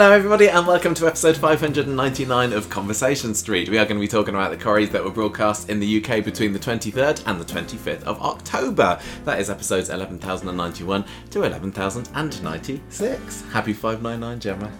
Hello, everybody, and welcome to episode 599 of Conversation Street. We are going to be talking about the Corries that were broadcast in the UK between the 23rd and the 25th of October. That is episodes 11,091 to 11,096. Happy 599, Gemma.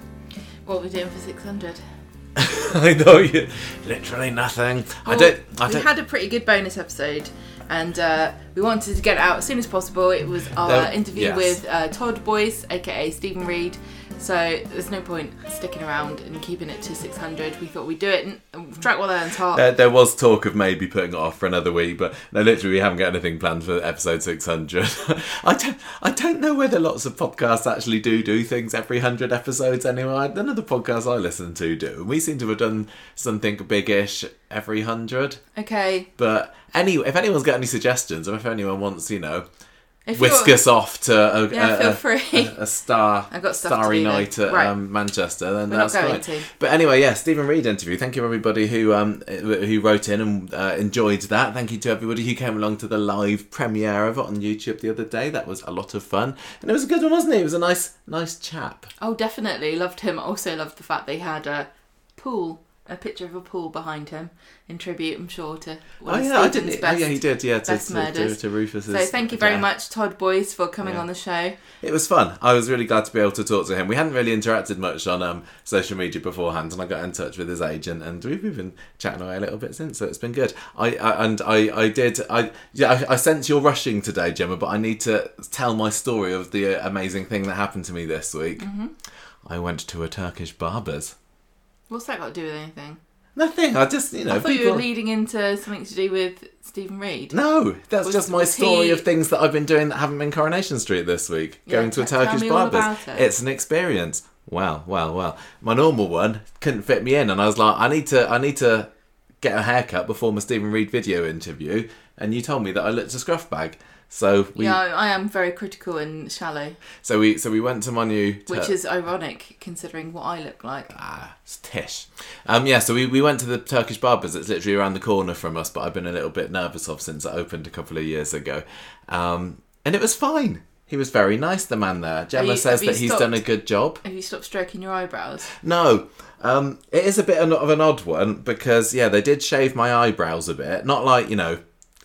What are we doing for 600? I know you. Literally nothing. I don't. I we don't. had a pretty good bonus episode, and uh, we wanted to get it out as soon as possible. It was our There- interview yes. with uh, Todd Boyce, aka Stephen Reed. So there's no point sticking around and keeping it to 600. We thought we'd do it and- and strike while the iron's hot. There, there was talk of maybe putting it off for another week, but no, literally, we haven't got anything planned for episode 600. I don't, I don't know whether lots of podcasts actually do do things every 100 episodes anyway. None of the podcasts I listen to do. We seem to have done something biggish every 100. okay. But anyway, if anyone's got any suggestions, or if anyone wants, you know, whisk us off to a, Yeah, a, a- a, star, starry night at Right. um, Manchester, then We're that's not going fine. to. But anyway, yeah, Stephen Reed interview. Thank you everybody who um who wrote in and uh, enjoyed that. Thank you to everybody who came along to the live premiere of it on YouTube the other day. That was a lot of fun, and it was a good one, wasn't it? It was a nice nice chap. Oh, definitely loved him. Also loved the fact they had a pool, a picture of a pool behind him in tribute. I'm sure to one oh of yeah, I Stephen's best. Oh yeah, he did. Yeah, to, to, to, to Rufus's. So thank you very death. much, Todd Boyce, for coming Yeah. on the show. It was fun. I was really glad to be able to talk to him. We hadn't really interacted much on um, social media beforehand, and I got in touch with his agent, and we've we've been chatting away a little bit since. So it's been good. I, I and I, I did. I yeah. I, I sense you're rushing today, Gemma, but I need to tell my story of the uh, amazing thing that happened to me this week. Mm-hmm. I went to a Turkish barber's. What's that got to do with anything? Nothing. I just you know I thought people. you were leading into something to do with Stephen Reed. no, that's Was- just my story he- of things that I've been doing that haven't been Coronation Street this week. Yeah, going to a Turkish barber's. it. It's an experience. Well, well, well. My normal one couldn't fit me in, and I was like, I need to, I need to get a haircut before my Stephen Reed video interview. And you told me that I looked a scruff bag. So we, yeah, I am very critical and shallow, so we, so we went to my new. which is ironic considering what I look like. Ah, it's tish. Um, yeah, so we, we went to the Turkish barbers. It's literally around the corner from us, but I've been a little bit nervous of since it opened a couple of years ago. Um, and it was fine. He was very nice, the man there. Gemma you- says that he's stopped? done a good job. Have you stopped stroking your eyebrows? No, um, it is a bit of an odd one because yeah, they did shave my eyebrows a bit. Not like you know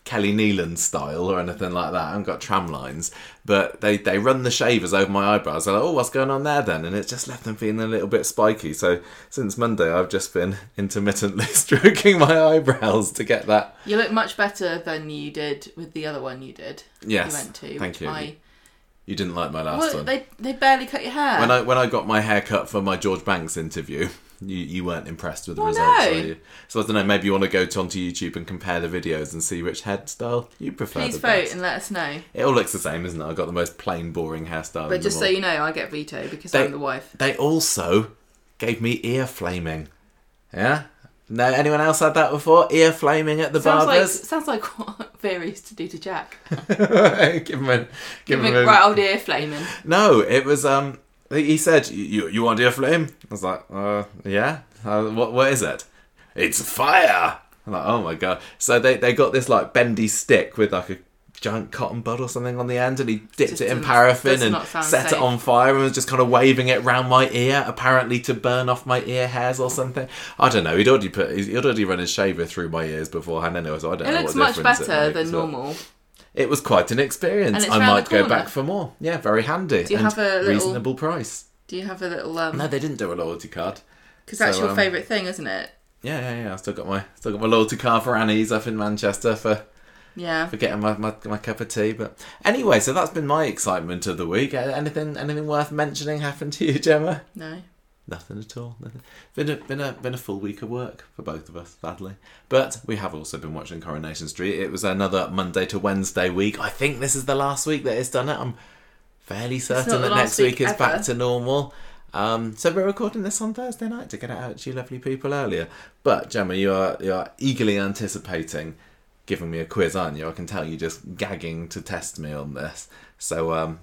Kelly Neelan style or anything like that. I haven't got tram lines, but they they run the shavers over my eyebrows. They're like, oh, what's going on there then? And it just left them feeling a little bit spiky. So since Monday, I've just been intermittently stroking my eyebrows to get that. You look much better than you did with the other one you did. Yes, you went to. thank you. I, You didn't like my last well, one. they they barely cut your hair. When I when I got my hair cut for my George Banks interview, you, you weren't impressed with the Oh, results, no. were you? So I don't know. Maybe you want to go to onto YouTube and compare the videos and see which hairstyle you prefer. Please vote best. and let us know. It all looks the same, isn't it? I got the most plain, boring hairstyle. But just so you know, I get veto because They- I'm the wife. they also gave me ear flaming. Yeah. No, anyone else had that before? Ear flaming at the Sounds like barbers. sounds like what Vera used to do to Jack. give him a, give Give him him a, right old ear flaming. No, it was um. He said, "You you, want ear flame?" I was like, "Uh, yeah. Uh, what what is it?" It's fire. I'm like, oh my god! So they they got this like bendy stick with like a giant cotton bud or something on the end, and he dipped Just it in paraffin and set it on fire and was just kind of waving it round my ear, apparently to burn off my ear hairs or something. I don't know. He'd already put he'd already run his shaver through my ears beforehand anyway, so I don't It know looks what much it better than normal. It was quite an experience. I might go back for more. Yeah, very handy. Do you and have a little- reasonable price? Do you have a little um? No, they didn't do a loyalty card. Because that's so, your um, favourite thing, isn't it? Yeah, yeah, yeah. I still got my still got my loyalty card for Annie's up in Manchester for, Yeah. for getting my, my, my cup of tea. But anyway, so that's been my excitement of the week. Anything anything worth mentioning happened to you, Gemma? No. Nothing at all. Nothing. Been a been a been a full week of work for both of us, sadly. But we have also been watching Coronation Street. It was another Monday to Wednesday week. I think this is the last week that it's done it. I'm fairly certain that next week, week is back to normal. Um, so we're recording this on Thursday night to get it out to you lovely people earlier. But Gemma, you are you are eagerly anticipating giving me a quiz, aren't you? I can tell you just gagging to test me on this. So um,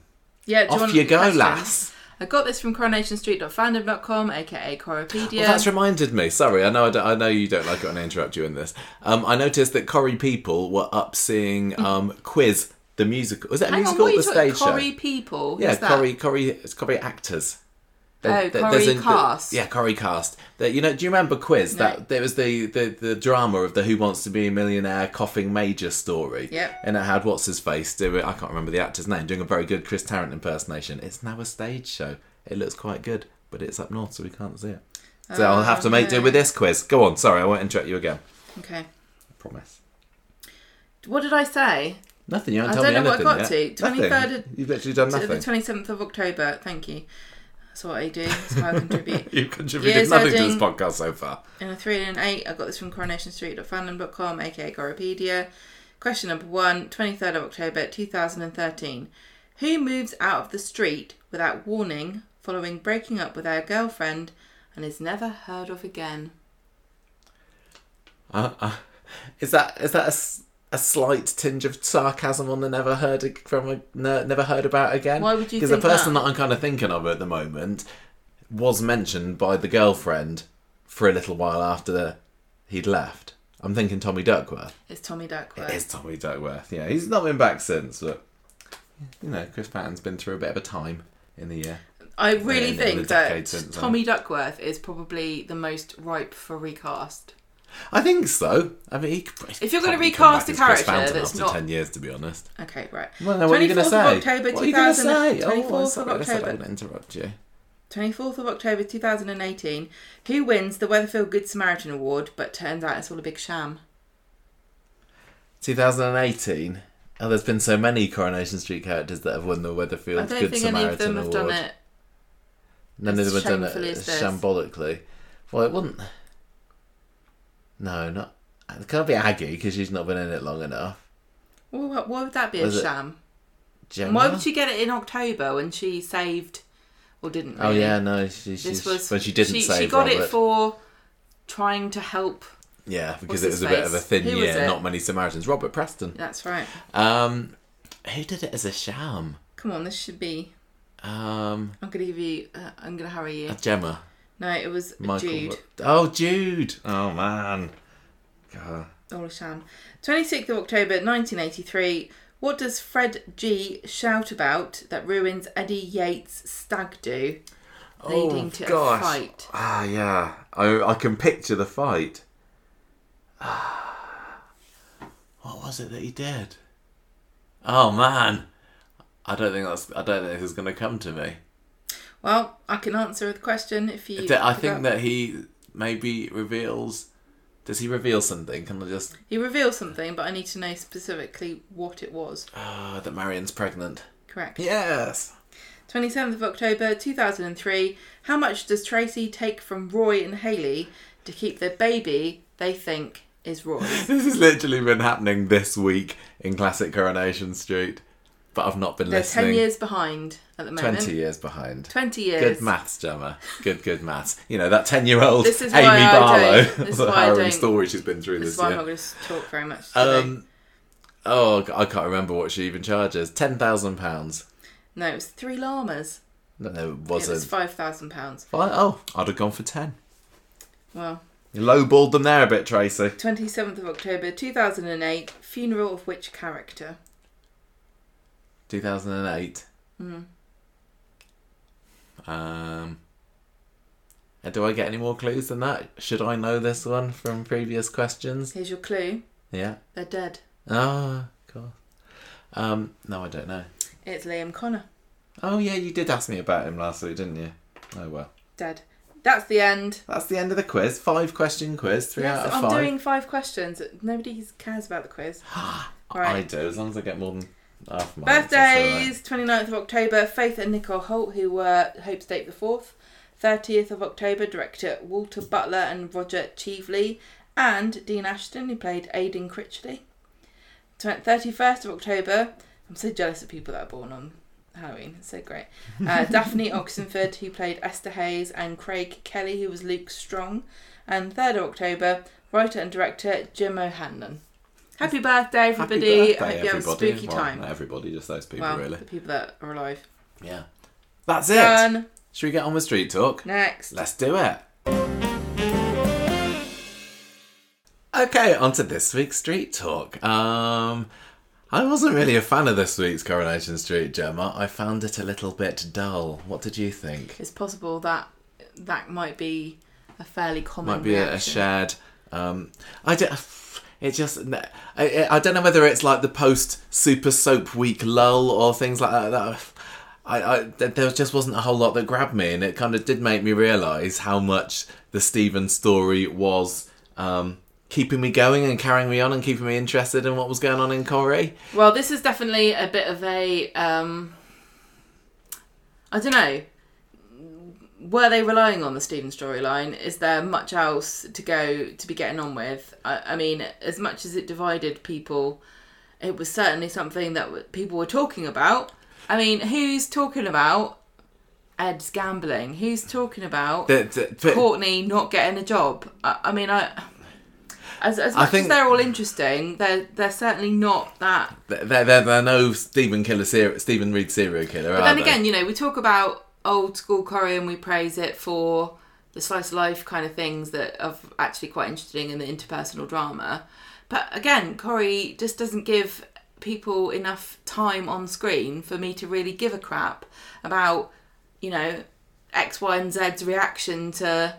Yeah. Do you off you go, questions? lass. I got this from coronationstreet.fandom.com, aka Coropedia. Well, that's reminded me. Sorry, I know I, don't- I know you don't like it when I interrupt you in this. Um, I noticed that Corrie people were up seeing um, Quiz the musical. Was that a Hang on, musical what or the stage show? Corrie people. Yeah, that? Corrie, Corrie, it's Corrie actors. Oh, There- Corrie there's a- Cast. yeah, Corrie Cast. That you know, do you remember Quiz? No. That there was the, the the drama of the Who Wants to Be a Millionaire coughing major story. Yep. And it had what's his face do it. I can't remember the actor's name doing a very good Chris Tarrant impersonation. It's now a stage show. It looks quite good, but it's up north, so we can't see it. So I'll oh, have to make do Oh, with this quiz. Go on. Sorry, I won't interrupt you again. Okay. I promise. What did I say? Nothing. You haven't I told don't know what I anything got yet. to. Nothing. 23rd You've literally done nothing. the 27th of October. Thank you. That's what I do. That's how I contribute. You've contributed Years nothing to this podcast so far. In a 3 and an 8, I got this from coronationstreet.fandom.com, aka Coropedia. Question number 1, 23rd of October 2013. Who moves out of the street without warning following breaking up with their girlfriend and is never heard of again? Uh, uh, is that is that a, a slight tinge of sarcasm on the never heard from a ne- never heard about again? Why would you think Because the person that? that I'm kind of thinking of at the moment was mentioned by the girlfriend for a little while after he'd left. I'm thinking Tommy Duckworth. It's Tommy Duckworth. It is Tommy Duckworth. Yeah, he's not been back since, but you know, Chris Patton's been through a bit of a time in the year. I really in think that Tommy Duckworth is probably the most ripe for recast. I think so. I mean, he could, If you're gonna recast back a character that's not- ten years, to be honest. Okay, right. Well, then what are you going to say? October what are you going to say? 24th oh, of sorry, I said I October. would interrupt you. 24th of October 2018. Who wins the Weatherfield Good Samaritan Award but turns out it's all a big sham? 2018. Oh, there's been so many Coronation Street characters that have won the I Weatherfield don't Good think any Samaritan of them have Award. done it. None of them have done it shambolically. Well, it wouldn't. No, not. It can't be Aggie because she's not been in it long enough. Well, what- why would that be a Was it sham? Gemma? And why would she get it in October when she saved or didn't? Oh yeah, no, she, she, This was when she didn't she, save She got Robert. it for trying to help. yeah, because What's it his was a bit of a thin Who was year. it? Not many Samaritans. Robert Preston. That's right. Um, who did it as a sham? Come on, this should be. Um, I'm gonna give you. Uh, I'm gonna hurry you. a Gemma. No, it was Michael. Jude. Oh, Jude. Oh man. God. All a sham. 26th of October 1983. What does Fred Gee shout about that ruins Eddie Yates' stag do, leading oh, to gosh. a fight? Ah, yeah. I I can picture the fight. what was it that he did? Oh man. I don't think that's. I don't think this is going to come to me. Well, I can answer the question if you. I forgot. think that he maybe reveals. Does he reveal something? Can I just? he reveals something, but I need to know specifically what it was. Ah, that Marion's pregnant. Correct. Yes. 27th of October 2003. How much does Tracy take from Roy and Hayley to keep their baby they think is Roy? This has literally been happening this week in classic Coronation Street, but I've not been They're listening. 10 years behind at the moment. 20 years behind. 20 years. Good maths, Gemma. Good, good maths. You know, that 10 year old This is Amy I Barlow. this is why I harrowing don't- story she's been through This this, is why I'm year. not going to talk very much today. Um, oh, I can't remember what she even charges. £10,000. no, it was three llamas. No, it It wasn't. was £5,000. Oh, I'd have gone for 10 Well, You lowballed them there a bit, Tracy. 27th of October 2008. Funeral of which character? 2008. Mm. Um, do I get any more clues than that? Should I know this one from previous questions? Here's your clue. Yeah. They're dead. Oh, cool. Um, no, I don't know. It's Liam Connor. Oh, yeah, you did ask me about him last week, didn't you? Oh, well. Dead. That's the end. That's the end of the quiz. Five question quiz, three Yes, out of I'm five. doing five questions. Nobody cares about the quiz. I do, as long as I get more than half my Birthdays, 29th of October, Faith and Nicole Holt, who were Hope's date the 4th. 30th of October, director Walter Butler and Roger Cheveley. And Dean Ashton, who played Aidan Critchley. Tw- 31st of October, I'm so jealous of people that are born on Halloween. It's so great. Uh, Daphne Oxenford, who played Esther Hayes, and Craig Kelly, who was Luke Strong. And 3rd of October, writer and director Jim O'Hanlon. Happy birthday, everybody! Happy birthday, I hope you have a everybody. spooky Well, time. not everybody, just those people, well, really. the people that are alive. Yeah. That's it. Done. Should we get on with street talk? Next. Let's do it. Okay, on to this week's street talk. Um, I wasn't really a fan of this week's Coronation Street, Gemma. I found it a little bit dull. What did you think? It's possible that that might be a fairly common. Might be a, a reaction. shared. Um, I don't. It just. I, I don't know whether it's like the post Super Soap Week lull or things like that. I, I, there just wasn't a whole lot that grabbed me, and it kind of did make me realise how much the Stephen story was um, keeping me going and carrying me on and keeping me interested in what was going on in Corrie. Well, this is definitely a bit of a. Um, I don't know. Were they relying on the Stephen storyline? Is there much else to go to be getting on with? I, I mean, as much as it divided people, it was certainly something that w- people were talking about. I mean, who's talking about Ed's gambling? Who's talking about The- the- but- Courtney not getting a job? I, I mean, I. As, as much think- as they're all interesting, they're they're certainly not that They're, they're, they're no Stephen Killer, Stephen Reed serial killer. But then again, you know, we talk about old school Corrie and we praise it for the slice of life kind of things that are actually quite interesting in the interpersonal drama. But again, Corrie just doesn't give people enough time on screen for me to really give a crap about, you know, X, Y, and Z's reaction to.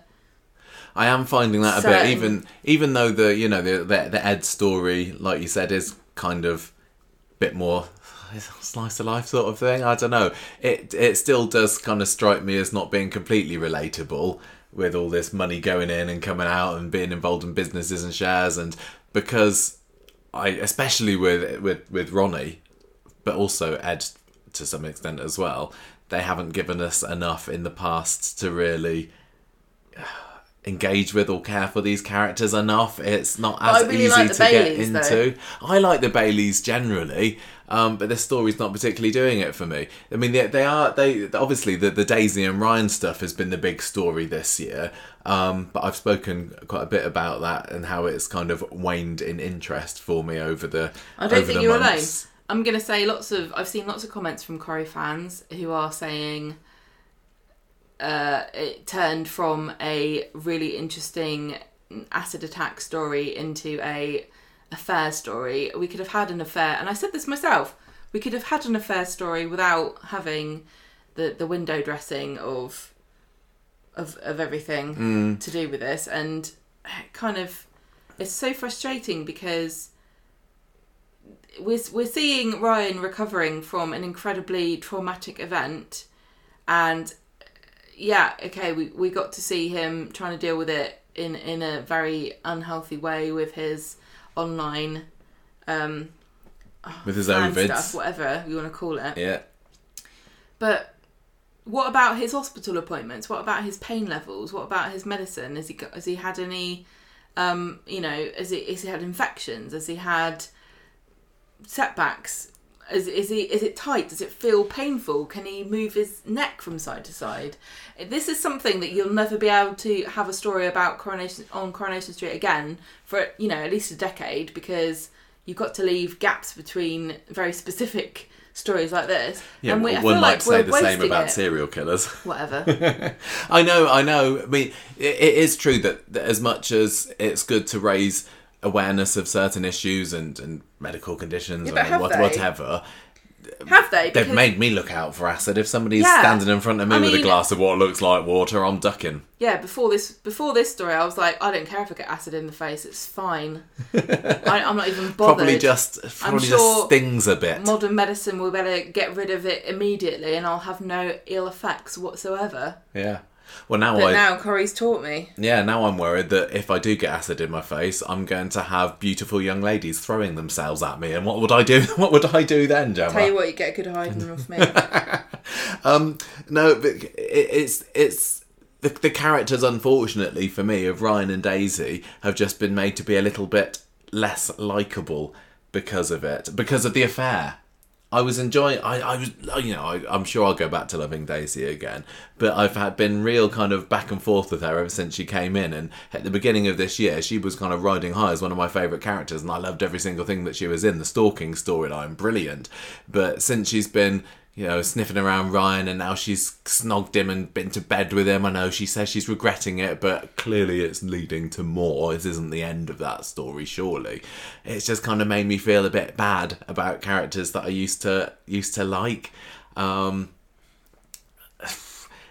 I am finding that a bit, even even though the you know the, the the Ed story, like you said, is kind of a bit more slice of life sort of thing. I don't know. It it still does kind of strike me as not being completely relatable with all this money going in and coming out and being involved in businesses and shares and because I especially with with with Ronnie, but also Ed to some extent as well. They haven't given us enough in the past to really engage with or care for these characters enough. It's not as really easy like to Baileys, get though. into. I like the Baileys generally, um, but this story's not particularly doing it for me. I mean, they, they are they obviously the the Daisy and Ryan stuff has been the big story this year. Um, but I've spoken quite a bit about that and how it's kind of waned in interest for me over the. I don't think you're months. alone. I'm going to say lots of. I've seen lots of comments from Corrie fans who are saying uh, it turned from a really interesting acid attack story into a affair story. We could have had an affair, and I said this myself. We could have had an affair story without having the the window dressing of of of everything to do with this, and kind of it's so frustrating because we're we're seeing Ryan recovering from an incredibly traumatic event, and yeah, okay, we we got to see him trying to deal with it in in a very unhealthy way with his online um with his own ovids. stuff, whatever you want to call it. Yeah. But what about his hospital appointments? What about his pain levels? What about his medicine? Has he got, has he had any um, you know, has he has he had infections? Has he had setbacks? Is, is he is it tight? Does it feel painful? Can he move his neck from side to side? This is something that you'll never be able to have a story about coronation on Coronation Street again for you know at least a decade because you've got to leave gaps between very specific stories like this. Yeah, and we, one might like say the same about it. serial killers. Whatever. I know, I know. I mean, it, it is true that, that as much as it's good to raise awareness of certain issues and, and medical conditions Yeah, or what, whatever, Have they? they've made me look out for acid. If somebody's Yeah. standing in front of me I with a glass of what looks like water, I'm ducking. Yeah, before this before this story, I was like, I don't care if I get acid in the face. It's fine. I, I'm not even bothered. Probably just probably just sure stings a bit. modern medicine will better get rid of it immediately, and I'll have no ill effects whatsoever. yeah. Well, now But I now Corrie's taught me. yeah now I'm worried that if I do get acid in my face, I'm going to have beautiful young ladies throwing themselves at me, and what would I do? What would I do then, Gemma? Tell you what, you get a good hiding off me. Um, no, but it, it's it's the the characters, unfortunately for me, of Ryan and Daisy have just been made to be a little bit less likable because of it, because of the affair. I was enjoying. I, I was, oh, you know, I, I'm sure I'll go back to loving Daisy again. But I've had been real kind of back and forth with her ever since she came in. And at the beginning of this year, she was kind of riding high as one of my favourite characters, and I loved every single thing that she was in. The stalking storyline, brilliant. But since she's been you know, sniffing around Ryan, and now she's snogged him and been to bed with him. I know she says she's regretting it, but clearly it's leading to more. This isn't the end of that story, surely. It's just kind of made me feel a bit bad about characters that I used to used to like. Um,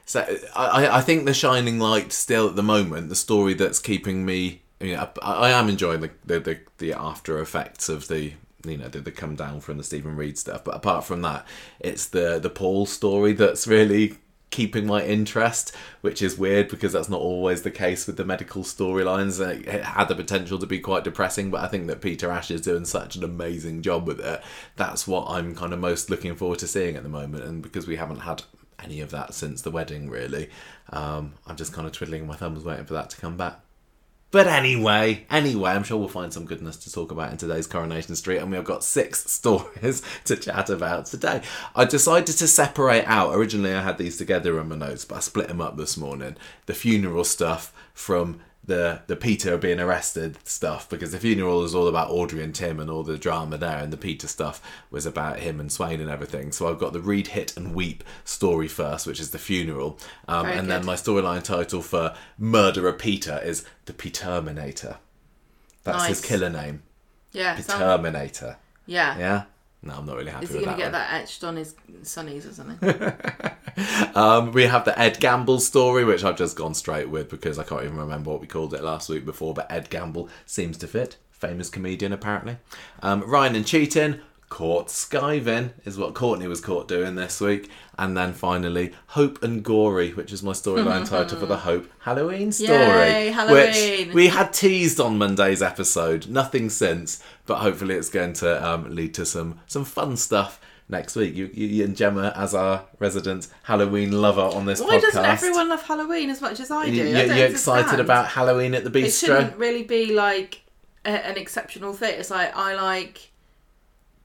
so I, I think the shining light still at the moment, the story that's keeping me. You know, I, I am enjoying the, the, the, the after effects of the you know the, the come down from the Stephen Reed stuff, but apart from that, it's the the Paul story that's really keeping my interest, which is weird because that's not always the case with the medical storylines. It had the potential to be quite depressing, but I think that Peter Ash is doing such an amazing job with it. That's what I'm kind of most looking forward to seeing at the moment, and because we haven't had any of that since the wedding, really, um, I'm just kind of twiddling my thumbs waiting for that to come back. But anyway, anyway, I'm sure we'll find some goodness to talk about in today's Coronation Street, and we've got six stories to chat about today. I decided to separate out. Originally, I had these together in my notes, but I split them up this morning. The funeral stuff from the the Peter being arrested stuff because the funeral is all about Audrey and Tim and all the drama there, and the Peter stuff was about him and Swain and everything. So I've got the read, hit, and weep story first, which is the funeral, um, and then my storyline title for Murderer Peter is the Peterminator. That's his killer name, Yeah. sounds- Peterminator. yeah. Yeah. No, I'm not really happy Is he going to get one. that etched on his sunnies or something? Um, we have the Ed Gamble story, which I've just gone straight with because I can't even remember what we called it last week before, but Ed Gamble seems to fit. Famous comedian, apparently. Um, Ryan and cheating. Caught skiving is what Courtney was caught doing this week. And then finally, Hope and Gory, which is my storyline title for the Hope Halloween story. Yay, Halloween. Which we had teased on Monday's episode. Nothing since, but hopefully it's going to um, lead to some, some fun stuff next week. You, you and Gemma, as our resident Halloween lover on this Why podcast. doesn't everyone love Halloween as much as I do? You, I don't are excited about Halloween at the It bistro? shouldn't really be like a, an exceptional thing. It's like I like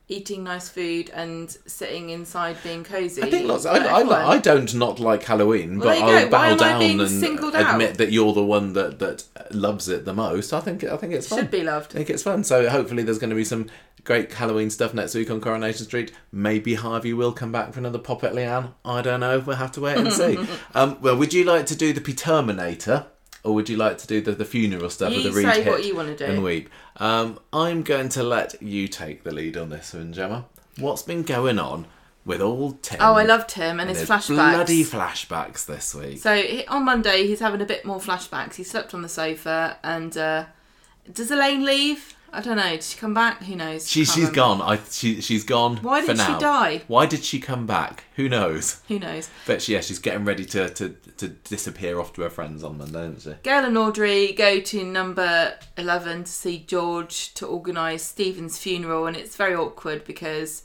eating nice food and sitting inside being cozy. I think lots. I, But I, I don't not like Halloween, Well, but I'll. Bow down and admit out? that you're the one that that loves it the most. I think I think it's fun. should be loved. I think it's fun. So hopefully there's going to be some great Halloween stuff next week on Coronation Street. Maybe Harvey will come back for another pop at Leanne. I don't know. We'll have to wait and see. um, well, would you like to do the Peterminator? Or would you like to do the, the funeral stuff You with the read say hit what you wanna do. and weep? Um, I'm going to let you take the lead on this one, Gemma. What's been going on with old Tim? Oh, I loved him and, his his flashbacks. bloody flashbacks this week. So he, on Monday, he's having a bit more flashbacks. He slept on the sofa, and uh, does Elaine leave? I don't know. Did she come back? Who knows? She, Can't she's remember. gone. I she, she's gone. Why for did she now. die? Why did she come back? Who knows? Who knows? But she, yeah, she's getting ready to, to, to disappear off to her friends on Monday, isn't she? Gail and Audrey go to number 11 to see George to organise Stephen's funeral, and it's very awkward because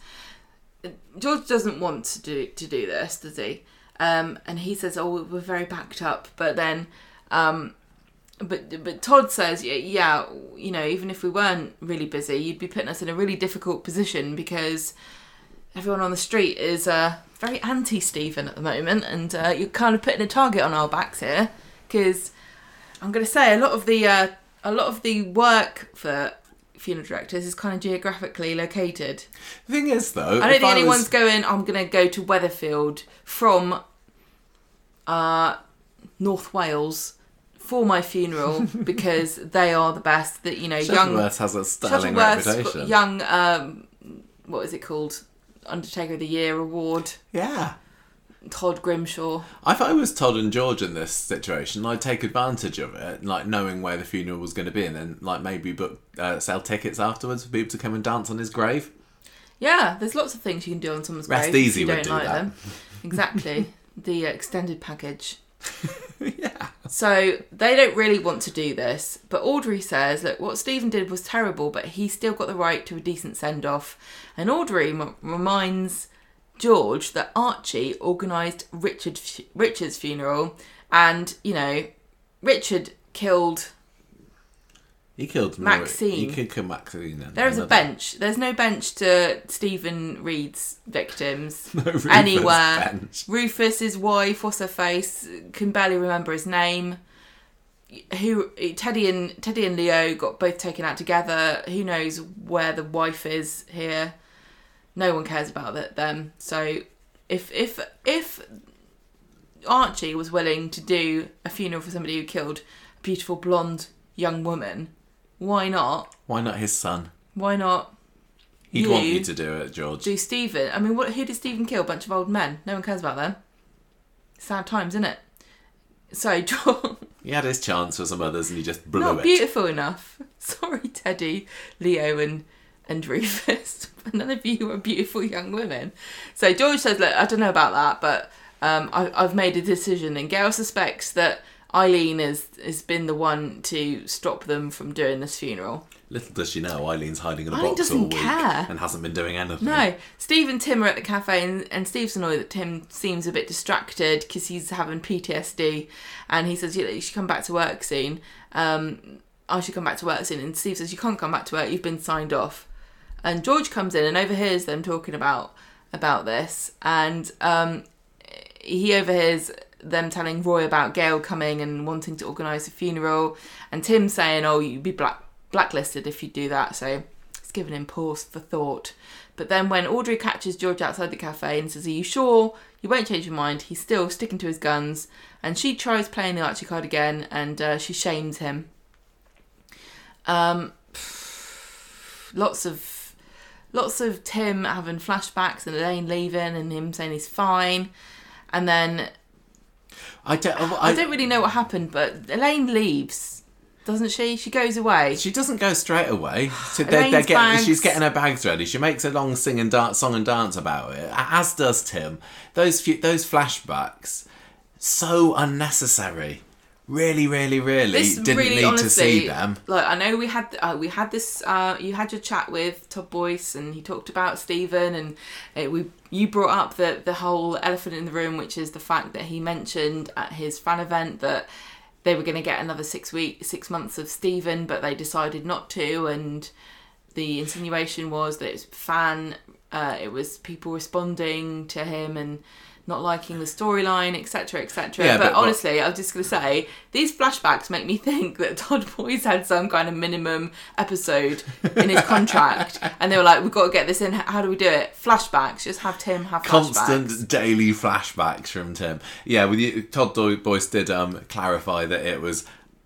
George doesn't want to do to do this, does he? Um, and he says, "Oh, we're very backed up," but then, um, but but Todd says, "Yeah, yeah, you know, even if we weren't really busy, you'd be putting us in a really difficult position because everyone on the street is uh, very anti Stephen at the moment, and uh, you're kind of putting a target on our backs here because." I'm going to say a lot of the uh, a lot of the work for funeral directors is kind of geographically located. The thing is, though, I don't think anyone's was- going. I'm going to go to Weatherfield from uh, North Wales for my funeral because they are the best. That you know, young has a sterling reputation. young. Um, what is it called? Undertaker of the Year award. Yeah. Todd Grimshaw. If I was Todd and George in this situation, I'd take advantage of it, like knowing where the funeral was going to be, and then like maybe book uh, sell tickets afterwards for people to come and dance on his grave. Yeah, there's lots of things you can do on someone's Rest grave if Easy you would don't do like that. them. Exactly. the extended package. yeah. So they don't really want to do this, but Audrey says, "Look, what Stephen did was terrible, but he still got the right to a decent send off." And Audrey m- reminds George that Archie organised Richard Richard's funeral, and you know, Richard killed. He killed Maxine. He could kill Maxine. There is a bench. There's no bench to Stephen Reed's victims. No Rufus anywhere. bench. Rufus, his wife, what's her face? Can barely remember his name. Who Teddy and Teddy and Leo got both taken out together. Who knows where the wife is here? No one cares about it, them. So if if if Archie was willing to do a funeral for somebody who killed a beautiful blonde young woman, why not? Why not his son? Why not He'd want you to do it, George. do Stephen? I mean, what? Who did Stephen kill? A bunch of old men. No one cares about them. Sad times, isn't it? So, John, He had his chance for some others and he just blew not it. beautiful enough. Sorry, Teddy, Leo, and and Rufus. None of you are beautiful young women. So George says, "Look, I don't know about that, but um, I, I've made a decision." And Gail suspects that Eileen has has been the one to stop them from doing this funeral. Little does she know, Eileen's hiding in a Eileen box all week care. and hasn't been doing anything. No, Steve and Tim are at the cafe, and, and Steve's annoyed that Tim seems a bit distracted because he's having PTSD, and he says, "You, you should come back to work soon." Um, I should come back to work soon, and Steve says, "You can't come back to work. You've been signed off." And George comes in and overhears them talking about about this, and um, he overhears them telling Roy about Gail coming and wanting to organise a funeral, and Tim saying, "Oh, you'd be black blacklisted if you do that." So it's given him pause for thought. But then when Audrey catches George outside the cafe and says, "Are you sure you won't change your mind?" He's still sticking to his guns, and she tries playing the Archie card again, and uh, she shames him. Um, lots of lots of Tim having flashbacks and Elaine leaving and him saying he's fine, and then I don't. I, I, don't really know what happened, but Elaine leaves, doesn't she? She goes away. She doesn't go straight away. So they're, they're getting, bags. she's getting her bags ready. She makes a long sing and dance, song and dance about it, as does Tim. Those few, those flashbacks, so unnecessary. Really, really, really This didn't really, need honestly, to see them. Like I know we had uh, we had this. Uh, you had your chat with Todd Boyce, and he talked about Stephen, and uh, we you brought up the the whole elephant in the room, which is the fact that he mentioned at his fan event that they were going to get another six week six months of Stephen, but they decided not to, and the insinuation was that it's fan. Uh, it was people responding to him and not liking the storyline, etc., etc. Yeah, but, but what- honestly, I was just going to say these flashbacks make me think that Todd Boyce had some kind of minimum episode in his contract, and they were like, "We've got to get this in. How do we do it? Flashbacks. Just have Tim have flashbacks." Constant daily flashbacks from Tim. Yeah, with you, Todd Boyce did um, clarify that it was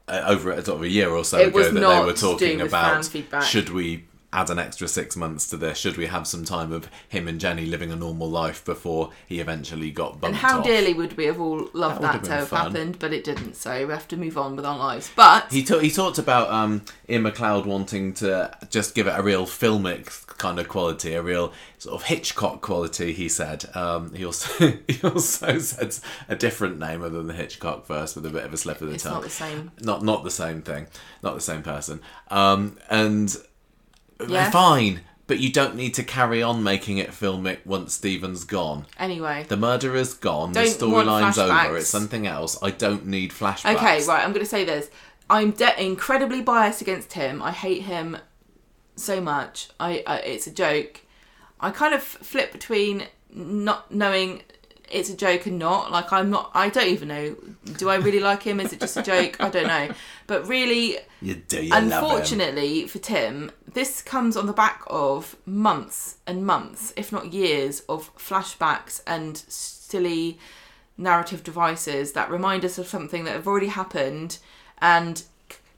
uh, over a, sort of a year or so It ago that they were talking about should we add an extra six months to this? Should we have some time of him and Jenny living a normal life before he eventually got bumped And how off? dearly would we have all loved That that, to been have fun. happened, but it didn't. So we have to move on with our lives. But He, ta- he talked about um, Iain MacLeod wanting to just give it a real filmic kind of quality, a real sort of Hitchcock quality. He said. Um, he also he also said a different name other than the Hitchcock first, with a bit of a slip of the it's tongue. not the same. not not the same thing, not the same person. Um, and Yeah. fine, but you don't need to carry on making it filmic once Stephen's gone. Anyway. The murderer's gone. Don't the storyline's over. It's something else. I don't need flashbacks. Okay, right. I'm going to say this. I'm de- incredibly biased against him. I hate him so much. I, I it's a joke. I kind of flip between not knowing it's a joke and not. Like I'm not. I don't even know. Do I really like him? Is it just a joke? I don't know. But really, You do. You love him. Unfortunately for Tim, this comes on the back of months and months, if not years, of flashbacks and silly narrative devices that remind us of something that have already happened. And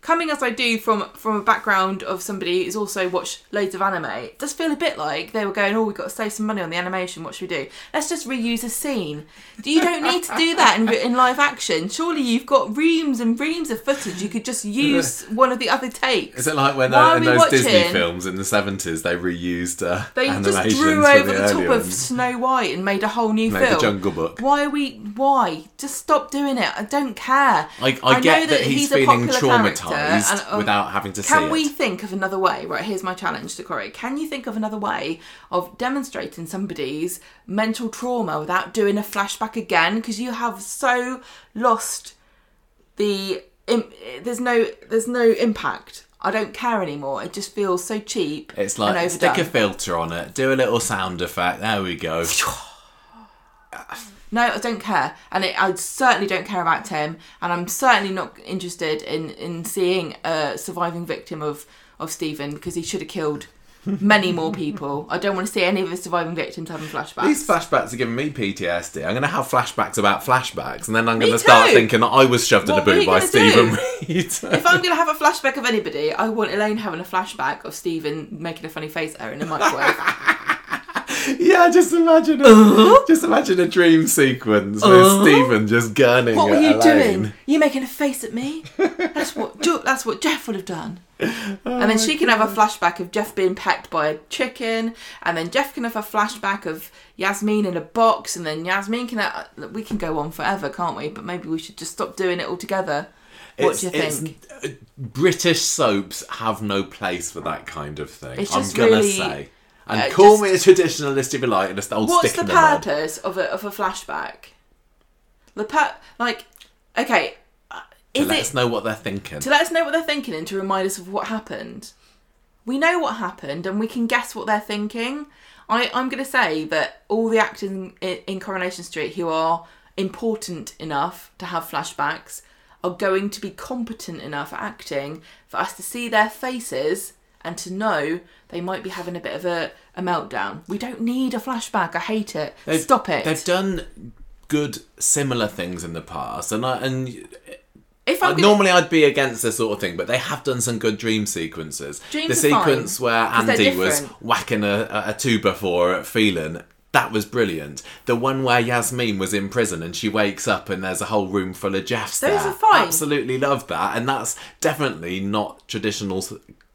coming as I do from from a background of somebody who's also watched loads of anime, it does feel a bit like they were going, "Oh, we've got to save some money on the animation. What should we do? Let's just reuse a scene." You don't need to do that in, in live action. Surely you've got reams and reams of footage. You could just use one of the other takes. Is it like when uh, in those Disney films in the seventies they reused uh, They just drew over the, earlier top of? Snow White and made a whole new Made the film. Jungle Book. Why are we? Why? Just stop doing it. I don't care. I, I, know get that, he's, a feeling traumatized. character and, um, without having to see Can we it. think of another way? Right, here's my challenge to Corrie. Can you think of another way of demonstrating somebody's mental trauma without doing a flashback again? Because you have so lost the. im- There's no. There's no impact. I don't care anymore. It just feels so cheap. It's like stick a filter on it, do a little sound effect. There we go. No, I don't care, and it, I certainly don't care about Tim, and I'm certainly not interested in in seeing a surviving victim of of Stephen because he should have killed Many more people. I don't want to see any of the surviving victims having flashbacks. These flashbacks are giving me PTSD. I'm going to have flashbacks about flashbacks, and then I'm Me going to start too. thinking that I was shoved What in a boot by Stephen? Reed. if I'm going to have a flashback of anybody, I want Elaine having a flashback of Stephen making a funny face at her in a microwave. yeah, just imagine, a, just imagine a dream sequence with Uh-huh. Stephen just gunning what were you Elaine. doing? You making a face at me? That's what that's what Jeff would have done. and Oh then she can have a flashback of Jeff being pecked by a chicken, and then Jeff can have a flashback of Yasmin in a box, and then Yasmin can. Ha- we can go on forever, can't we? But maybe we should just stop doing it altogether. What do you think? it's- uh, British soaps have no place for that kind of thing. It's I'm gonna really, say. And uh, call just- me a traditionalist if you like, and just old What's stick the in the mud. purpose of a of a flashback? The per like, okay, uh, To let it us know what they're thinking. to let us know what they're thinking and to remind us of what happened. We know what happened and we can guess what they're thinking. I, I'm going to say that all the actors in, in Coronation Street who are important enough to have flashbacks are going to be competent enough at acting for us to see their faces and to know they might be having a bit of a, a meltdown. We don't need a flashback. I hate it. They've- Stop it. They've done good similar things in the past, and I, and if I'm gonna, normally I'd be against this sort of thing, but they have done some good dream sequences. Dreams the are fine, sequence where Andy was whacking a, a, tuba for at Phelan, that was brilliant. The one where Yasmin was in prison and she wakes up and there's a whole room full of Jeffs Those there. are fine. Absolutely love that, and that's definitely not traditional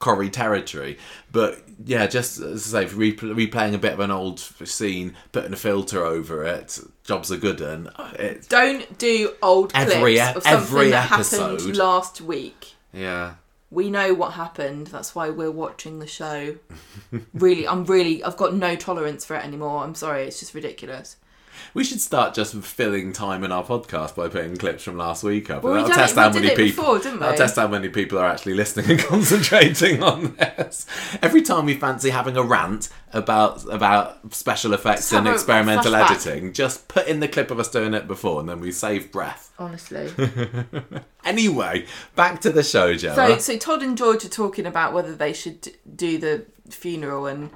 Corrie territory. But yeah, just as I say, repl- replaying a bit of an old scene, putting a filter over it, jobs are good and uh, it, don't do old clips Every e- of something every that episode. happened last week. yeah. We know what happened. That's why we're watching the show. really, I'm really, I've got no tolerance for it anymore. I'm sorry, it's just ridiculous. We should start just filling time in our podcast by putting clips from last week up. Well, we that'll test it- how many people. before? That'll test how many people are actually listening and concentrating on this. Every time we fancy having a rant about about special effects and experimental editing, just put in the clip of us doing it before, and then we save breath. Honestly. Anyway, back to the show, Joe. so, so Todd and George are talking about whether they should do the funeral, and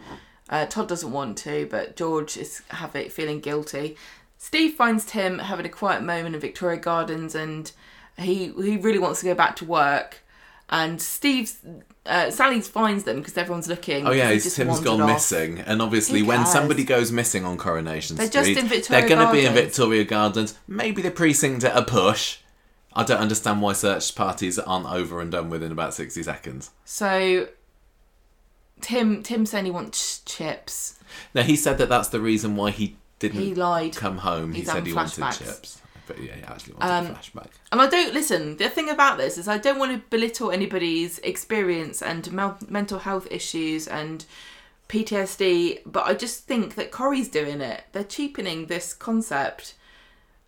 uh, Todd doesn't want to, but George is have it feeling guilty. Steve finds Tim having a quiet moment in Victoria Gardens, and he he really wants to go back to work. And Steve's uh, Sally finds them because everyone's looking. Oh yeah, He his just Tim's gone off. missing, and obviously when somebody goes missing on Coronation They're just Street, in Victoria they're going to be in Victoria Gardens. Maybe the precinct at a push. I don't understand why search parties aren't over and done within about sixty seconds. So Tim Tim saying he wants chips. Now he said that that's the reason why he didn't He lied. come home. He said he wanted chips, but yeah, he actually wanted Um, a flashback. And I don't listen. The thing about this is I don't want to belittle anybody's experience and mental health issues and PTSD, but I just think that Corrie's doing it. They're cheapening this concept.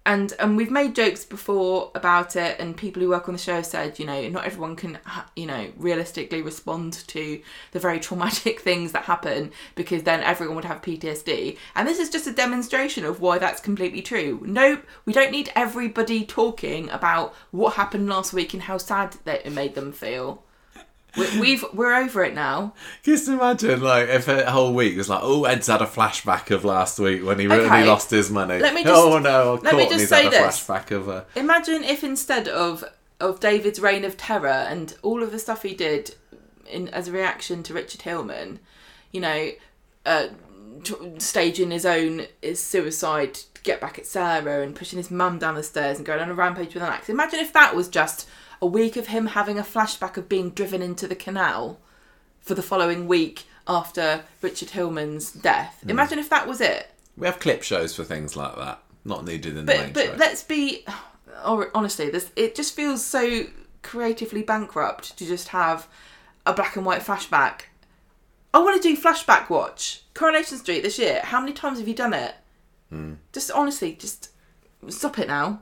And and we've made jokes before about it, and people who work on the show have said, you know, not everyone can, you know, realistically respond to the very traumatic things that happen because then everyone would have PTSD. And this is just a demonstration of why that's completely true. nope we don't need everybody talking about what happened last week and how sad that it made them feel. We, we've we're over it now. Just imagine, like, if a whole week was like, oh, Ed's had a flashback of last week when he Okay. really lost his money. Let me just- oh no, let me just say this. flashback of uh, Imagine if instead of of David's reign of terror and all of the stuff he did in as a reaction to Richard Hillman, you know, uh, t- staging his own his suicide get back at Sarah and pushing his mum down the stairs and going on a rampage with an axe. Imagine if that was just a week of him having a flashback of being driven into the canal for the following week after Richard Hillman's death. Imagine if that was it. We have clip shows for things like that. Not needed in the But main but show. let's be honestly, this it just feels so creatively bankrupt to just have a black and white flashback. I want to do flashback watch Coronation Street this year. How many times have you done it? Hmm. Just honestly, just stop it now.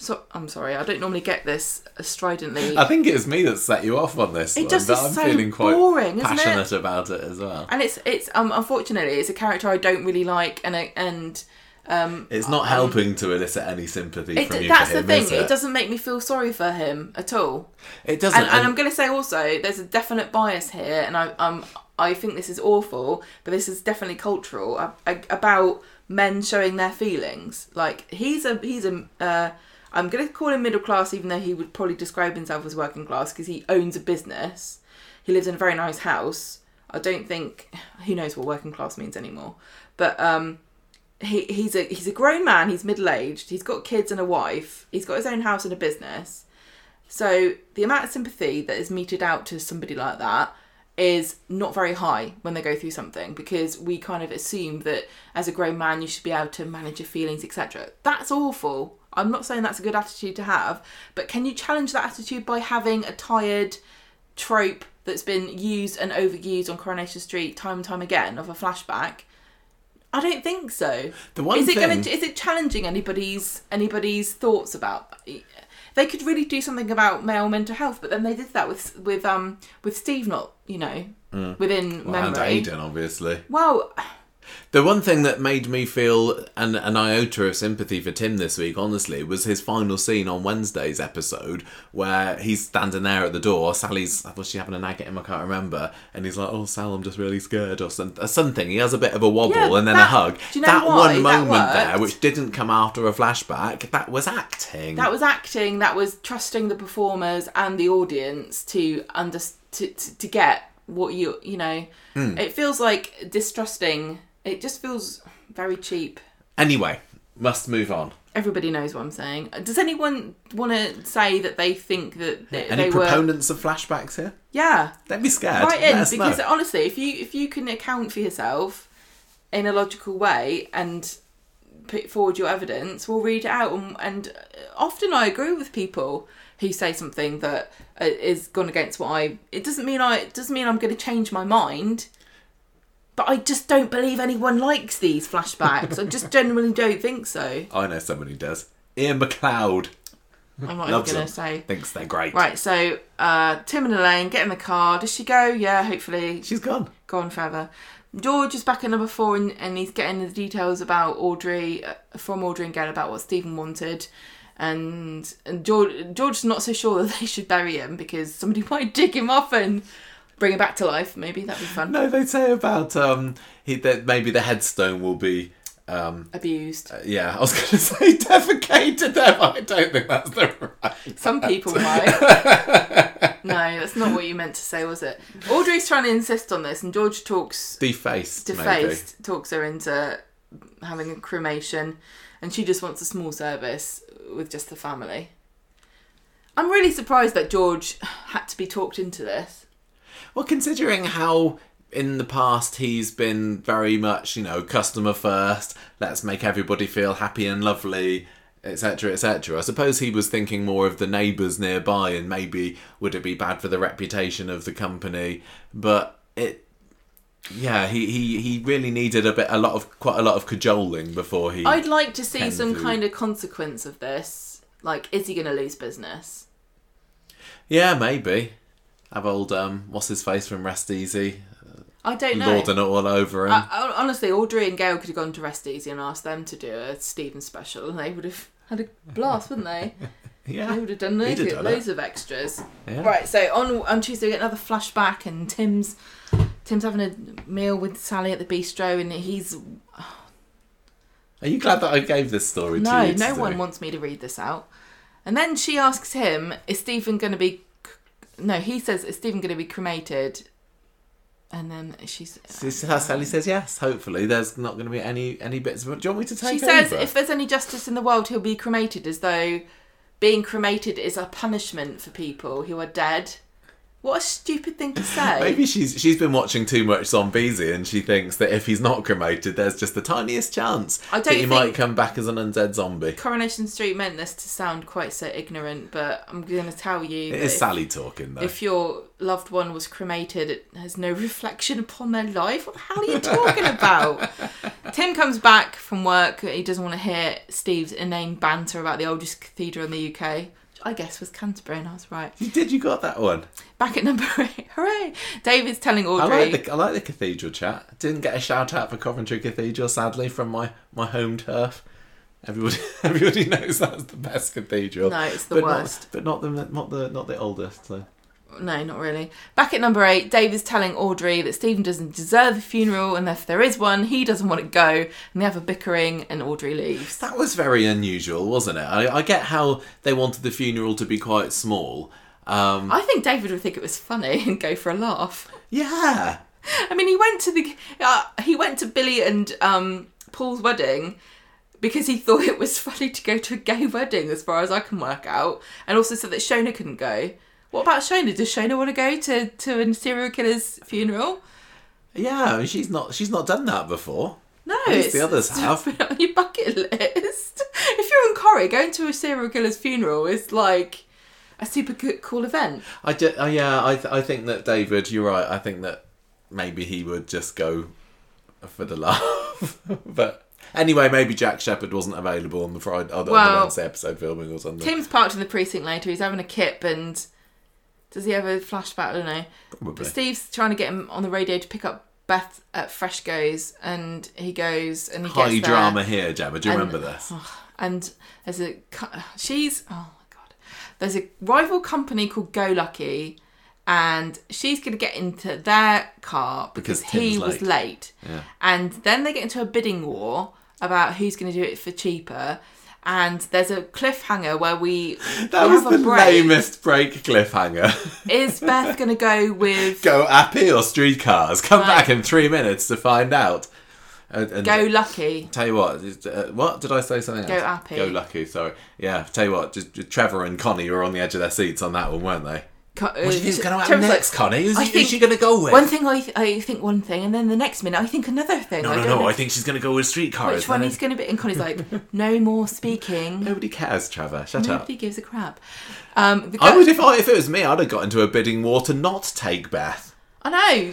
So I'm sorry, I don't normally get this stridently. I think it's me that set you off on this It one, just but is I'm so feeling quite boring, isn't it? passionate about it as well. and it's it's um unfortunately it's a character I don't really like and I- and Um, It's not um, helping to elicit any sympathy It, from you that's for the thing. It? it? doesn't make me feel sorry for him at all. It doesn't. And, and and- I'm going to say also, there's a definite bias here, and I um I think this is awful, but this is definitely cultural a- a- about men showing their feelings. Like he's a he's a uh, I'm going to call him middle class, even though he would probably describe himself as working class because he owns a business. He lives in a very nice house. I don't think who knows what working class means anymore, but um he he's a he's a grown man. He's middle aged. He's got kids and a wife. He's got his own house and a business. So the amount of sympathy that is meted out to somebody like that is not very high when they go through something because we kind of assume that as a grown man you should be able to manage your feelings, etc. That's awful. I'm not saying that's a good attitude to have, but can you challenge that attitude by having a tired trope that's been used and overused on Coronation Street time and time again of a flashback? I don't think so. The one is it thing- going to is it challenging anybody's anybody's thoughts about? They could really do something about male mental health, but then they did that with with um with Steve not you know within well, and memory. Aiden, obviously. Well, The one thing that made me feel an, an iota of sympathy for Tim this week, honestly, was his final scene on Wednesday's episode where he's standing there at the door. Sally's, was she having a nag at him? I can't remember. And he's like, "Oh, Sal, I'm just really scared," or some, something. He has a bit of a wobble Yeah, and then that- a hug. do you know that why one that moment there, which didn't come after a flashback, that was acting. that was acting. That was trusting the performers and the audience to under to to, to get what you you know. Hmm. It feels like distrusting. It just feels very cheap. anyway, must move on. Everybody knows what I'm saying. Does anyone want to say that they think that they, Any they were? proponents of flashbacks here? Yeah, Don't be scared. right Let in us because know. honestly if you if you can account for yourself in a logical way and put forward your evidence we'll read it out and, and often i agree with people who say something that uh, gone against what i it doesn't mean i it doesn't mean i'm going to change my mind but i just don't believe anyone likes these flashbacks i just genuinely don't think so I know someone who does. Iain MacLeod i'm not even Loves going to say thinks they're great. right so uh tim and elaine get in the car does she go yeah hopefully She's gone. gone forever. George is back at number four and, and he's getting the details about Audrey uh, from Audrey and Gail about what Stephen wanted. And, and George George's not so sure that they should bury him because somebody might dig him up and bring it back to life. Maybe that'd be fun. No, they say about um he that maybe the headstone will be um Abused. yeah, I was going to say defecated there, but I don't think that's the right. Some people might. no, that's not what you meant to say, was it? Audrey's trying to insist on this, and George talks Defaced, maybe. defaced talks her into having a cremation and she just wants a small service with just the family. I'm really surprised that George had to be talked into this. Well, considering how in the past he's been very much, you know, customer first, let's make everybody feel happy and lovely, etc., etc. I suppose he was thinking more of the neighbours nearby and maybe would it be bad for the reputation of the company, but it. Yeah, he, he, he really needed a bit, a lot of quite a lot of cajoling before he. I'd like to see some kind of consequence of this. Like, is he going to lose business? Yeah, maybe. Have old um, what's his face from Rest Easy, I don't know. lording it all over him. I, honestly, Audrey and Gail could have gone to Rest Easy and asked them to do a Stephen special, and they would have had a blast, wouldn't they? yeah, They would have done loads, of, done loads of extras. yeah. Right, so on on Tuesday we get another flashback, and Tim's Tim's having a meal with Sally at the bistro, and he's Are you glad that I gave this story no, to you? no to one wants me to read this out. And then she asks him, "Is Stephen going to be?" No, he says, "Is Stephen going to be cremated?" And then she's. She says- Sally um, says yes. Hopefully, there's not going to be any any bits. Of, do you want me to take She says, over? "If there's any justice in the world, he'll be cremated." As though being cremated is a punishment for people who are dead. What a stupid thing to say. Maybe she's she's been watching too much Zombiesi and she thinks that if he's not cremated, there's just the tiniest chance that he might come back as an undead zombie. Coronation Street meant this to sound quite so ignorant, but I'm going to tell you It is if, Sally talking though. if your loved one was cremated, it has no reflection upon their life. What the hell are you talking about? Tim comes back from work. He doesn't want to hear Steve's inane banter about the oldest cathedral in the UK. I guess was Canterbury, and I was right. You did. You got that one. Back at number eight, hooray! David's telling I Audrey. like the I like the cathedral chat. Didn't get a shout out for Coventry Cathedral, sadly, from my my home turf. Everybody, everybody knows that's the best cathedral. No, it's the but worst. Not, but not the not the not the oldest. So. No, not really. Back at number eight, David's telling Audrey that Stephen doesn't deserve a funeral, and if there is one, he doesn't want to go. And they have a bickering, and Audrey leaves. That was very unusual, wasn't it? I, I get how they wanted the funeral to be quite small. Um, I think David would think it was funny and go for a laugh. yeah, I mean, he went to the uh, he went to Billy and um, Paul's wedding because he thought it was funny to go to a gay wedding, as far as I can work out, and also said that Shona couldn't go. What about Shona? Does Shona want to go to to a serial killer's funeral? yeah. I mean, she's not she's not done that before. No, At least the others have. Been on your bucket list. if you're in Corrie, going to a serial killer's funeral is like a super good, cool event. I ju- uh, yeah, I th- I think that David, you're right. I think that maybe he would just go for the laugh. but anyway, maybe Jack Shepherd wasn't available on the Friday, on the Well, Wednesday episode filming or something. Tim's parked in the precinct later. He's having a kip, and does he have a flashback? I don't know. But Probably. Steve's trying to get him on the radio to pick up Beth at Freshco's, and he goes and he High gets there, drama here, Gemma. Do you and- remember this? And there's a she's oh. There's a rival company called Go Lucky, and she's gonna get into their car because, Because he Tim's was late. late. Yeah. And then they get into a bidding war about who's going to do it for cheaper. And there's a cliffhanger where we, That we was have a the break. lamest break cliffhanger. Is Beth going to go with Go Appy or streetcars. Come back in three minutes to find out. And, Go Lucky? Tell you what, uh, what did I say something Go else? Appy. Go lucky. Sorry. Yeah. Tell you what, just, just Trevor and Connie were on the edge of their seats on that one, weren't they? Co- What do you think's uh, going to happen Trevor's like, next, Connie? Who's, I who's she going to go with? One thing I, th- I think one thing, and then the next minute I think another thing. no, I no, don't no. know I think she's going to go with streetcars. which one he's going to be. And Connie's like, no more speaking. Nobody cares, Trevor. Shut up. Nobody gives a crap. Um, I would if I if it was me, I'd have got into a bidding war to not take Beth. I know.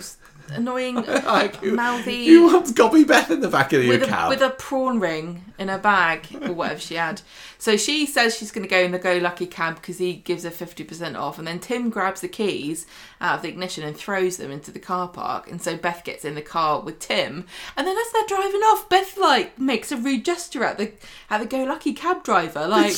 Annoying, Like, mouthy. who wants Gobby Beth in the back of your with a, cab? with a prawn ring in her bag or whatever she had. So she says she's going to go in the Go Lucky cab because he gives her 50% off. And then Tim grabs the keys out of the ignition and throws them into the car park. And so Beth gets in the car with Tim. And then as they're driving off, Beth like makes a rude gesture at the at the Go Lucky cab driver. Like?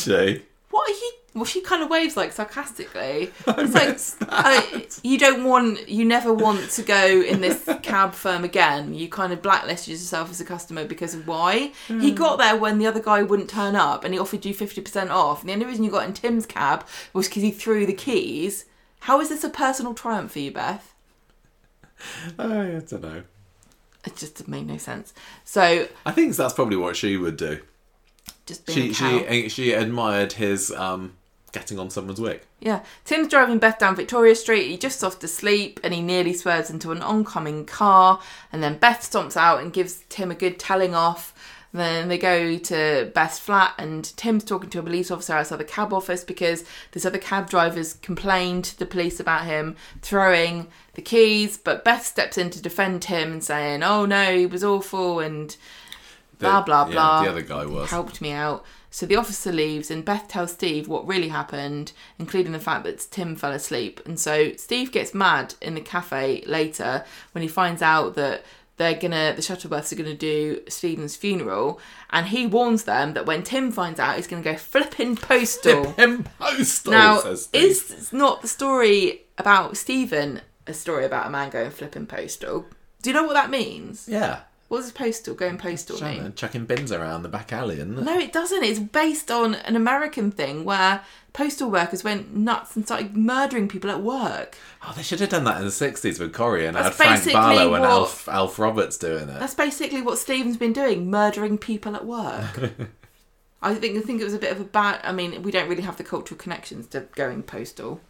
What are you? Well, she kind of waves like sarcastically. I It's like uh, you don't want, you never want to go in this cab firm again. You kind of blacklisted yourself as a customer because of why he got there when the other guy wouldn't turn up, and he offered you fifty percent off. And the only reason you got in Tim's cab was because he threw the keys. How is this a personal triumph for you, Beth? Oh, I don't know. It just made no sense. So I think that's probably what she would do. Just being She a cow. she she admired his um getting on someone's wick. Yeah, Tim's driving Beth down Victoria Street. He just off to sleep and he nearly swerves into an oncoming car. And then Beth stomps out and gives Tim a good telling off. Then they go to Beth's flat and Tim's talking to a police officer outside the cab office because this other cab driver's complained to the police about him throwing the keys. But Beth steps in to defend him and saying, "Oh no, he was awful," and blah blah yeah, blah. the other guy was. helped me out. So the officer leaves, and Beth tells Steve what really happened, including the fact that Tim fell asleep. And so Steve gets mad in the cafe later when he finds out that they're gonna the Shuttleworths are gonna do Stephen's funeral, and he warns them that when Tim finds out, he's gonna go flipping postal. Him postal now, is not the story about Stephen a story about a man going flipping postal? Do you know what that means? yeah. What does postal going postal? Shannon chucking bins around the back alley, isn't it? No, it doesn't. It's based on an American thing where postal workers went nuts and started murdering people at work. Oh, they should have done that in the sixties with Corrie and had Frank Barlow and Alf Alf Roberts doing it. That's basically what Stephen's been doing, murdering people at work. I think I think it was a bit of a bad. I mean, we don't really have the cultural connections to going postal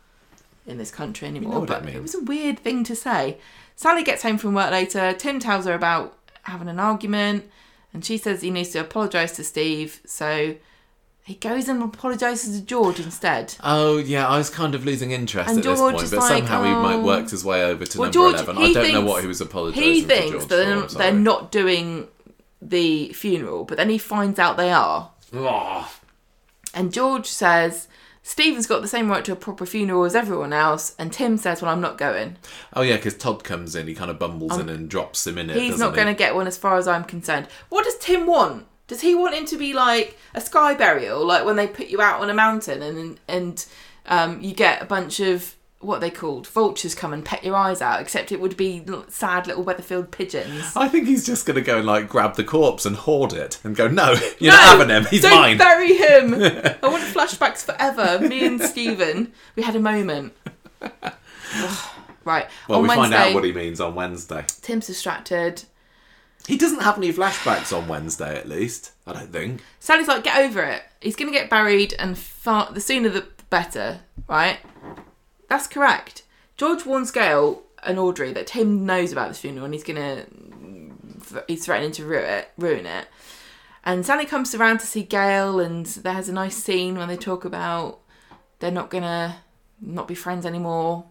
in this country anymore. what it but it means. was a weird thing to say. Sally gets home from work later. Tim tells her about having an argument, and she says he needs to apologise to Steve. So he goes and apologises to George instead. Oh yeah, I was kind of losing interest And at this point, but like, somehow he oh. might oh. worked his way over to Well, number George, eleven. I don't know what he was apologising He to thinks George that they're. They're not doing the funeral, but then he finds out they are. Oh, And George says Stephen's got the same right to a proper funeral as everyone else, and Tim says, "Well, I'm not going. Oh yeah, because Todd comes in, he kind of bumbles in and drops him in it. Um, He's not he? going to get one, as far as I'm concerned." What does Tim want? Does he want him to be like a sky burial, like when they put you out on a mountain and and um, you get a bunch of what are they called vultures come and peck your eyes out? Except it would be sad little Weatherfield pigeons. I think he's just going to go and like grab the corpse and hoard it and go, no, you're No, not having him. He's don't mine. bury him. I want flashbacks forever. Me and Stephen, we had a moment. Right. well, on we Wednesday, find out what he means on Wednesday. Tim's distracted. He doesn't have any flashbacks on Wednesday, at least. I don't think. Sally's like, get over it. He's going to get buried, and far, the sooner the better, right? That's correct. George warns Gail and Audrey that Tim knows about this funeral and he's going to. He's threatening to ruin it, ruin it. And Sally comes around to see Gail, and there's a nice scene when they talk about they're not going to not be friends anymore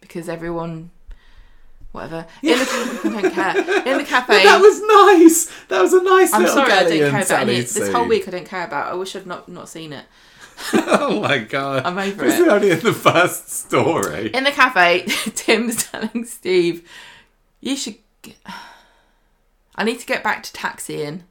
because everyone. Whatever. Yeah. In the, I don't care. In the cafe. That was nice. That was a nice I'm little sorry, I don't care about any. This whole week, I don't care about. I wish I'd not not seen it. oh my god. I'm over This it. is only in the first story. In the cafe, Tim's telling Steve, "You should. I need to get back to taxiing."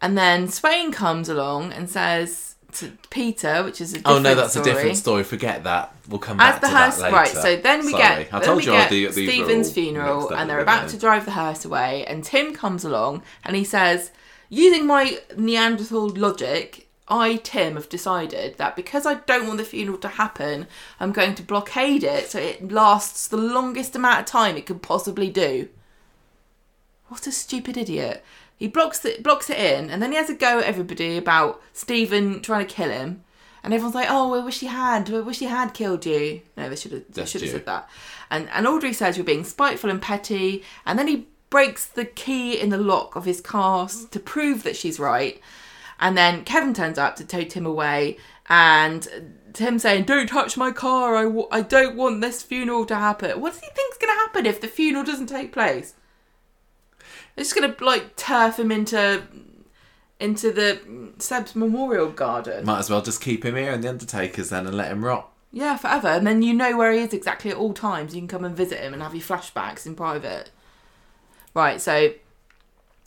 And then Swain comes along and says to Peter, which is a different Oh no, that's story, a different story. Forget that. We'll come As back the to hearse, that later. right? So then we Sorry. get I then told we you get the, Stephen's funeral, and they're about to drive the hearse away, and Tim comes along and he says, using my Neanderthal logic, I Tim have decided that because I don't want the funeral to happen, I'm going to blockade it so it lasts the longest amount of time it could possibly do. What a stupid idiot! He blocks it, blocks it in, and then he has a go at everybody about Stephen trying to kill him. And everyone's like, "Oh, I wish he had. I wish he had killed you." No, they should have. They should have said that. And and Audrey says you're being spiteful and petty. And then he breaks the key in the lock of his car to prove that she's right. And then Kevin turns up to tow Tim away, and Tim saying, "Don't touch my car. I, w- I don't want this funeral to happen." What does he think's going to happen if the funeral doesn't take place? Just going to like turf him into into the Seb's memorial garden. Might as well just keep him here in the Undertaker's then and let him rot. Yeah, forever. And then you know where he is exactly at all times. You can come and visit him and have your flashbacks in private. Right, so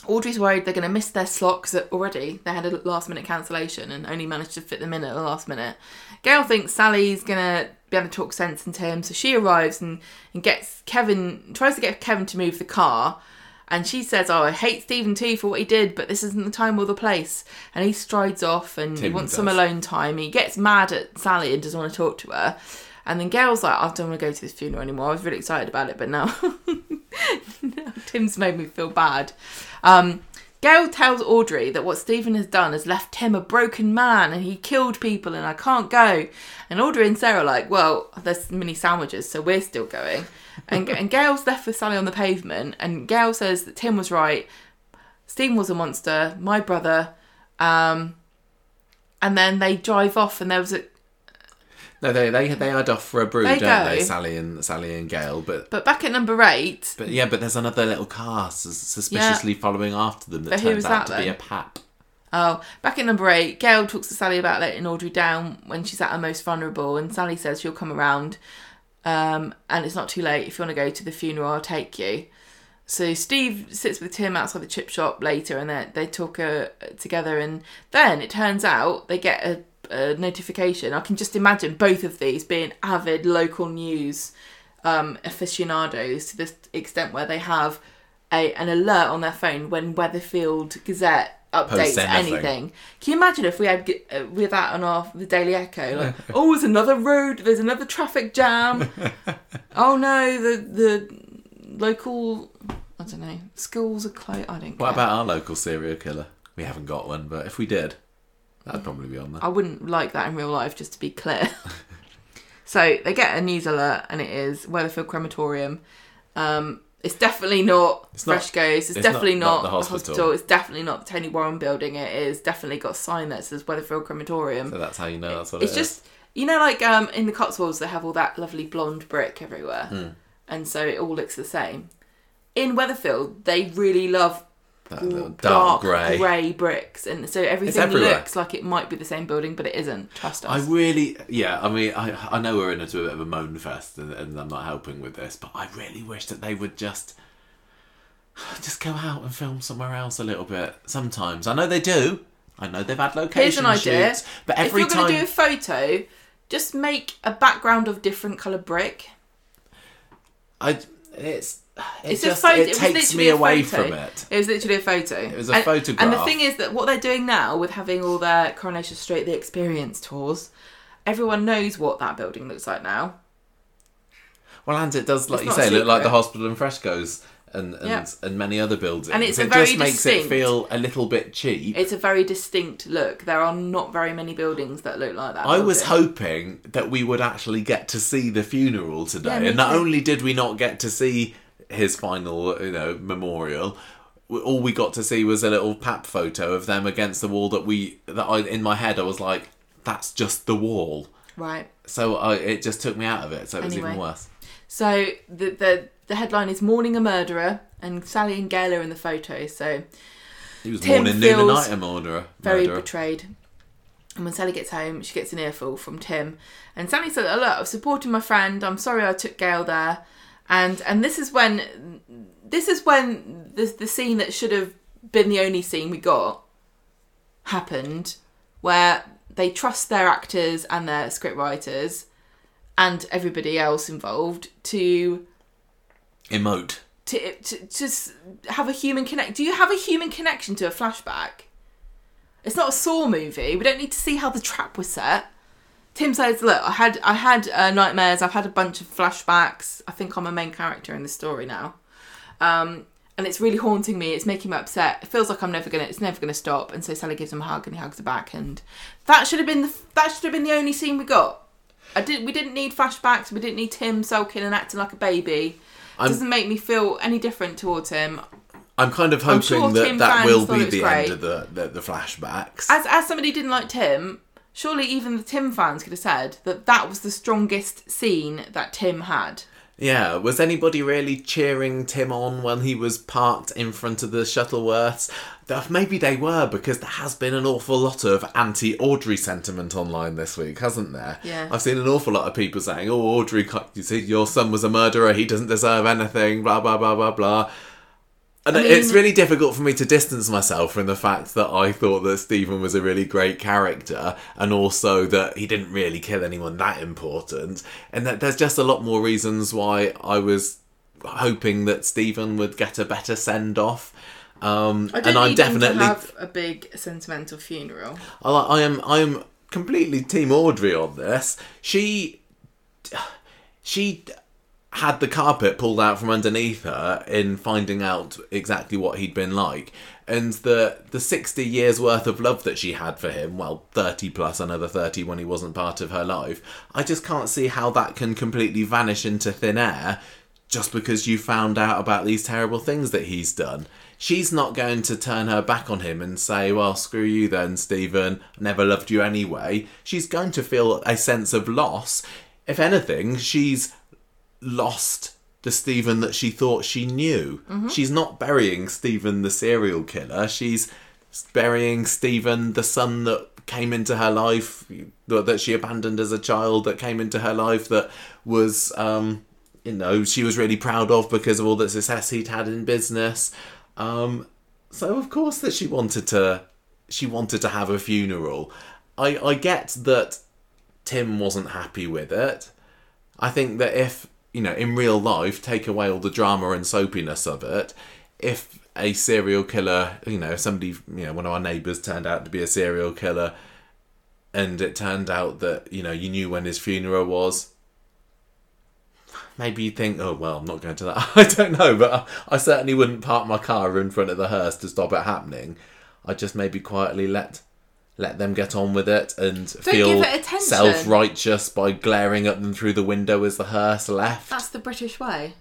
Audrey's worried they're going to miss their slot because already they had a last minute cancellation and only managed to fit them in at the last minute. Gail thinks Sally's going to be able to talk sense into him, so she arrives and, and gets Kevin, tries to get Kevin to move the car. And she says, Oh, I hate Stephen too for what he did, but this isn't the time or the place. And he strides off and he Tim wants some alone time. He gets mad at Sally and doesn't want to talk to her. And then Gail's like, I don't want to go to this funeral anymore. I was really excited about it, but now, now Tim's made me feel bad. Um, Gail tells Audrey that what Stephen has done has left Tim a broken man and he killed people and I can't go. And Audrey and Sarah are like, well, there's mini sandwiches, so we're still going. And, and Gail's left with Sally on the pavement and Gail says that Tim was right. Stephen was a monster, my brother. Um, and then they drive off and there was a, No, they they they head off for a brew, They don't go. they? Sally and Sally and Gail, but but back at number eight, but yeah, but there's another little car sus- suspiciously following after them that But who turns out that to be then? a pap. Oh, back at number eight, Gail talks to Sally about letting Audrey down when she's at her most vulnerable, and Sally says she'll come around, um, and it's not too late. If you want to go to the funeral, I'll take you. So Steve sits with Tim outside the chip shop later, and they they talk uh, together, and then it turns out they get a, a notification. I can just imagine both of these being avid local news um, aficionados to the extent where they have a an alert on their phone when Weatherfield Gazette updates anything. anything. Can you imagine if we had uh, with that on our the Daily Echo? Like, oh, there's another road. There's another traffic jam. oh no, the the local I don't know schools are closed. I don't. What care. about our local serial killer? We haven't got one, but if we did, that'd probably be on there. I wouldn't like that in real life, just to be clear. so they get a news alert, and it is Weatherfield Crematorium. Um, it's definitely not It's not- Freshco's. It's, it's definitely not not, the the hospital. hospital. It's definitely not the Tony Warren building. It is definitely got a sign that says Weatherfield Crematorium. So that's how you know that's what it's it is. just you know, like um, in the Cotswolds, they have all that lovely blonde brick everywhere, Hmm. and so it all looks the same. In Weatherfield, they really love That little dark, dark grey. grey bricks, and so everything looks like it might be the same building, but it isn't. Trust us. I really, yeah. I mean, I I know we're in a bit of a moan fest, and, and I'm not helping with this, but I really wish that they would just just go out and film somewhere else a little bit. Sometimes I know they do. I know they've had location Here's an idea: shoots, but if every you're time going to do a photo, just make a background of different colour brick. I it's it It's just a photo. it was takes me away photo. from it. It was literally a photo. It was a and, photograph. And the thing is that what they're doing now with having all their Coronation Street the Experience tours, everyone knows what that building looks like now. Well, and it does, like It's you say, look like the hospital and Freshco's and and, Yeah. and many other buildings. And it's it a very just makes distinct- it feel a little bit cheap. It's a very distinct look. There are not very many buildings that look like that. I was hoping that we would actually get to see the funeral today, Yeah, and not too. only did we not get to see his final, you know, memorial, all we got to see was a little pap photo of them against the wall that we that I in my head I was like, that's just the wall. right. So I, it just took me out of it, so it was even worse. So the the the headline is "Mourning a Murderer," and Sally and Gail are in the photo. So He was Tim morning, noon, and night a murderer. very murderer. betrayed. And when Sally gets home, she gets an earful from Tim. And Sally said, oh, "Look, I've supported my friend. I'm sorry I took Gail there." And and this is when this is when the the scene that should have been the only scene we got happened, where they trust their actors and their script writers and everybody else involved to Emote. to, to just have a human connect. Do you have a human connection to a flashback? It's not a Saw movie. We don't need to see how the trap was set. Tim says, "Look, I had I had uh, nightmares. I've had a bunch of flashbacks. I think I'm a main character in the story now, um, and it's really haunting me. It's making me upset. It feels like I'm never gonna. It's never gonna stop." And so Sally gives him a hug, and he hugs her back. And that should have been the that should have been the only scene we got. I did. We didn't need flashbacks. We didn't need Tim sulking and acting like a baby. I'm- doesn't make me feel any different towards him. I'm kind of hoping sure that Tim that will be the great. end of the, the, the flashbacks. As as somebody who didn't like Tim, surely even the Tim fans could have said that that was the strongest scene that Tim had. Yeah, was anybody really cheering Tim on when he was parked in front of the Shuttleworths? Maybe they were because there has been an awful lot of anti Audrey sentiment online this week, hasn't there? Yeah. I've seen an awful lot of people saying, "Oh, Audrey, you see, your son was a murderer. He doesn't deserve anything." Blah blah blah blah blah. And I mean- it's really difficult for me to distance myself from the fact that I thought that Stephen was a really great character and also that he didn't really kill anyone that important. And that there's just a lot more reasons why I was hoping that Stephen would get a better send off. Um, I don't and I'm definitely to have a big sentimental funeral. I, I am I am completely team Audrey on this. She she had the carpet pulled out from underneath her in finding out exactly what he'd been like. And the the 60 years worth of love that she had for him well 30 plus another 30 when he wasn't part of her life i just can't see how that can completely vanish into thin air just because you found out about these terrible things that he's done. She's not going to turn her back on him and say well screw you then stephen. Never loved you anyway. She's going to feel a sense of loss. If anything she's lost the Stephen that she thought she knew. She's not burying Stephen the serial killer. She's burying Stephen the son that came into her life that that she abandoned as a child that came into her life that was um you know she was really proud of because of all the success he'd had in business um so of course that she wanted to she wanted to have a funeral i i get that tim wasn't happy with it I think that if, you know, in real life, take away all the drama and soapiness of it, if a serial killer, you know, somebody, you know, one of our neighbours turned out to be a serial killer and it turned out that, you know, you knew when his funeral was, maybe you'd think, oh, well, I'm not going to that. I don't know, but I, I certainly wouldn't park my car in front of the hearse to stop it happening. I'd just maybe quietly let let them get on with it and feel it self-righteous by glaring at them through the window as the hearse left. That's the British way.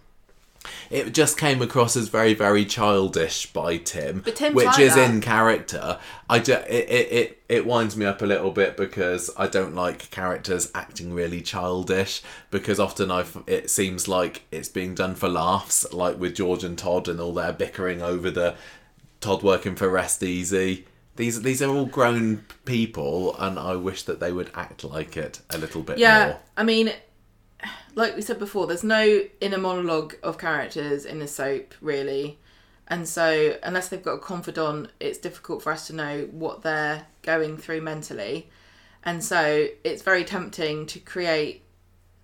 It just came across as very, very childish by Tim, But Tim's which is that. in character. I ju- it, it, it, it winds me up a little bit because I don't like characters acting really childish because often I it seems like it's being done for laughs, like with George and Todd and all their bickering over the Todd working for Rest Easy. These these are all grown people, and I wish that they would act like it a little bit Yeah, more. I mean, like we said before, there's no inner monologue of characters in the soap, really. And so, unless they've got a confidant, it's difficult for us to know what they're going through mentally. And so, it's very tempting to create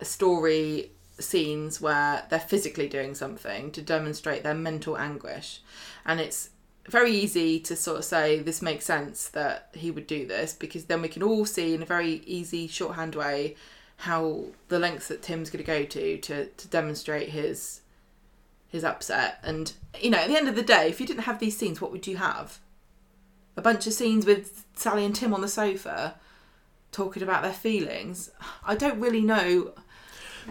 a story scenes where they're physically doing something to demonstrate their mental anguish. And it's very easy to sort of say this makes sense that he would do this because then we can all see in a very easy shorthand way how the lengths that Tim's going to go to to to demonstrate his his upset. And you know at the end of the day if you didn't have these scenes what would you have? A bunch of scenes with Sally and Tim on the sofa talking about their feelings. I don't really know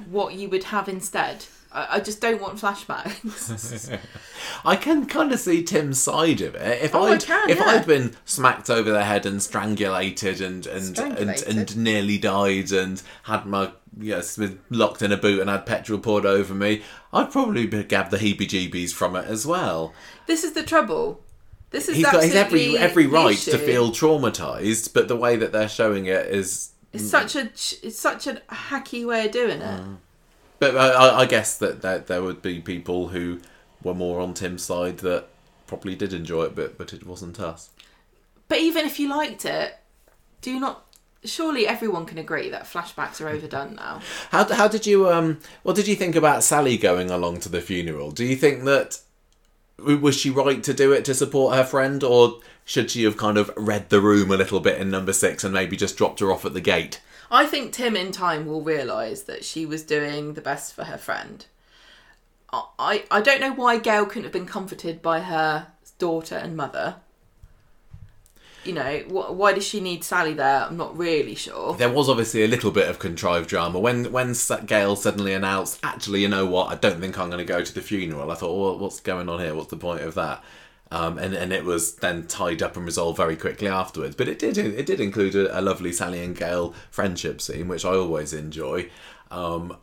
what you would have instead I, I just don't want flashbacks I can kind of see Tim's side of it. If Oh, I I'd can, if yeah. I'd been smacked over the head and strangulated and and and, Strangulated? and nearly died and had my yes with locked in a boot and had petrol poured over me, I'd probably be- have the heebie-jeebies from it as well. this is the trouble this is He's got his every absolutely every the right to issue. feel traumatized, but the way that they're showing it is. It's such a it's such a hacky way of doing it. Mm. But I, I- guess that, that there would be people who were more on Tim's side that probably did enjoy it, but but it wasn't us. But even if you liked it, do you not? Surely everyone can agree that flashbacks are overdone now. How how did you um? What did you think about Sally going along to the funeral? Do you think that was she right to do it to support her friend, or should she have kind of read the room a little bit in number six and maybe just dropped her off at the gate? I think Tim in time will realise that she was doing the best for her friend. I, I don't know why Gail couldn't have been comforted by her daughter and mother. You know, wh- why does she need Sally there? I'm not really sure. There was obviously a little bit of contrived drama when when Gail suddenly announced, "Actually, you know what? I don't think I'm going to go to the funeral." I thought, well, what's going on here? What's the point of that? Um, and and it was then tied up and resolved very quickly afterwards. But it did it did include a, a lovely Sally and Gail friendship scene, which I always enjoy. Um,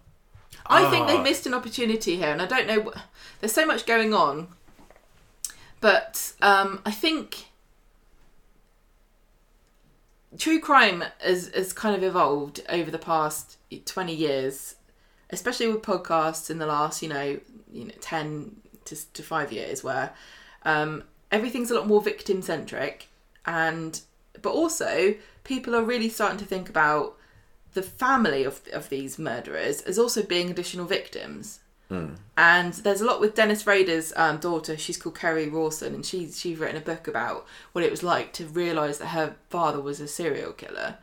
I think they Ah. missed an opportunity here, and I don't know. There's so much going on, but um, I think true crime has has kind of evolved over the past twenty years, especially with podcasts in the last you know you know ten to to five years, where um, everything's a lot more victim centric, and but also people are really starting to think about the family of, of these murderers as also being additional victims. And there's a lot with Dennis Rader's um, daughter. She's called Kerry Rawson, and she's she's written a book about what it was like to realise that her father was a serial killer.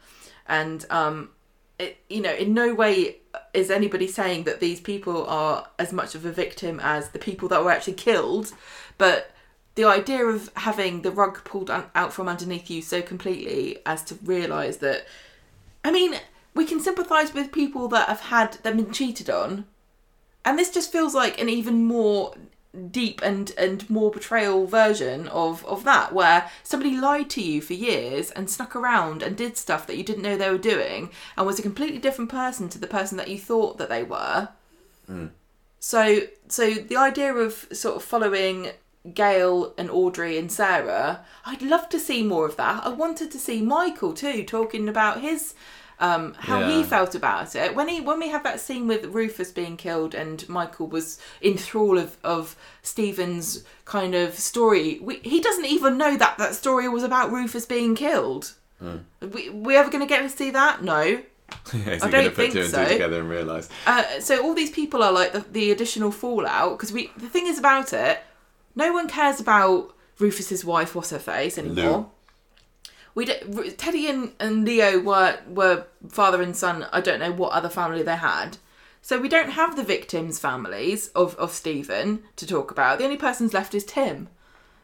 And um, it, you know, in no way is anybody saying that these people are as much of a victim as the people that were actually killed, but the idea of having the rug pulled un- out from underneath you so completely as to realise that I mean, we can sympathise with people that have had them been cheated on, and this just feels like an even more deep and and more betrayal version of of that, where somebody lied to you for years and snuck around and did stuff that you didn't know they were doing, and was a completely different person to the person that you thought that they were. Hmm. So so the idea of sort of following Gail and Audrey and Sarah, I'd love to see more of that. I wanted to see Michael too talking about his um, how he felt about it when he when we had that scene with Rufus being killed and Michael was in thrall of of Stephen's kind of story. We, he doesn't even know that that story was about Rufus being killed. We we ever going to get to see that? No. yeah, I he's going to don't put think two and so. two together and realise. Uh, so all these people are like the, the additional fallout because we the thing is about it no one cares about rufus's wife what's her face anymore. Lou. we d- teddy and, and leo were were father and son i don't know what other family they had. So we don't have the victims families of, of stephen to talk about. The only person's left is tim.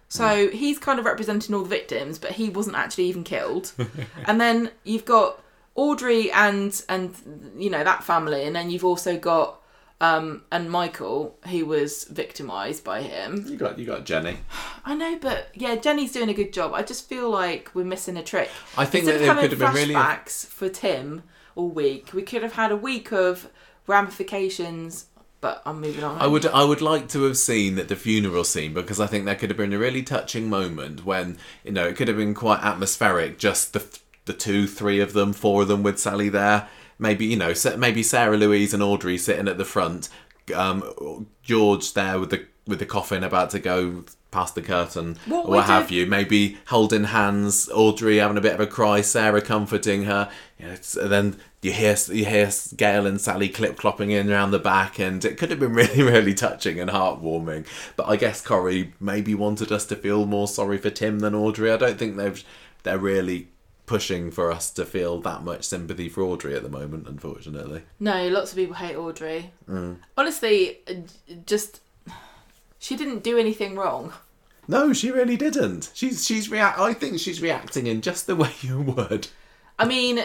So hmm. he's kind of representing all the victims but he wasn't actually even killed. And then you've got Audrey and and you know that family, and then you've also got um and Michael who was victimized by him. You got you got Jenny. I know, but yeah, Jenny's doing a good job. I just feel like we're missing a trick. I think Instead that of it could have been really. flashbacks for Tim all week, we could have had a week of ramifications but I'm moving on. I would I would like to have seen the funeral scene because I think that could have been a really touching moment when you know it could have been quite atmospheric. Just the the two, three of them, four of them with Sally there. Maybe you know maybe Sarah Louise and Audrey sitting at the front. Um, George there with the with the coffin about to go past the curtain What what have did- you. Maybe holding hands. Audrey having a bit of a cry. Sarah comforting her. You know, and then you hear you hear Gail and Sally clip clopping in around the back, and it could have been really really touching and heartwarming. But I guess Corrie maybe wanted us to feel more sorry for Tim than Audrey. I don't think they've they're really pushing for us to feel that much sympathy for Audrey at the moment. Unfortunately, No, lots of people hate Audrey. Mm. Honestly, just she didn't do anything wrong. no, she really didn't. She's she's react. I think she's reacting in just the way you would. I mean,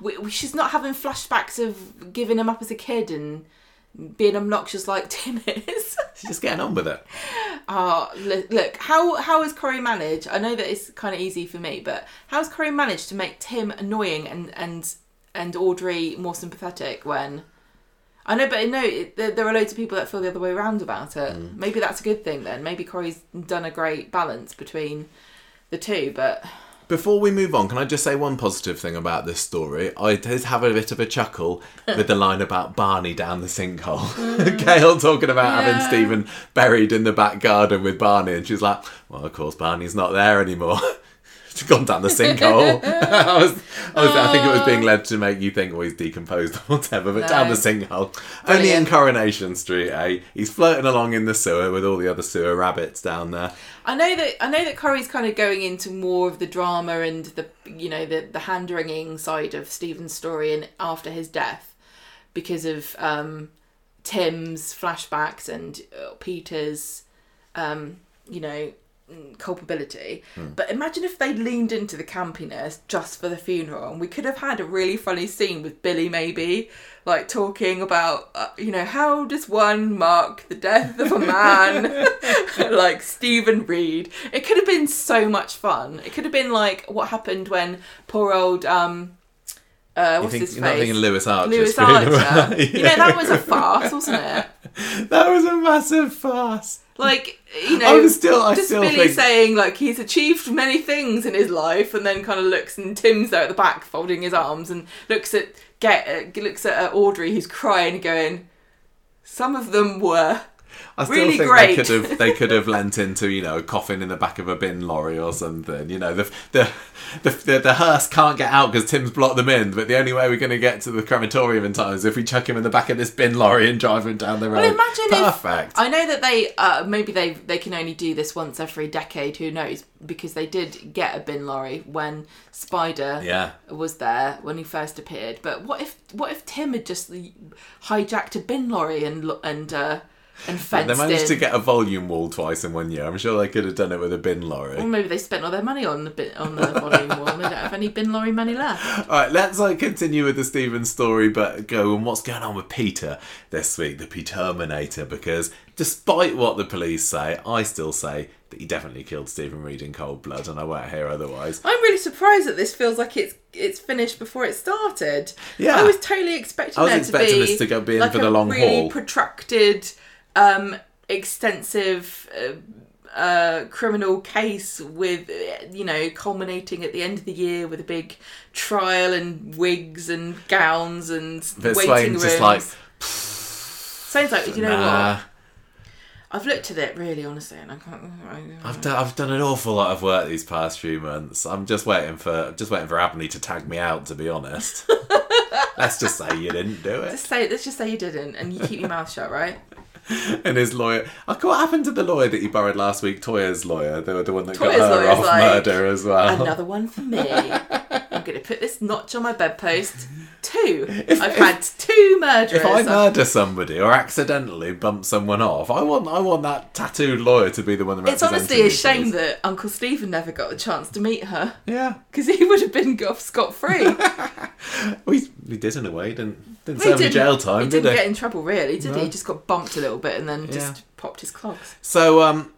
we, we- she's not having flashbacks of giving him up as a kid and being obnoxious like Tim is. She's just getting on with it. Oh, look, look, how how has Corrie managed? I know that it's kind of easy for me, but how has Corrie managed to make Tim annoying and and and Audrey more sympathetic when? I know, but no, it, there, there are loads of people that feel the other way around about it. Mm. Maybe that's a good thing then. Maybe Corrie's done a great balance between the two, but Before we move on, can I just say one positive thing about this story? I did have a bit of a chuckle with the line about Barney down the sinkhole. Mm. Gail talking about having Stephen buried in the back garden with Barney, and she's like, "Well, of course, Barney's not there anymore." Gone down the sinkhole. I, was, I, was, I think it was being led to make you think, "Oh, he's decomposed or whatever." But No. down the sinkhole, only in Coronation Street. Eh? He's floating along in the sewer with all the other sewer rabbits down there. I know that I know that Corrie's kind of going into more of the drama and the you know the the hand wringing side of Stephen's story and after his death because of um, Tim's flashbacks and uh, Peter's um, you know mm, culpability. But imagine if they leaned into the campiness just for the funeral, and we could have had a really funny scene with Billy maybe like talking about uh, you know how does one mark the death of a man like Stephen Reid. It could have been so much fun. It could have been like what happened when poor old um uh what's think, his face? thinking Lewis Archer? Lewis Archer. about- You know that was a farce, wasn't it? That was a massive farce. Like you know, I was still, I just still Billy think. saying like he's achieved many things in his life, and then kind of looks and Tim's there at the back folding his arms and looks at get uh, looks at uh, Audrey who's crying going. Some of them were. I still really think great. they could have they could have lent into you know a coffin in the back of a bin lorry or something. You know the the the, the, the hearse can't get out because Tim's blocked them in. But the only way we're going to get to the crematorium in time is if we chuck him in the back of this bin lorry and drive him down the road. Well, imagine if Perfect. I know that they uh, maybe they they can only do this once every decade. Who knows? Because they did get a bin lorry when Spider yeah. was there when he first appeared. But what if what if Tim had just hijacked a bin lorry and and uh, and fenced They managed in? to get a volume wall twice in one year. I'm sure they could have done it with a bin lorry. Or maybe they spent all their money on the bin, on the volume wall. and They don't have any bin lorry money left. All right, let's like continue with the Stephen story, but go on what's going on with Peter this week, the Peterminator, because despite what the police say, I still say that he definitely killed Stephen Reid in cold blood, and I won't hear otherwise. I'm really surprised that this feels like it's it's finished before it started. Yeah. I was totally expecting I was expecting to be this to go- be in like for a the long really haul. protracted, um, extensive. Uh, uh, criminal case with you know culminating at the end of the year with a big trial and wigs and gowns and But waiting rooms. just like, Sounds like you know nah. what? I've looked at it really honestly, and I can't. I, I've done, I've done an awful lot of work these past few months. I'm just waiting for just waiting for Abney to tag me out. To be honest, let's just say you didn't do it. Just say, let's just say you didn't, and you keep your mouth shut, right? And his lawyer, oh, like, what happened to the lawyer that he borrowed last week? Toya's lawyer, the, the one that Toya's got her off like, murder as well. Another one for me. I'm going to put this notch on my bedpost. Two. I've had two murderers. If I murder somebody or accidentally bump someone off, I want I want that tattooed lawyer to be the one that it's honestly a shame please. that Uncle Stephen never got the chance to meet her Yeah, because he would have been off scot free. well, he, he did in a way. Didn't didn't he serve any didn't, jail time, he did didn't he? get in trouble, really, did he? No. He just got bumped a little bit and then Yeah. just popped his clogs. So, um,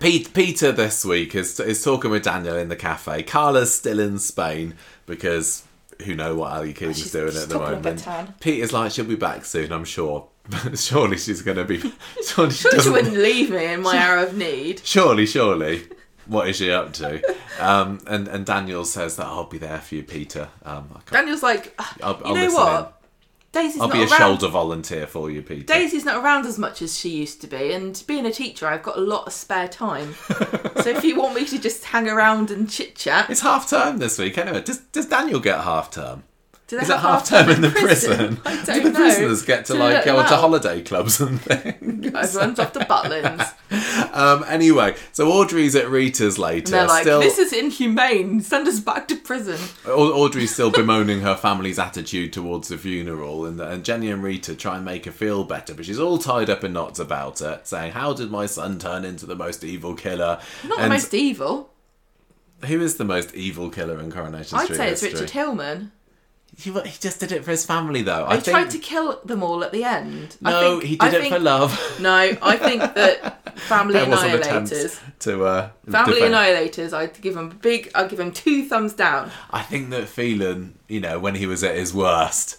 Pete, Peter this week is is talking with Daniel in the cafe. Carla's still in Spain because who know what Ali Keaton's She's- doing she's at the topping up her moment. tan. Peter's like, she'll be back soon, I'm sure. surely she's going to be. Surely she Sure, she doesn't. wouldn't leave me in my hour of need. Surely, surely. What is she up to? Um, and and Daniel says that I'll be there for you, Peter. Um, I Daniel's like, I'll, you I'll know what? Daisy's. I'll not be a around. shoulder volunteer for you, Peter. Daisy's not around as much as she used to be, and being a teacher, I've got a lot of spare time. so if you want me to just hang around and chit chat, It's half term this week, anyway. Does Does Daniel get half term? Do they Is it half term in the prison? I Do don't the know. prisoners get to Do like go into holiday clubs and things? Everyone's off to Butlins. Um, anyway, so Audrey's at Rita's later. And they're like, still, this is inhumane. Send us back to prison. Audrey's still bemoaning her family's attitude towards the funeral, and, and Jenny and Rita try and make her feel better, but she's all tied up in knots about it, saying, "How did my son turn into the most evil killer?" Not and the most evil. who is the most evil killer in Coronation Street? I'd say it's history? Richard Hillman. He, he just did it for his family, though. I He think tried to kill them all at the end. I no, think- he I did it think- for love. No, I think that family There was an attempt annihilators. to uh, Family defend- annihilators. I'd give him a big. I'd give him two thumbs down. I think that Phelan, you know, when he was at his worst,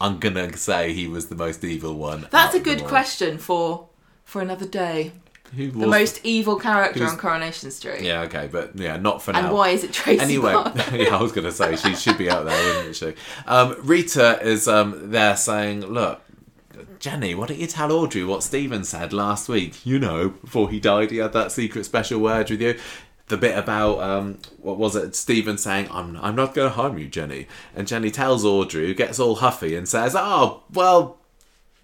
I'm gonna say he was the most evil one. That's a good question for for another day. Who The was most evil character who's- on Coronation Street. Yeah, okay, but yeah, not for now. And why is it Tracy Anyway, Barker? yeah, I was going to say she should be out there, wouldn't she? Um, Rita is um, there saying, "Look, Jenny, why don't you tell Audrey what Stephen said last week? You know, before he died, he had that secret special word with you." The bit about um, what was it? Stephen saying, "I'm I'm not going to harm you, Jenny," and Jenny tells Audrey, who gets all huffy and says, "Oh, well."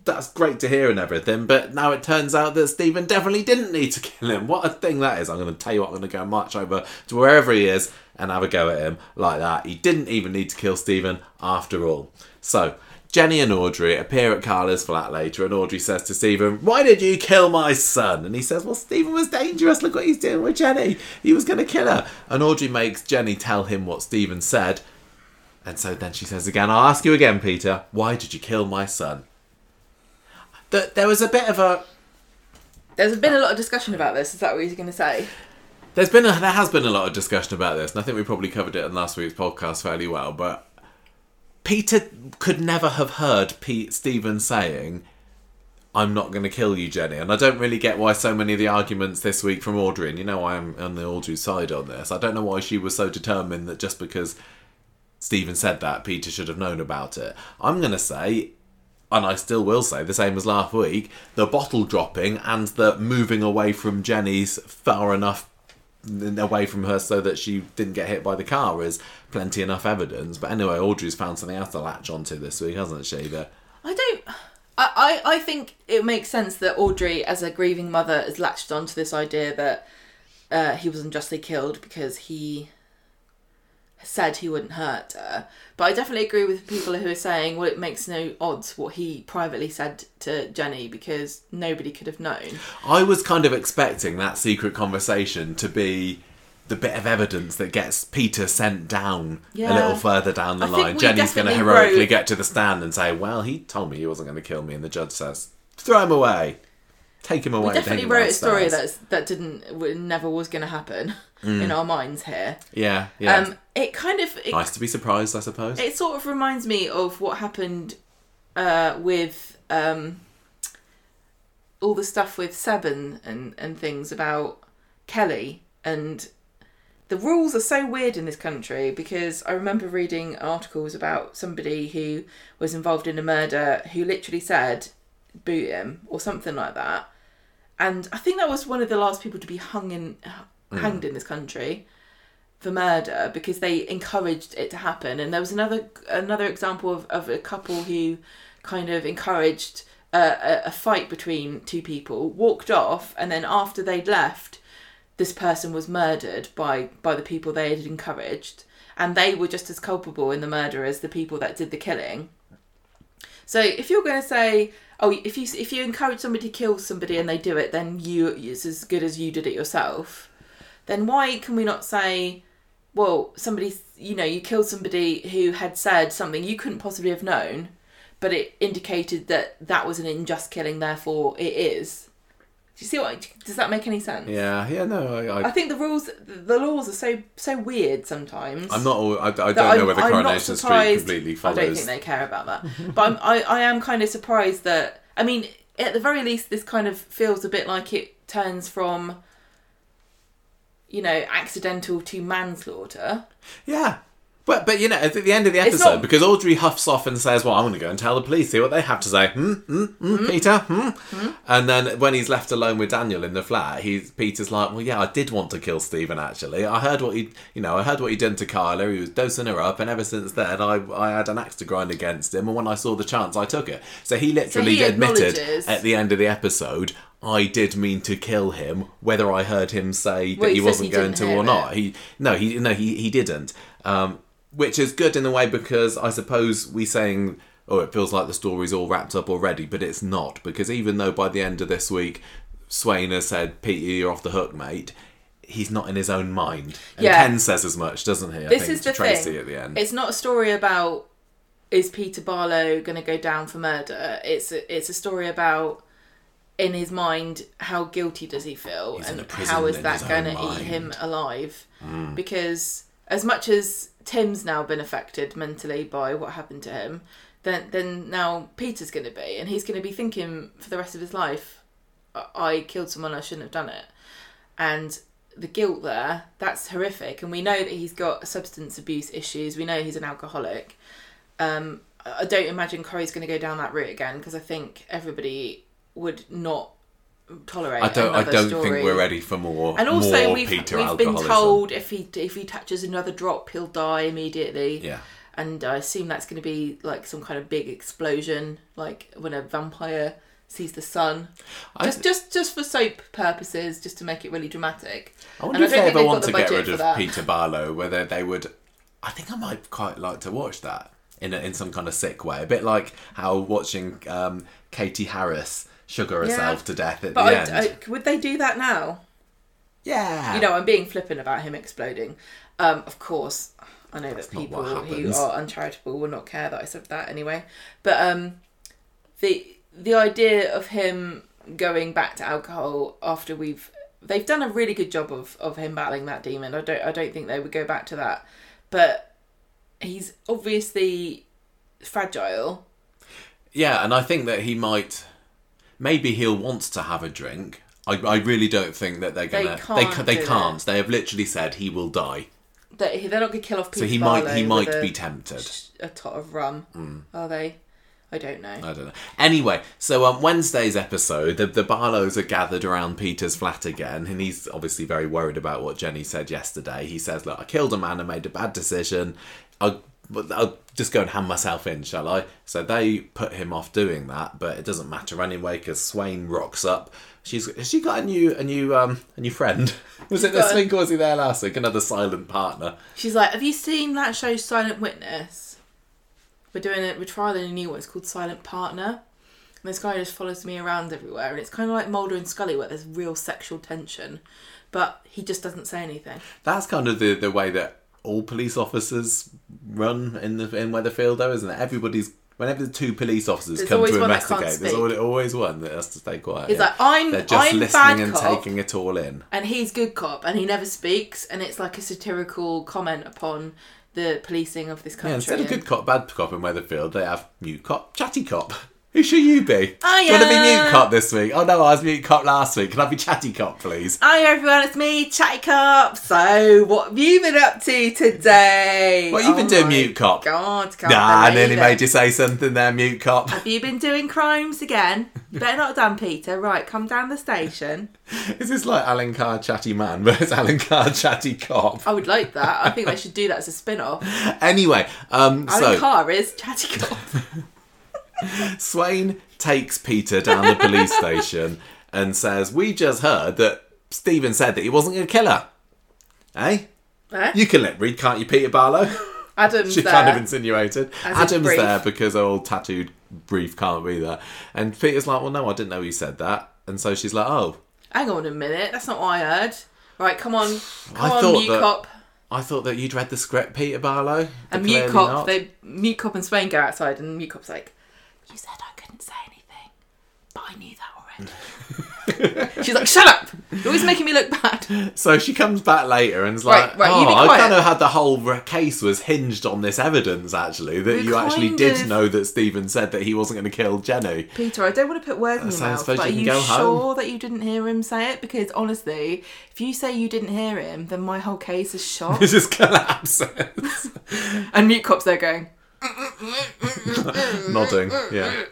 That's great to hear and everything, but now it turns out that Stephen definitely didn't need to kill him. What a thing that is. I'm going to tell you what, I'm going to go march over to wherever he is and have a go at him like that. He didn't even need to kill Stephen after all. So, Jenny and Audrey appear at Carla's flat later, and Audrey says to Stephen, Why did you kill my son? And he says, Well, Stephen was dangerous. Look what he's doing with Jenny. He was going to kill her. And Audrey makes Jenny tell him what Stephen said. And so then she says again, I'll ask you again, Peter, why did you kill my son? Th- There was a bit of a There's been a lot of discussion about this. Is that what you're going to say? There's been a, there has been a lot of discussion about this, and I think we probably covered it in last week's podcast fairly well. But Peter could never have heard Pete Stephen saying, "I'm not going to kill you, Jenny," and I don't really get why so many of the arguments this week from Audrey. And you know, I'm on the Audrey side on this. I don't know why she was so determined that just because Stephen said that, Peter should have known about it. I'm going to say and I still will say the same as last week, the bottle dropping and the moving away from Jenny's far enough away from her so that she didn't get hit by the car is plenty enough evidence. But anyway, Audrey's found something else to latch onto this week, hasn't she? That I don't. I, I, I think it makes sense that Audrey, as a grieving mother, has latched onto this idea that uh, he was unjustly killed because he said he wouldn't hurt her. But I definitely agree with people who are saying, well, it makes no odds what he privately said to Jenny because nobody could have known. I was kind of expecting that secret conversation to be the bit of evidence that gets Peter sent down a little further down the I line. Jenny's going to heroically wrote- get to the stand and say, "Well, he told me he wasn't going to kill me," and the judge says, "Throw him away, take him away." We definitely wrote a story downstairs." that's, that didn't, never was going to happen in our minds here. yeah, yeah. Um, it kind of it, nice to be surprised, I suppose. it sort of reminds me of what happened uh, with um, all the stuff with Seven and, and things about Kelly and the rules are so weird in this country because I remember reading articles about somebody who was involved in a murder who literally said boot him or something like that and I think that was one of the last people to be hung in mm. hanged in this country for murder because they encouraged it to happen. And there was another another example of, of a couple who kind of encouraged a, a, a fight between two people, walked off, and then after they'd left, this person was murdered by by the people they had encouraged, and they were just as culpable in the murder as the people that did the killing. So if you're going to say, oh, if you if you encourage somebody to kill somebody and they do it, then you it's as good as you did it yourself. Then why can we not say, well, somebody you know you killed somebody who had said something you couldn't possibly have known, but it indicated that that was an unjust killing, therefore it is. Do you see what? Does that make any sense? Yeah, yeah, no, I, I I, think the rules, the laws are so so weird sometimes. I'm not. all- I, I don't know I'm- whether Coronation Street completely I don't think they care about that. but I'm, I, I am kind of surprised that. I mean, at the very least, this kind of feels a bit like it turns from, you know, accidental to manslaughter. Yeah. But, but you know, at the end of the episode, not- because Audrey huffs off and says, "Well, I'm going to go and tell the police, see what they have to say." Hmm, hmm, hmm, Peter, hmm. And then when he's left alone with Daniel in the flat, he's Peter's like, "Well, yeah, I did want to kill Stephen. Actually, I heard what he, you know, I heard what he done to Carla. He was dosing her up, and ever since then, I, I had an axe to grind against him. And when I saw the chance, I took it. So he literally he admitted at the end of the episode." I did mean to kill him, whether I heard him say that Well, he he wasn't he going to or it. not. He no, he no, he he didn't. Um, which is good in a way because I suppose we saying oh it feels like the story's all wrapped up already, but it's not because even though by the end of this week Swain has said Peter you're off the hook, mate. He's not in his own mind. And Yeah. Ken says as much, doesn't he? I This think, is to the Tracy thing. at the end. It's not a story about is Peter Barlow going to go down for murder. It's a, it's a story about in his mind how guilty does he feel He's and how is that going to eat. Him alive? Because as much as Tim's now been affected mentally by what happened to him, then then now Peter's going to be, and he's going to be thinking for the rest of his life, I, killed someone I shouldn't have done it, and the guilt there that's horrific and we know that he's got substance abuse issues we know he's an alcoholic um i I don't imagine Corrie's going to go down that route again because i think everybody would not tolerate I don't. I don't story. think we're ready for more. and also more we've, Peter we've been told if he if he touches another drop he'll die immediately Yeah. and i assume that's going to be like some kind of big explosion like when a vampire sees the sun I- just just just for soap purposes just to make it really dramatic I wonder And if don't they ever want to get rid of. Peter Barlow, whether they would. I think I might quite like to watch that in a, in some kind of sick way, a bit like how watching um, Katy Harris sugar Yeah. herself to death at But the I, end. I, would they do that now? yeah, You know, I'm being flippant about him exploding. Um, of course, I know that That's not people who are uncharitable will not care that I said that anyway. But um, the the idea of him going back to alcohol after we've they've done a really good job of, of him battling that demon. I don't I don't think they would go back to that. But he's obviously fragile. yeah, and I think that he might. Maybe he'll want to have a drink. I, I really don't think that they're gonna. can't ca- they do can't. They have literally said he will die. That he- they're not going to kill off Peter so he might. Barlow He with might a- be tempted. a tot of rum. Hmm. Are they? I don't know. I don't know. Anyway, so on Wednesday's episode, the, the Barlows are gathered around Peter's flat again, and he's obviously very worried about what Jenny said yesterday. He says, "Look, I killed a man and made a bad decision. I'll, but I'll just go and hand myself in, shall I?" So they put him off doing that, but it doesn't matter anyway because Swain rocks up. She's has she got a new a new um a new friend? Was it this week or was he there last week? Another silent partner. She's like, "Have you seen that show Silent Witness? We're doing it. We're trialing a new one. It's called Silent Partner." And this guy just follows me around everywhere, and it's kind of like Mulder and Scully, where there's real sexual tension, but he just doesn't say anything. That's kind of the, the way that all police officers run in the in Weatherfield, though, isn't it? Everybody's whenever the two police officers There's come to one that can't investigate, there's always, always one that has to stay quiet. He's yeah. like, "I'm, They're just I'm listening and cop," taking it all in. and he's good cop, and he never speaks, and it's like a satirical comment upon the policing of this country. Yeah, instead of good cop, bad cop in Weatherfield, they have mute cop, chatty cop. Who should you be? I Do you want to be am- mute cop this week? Oh no, I was mute cop last week. Can I be chatty cop, please? Hi everyone, it's me, Chatty Cop. So, what have you been up to today? What have you been Oh doing, my mute cop? God, can't Nah, I believe nearly it. made you say something there, mute cop. Have you been doing crimes again? Better not have done, Peter. Right, come down the station. Is this like Alan Carr chatty man, versus Alan Carr chatty cop? I would like that. I think they should do that as a spin off. Anyway, um, Alan so Carr is Chatty Cop. Swain takes Peter down the police station and says, "We just heard that Stephen said that he wasn't going to kill her." Eh? Eh? You can let read, can't you, Peter Barlow? Adam's she there. kind of insinuated. As Adam's Brief. there because her old tattooed brief can't be there. And Peter's like, well, no, I didn't know you said that. And so she's like, oh, Hang on a minute. That's not what I heard. Right, come on. Come I on, thought Mute that- Cop. I thought that you'd read the script, Peter Barlow. And Mute Cop, not. they Mute Cop and Swain go outside, and Mute Cop's like, "You said I couldn't say anything, but I knew that already." She's like, shut up! You're always making me look bad. So she comes back later and is like, Right, right, you "Oh, I quiet." kind of had the whole re- case was hinged on this evidence, actually, that We're you actually kind did of- know that Stephen said that he wasn't going to kill Jenny." Peter, I don't want to put words uh, in So your I mouth, suppose but are you you can go sure home. that you didn't hear him say it? Because honestly, if you say you didn't hear him, then my whole case is shot. It just collapses, and mute cops there going, nodding. Yeah.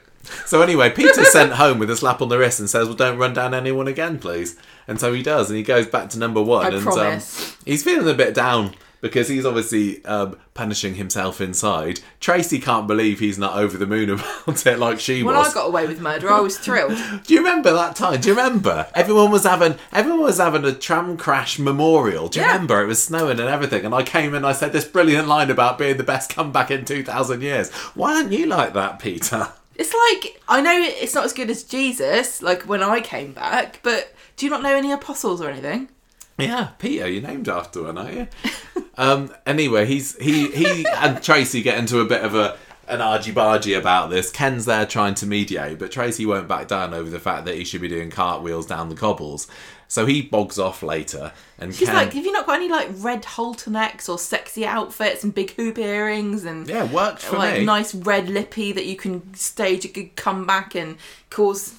So anyway, Peter's sent home with a slap on the wrist and says, "Well, don't run down anyone again, please." And so he does, and he goes back to number one. I and. Um, he's feeling a bit down because he's obviously um, punishing himself inside. Tracy can't believe he's not over the moon about it like she when was. I got away with murder, I was thrilled. Do you remember that time? Do you remember? Everyone was having everyone was having a tram crash memorial. Do you Yeah. remember? It was snowing and everything, and I came in. I said this brilliant line about being the best comeback in two thousand years. Why aren't you like that, Peter? It's like I know it's not as good as Jesus, like when I came back, but do you not know any apostles or anything? Yeah, Peter, you're named after one, aren't you? um, anyway, he's he he and Tracy get into a bit of a an argy bargy about this. Ken's there trying to mediate, but Tracy won't back down over the fact that he should be doing cartwheels down the cobbles. So he bogs off later, and She's Ken, like, have you not got any like red halternecks or sexy outfits and big hoop earrings and yeah, worked for like me. nice red lippy that you can stage a good comeback and cause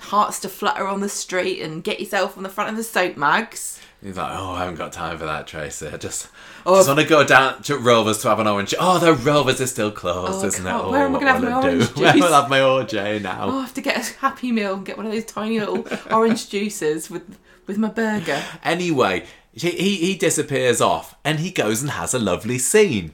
hearts to flutter on the street and get yourself on the front of the soap mags? He's like, oh, I haven't got time for that, Tracy. I just, Oh, just want to go down to Rovers to have an orange. Oh, the Rovers is still closed, Oh, isn't God, it? Oh, where am I oh, what gonna have my I do? orange Where juice? will I have my OJ now? Oh, I have to get a happy meal and get one of those tiny little orange juices with with my burger. Anyway, he, he he disappears off, and he goes and has a lovely scene.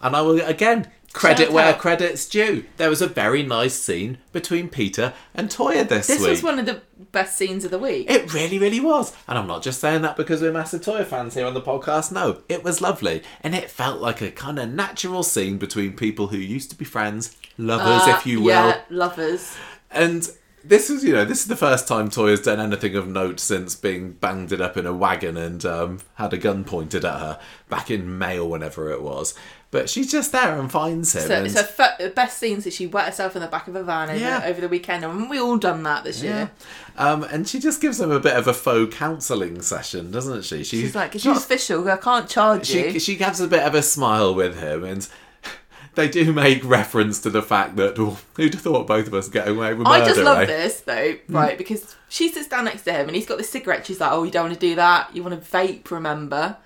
And I will again credit where credit's due. There was a very nice scene between Peter and Toyah this, This week. This was one of the best scenes of the week. It really, really was. And I'm not just saying that because we're massive Toyah fans here on the podcast. No, it was lovely. And it felt like a kind of natural scene between people who used to be friends, lovers, Uh, if you will. Yeah, lovers. And this is, you know, this is the first time Toyah's done anything of note since being banged it up in a wagon and um, had a gun pointed at her back in May or whenever it was. But she's just there and finds him. So and, fir- the best scene since she wet herself in the back of a van over, Yeah. over the weekend, and we all done that this yeah. year. Um, and she just gives him a bit of a faux counselling session, doesn't she? She- She's like, it's not official. I can't charge you. she she has a bit of a smile with him and they do make reference to the fact that well, who'd have thought both of us getting away with murder I just love eh? this though, right? Because she sits down next to him and he's got the cigarette. She's like, "Oh, you don't want to do that. You want to vape. Remember,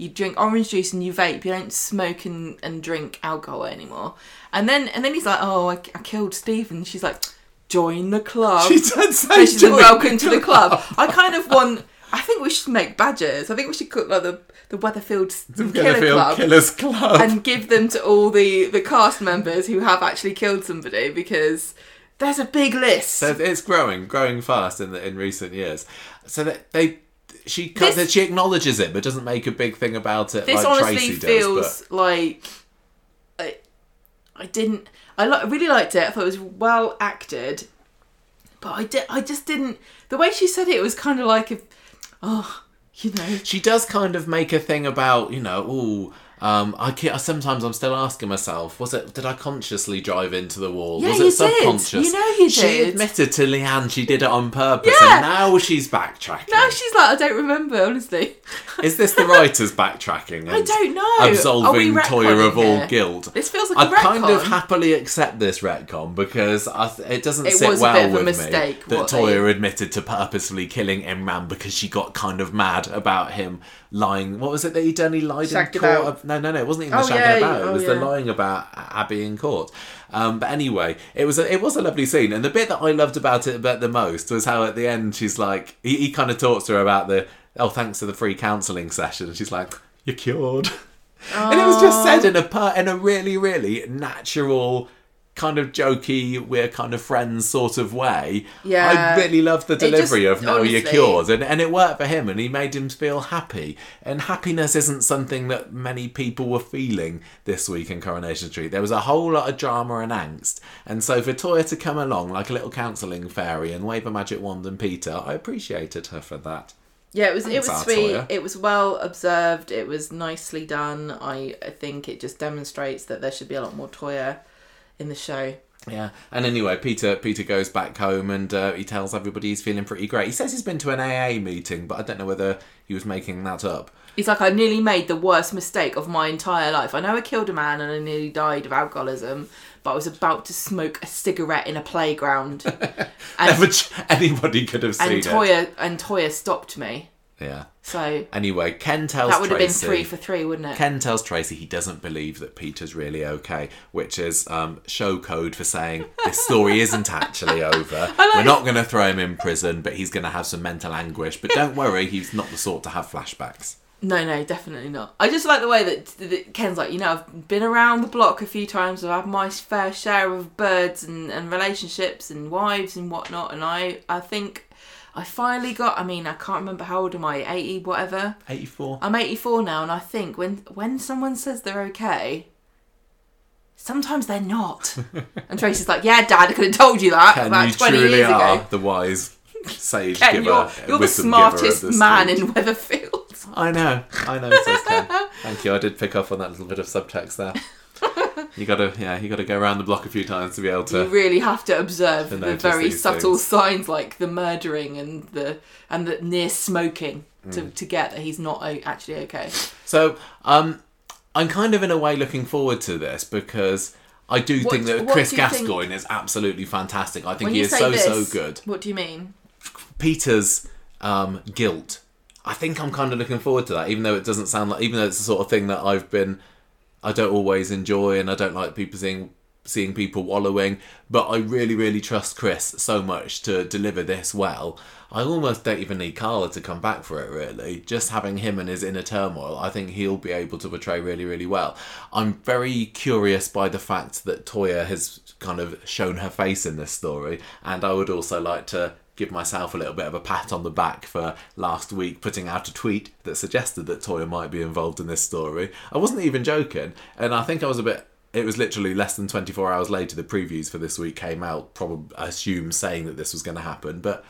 you drink orange juice and you vape. You don't smoke and, and drink alcohol anymore." And then and then he's like, "Oh, I, I killed Stephen." She's like, "Join the club." she did say So she's join welcome to the club. I kind of want. I think we should make badges. I think we should cook like the the Weatherfield Gonna Killer feel Club Killers Club. and give them to all the the cast members who have actually killed somebody because there's a big list. So it's growing, growing fast in the, in recent years. So that they, she This- she acknowledges it, but doesn't make a big thing about it. this like honestly Tracy feels does. like I, I didn't. I li- I really liked it. I thought it was well acted, but I did. I just didn't. The way she said it, it was kind of like if, oh, you know. She does kind of make a thing about you know, ooh. Um, I sometimes I'm still asking myself, was it? Did I consciously drive into the wall? Yeah, was you it did. subconscious? You know you She did. admitted to Leanne she did it on purpose, Yeah. and now she's backtracking. Now she's like, I don't remember, honestly. Is this the writers backtracking? I don't know. Absolving Toyah of all here? guilt. This feels like I'd a kind of happily accept this retcon because I th- it doesn't It sit well bit of a with mistake, me that Toyah they- admitted to purposefully killing Imran because she got kind of mad about him lying. What was it that he done? He lied in court. about. No, no, no. It wasn't even the Oh, shagging yeah, about. It oh, was the lying about Abi in court. Um, but anyway, it was a, it was a lovely scene, and the bit that I loved about it about the most was how at the end she's like he, he kind of talks to her about the oh thanks to the free counselling session, and she's like you're cured. And it was just said in a in a really, really natural, kind of jokey, we're kind of friends sort of way. Yeah. I really loved the It just- delivery of "No, you're cured," and and it worked for him, and he made him feel happy. And happiness isn't something that many people were feeling this week in Coronation Street. There was a whole lot of drama and angst, and so for Toyah to come along like a little counselling fairy and wave a magic wand and Peter, I appreciated her for that. Yeah, it was it was sweet. It was well observed. It was nicely done. I, I think it just demonstrates that there should be a lot more Toyah in the show. Yeah, and anyway, Peter Peter goes back home and uh, he tells everybody he's feeling pretty great. He says he's been to an AA meeting, but I don't know whether he was making that up. He's like, I nearly made the worst mistake of my entire life. I know I killed a man and I nearly died of alcoholism, but I was about to smoke a cigarette in a playground. and, Never ch- anybody could have seen and it. Toyah and Toyah stopped me. Yeah. So Anyway, Ken tells that would have been three for three, wouldn't it? Ken tells Tracy he doesn't believe that Peter's really okay, which is um, show code for saying this story isn't actually over. We're not going to throw him in prison, but he's going to have some mental anguish. But don't worry, he's not the sort to have flashbacks. No, no, definitely not. I just like the way that, that Ken's like, you know, I've been around the block a few times. I've had my fair share of birds and, and relationships and wives and whatnot. And I, I think I finally got. I mean, I can't remember how old am I? Eighty, whatever. 84. I'm 84 now, and I think when when someone says they're okay, sometimes they're not. and Tracy's like, "Yeah, Dad, I could have told you that Ken, about you 20 truly years are ago." the wise sage Ken, giver. you're, you're the wisdom giver of smartest man street. in Weatherfield. I know, I know, says Ken. Thank you. I did pick up on that little bit of subtext there. You gotta, yeah, you gotta go around the block a few times to be able to. You really have to observe to the very subtle things. signs, like the murdering and the and the near smoking, Mm. to, to get that he's not actually okay. So, um, I'm kind of in a way looking forward to this because I do What- think that Chris you think- Gascoigne is absolutely fantastic. I think he is so this, so good. what do you mean? Peter's um, guilt. I think I'm kind of looking forward to that, even though it doesn't sound like, even though it's the sort of thing that I've been, I don't always enjoy, and I don't like people seeing seeing people wallowing. But I really, really trust Chris so much to deliver this well. I almost don't even need Carla to come back for it. Really, just having him and his inner turmoil, I think he'll be able to portray really, really well. I'm very curious by the fact that Toyah has kind of shown her face in this story, and I would also like to give myself a little bit of a pat on the back for last week putting out a tweet that suggested that Toyah might be involved in this story. I wasn't even joking, and I think I was a bit. It was literally less than 24 hours later the previews for this week came out, probably I assume saying that this was going to happen, but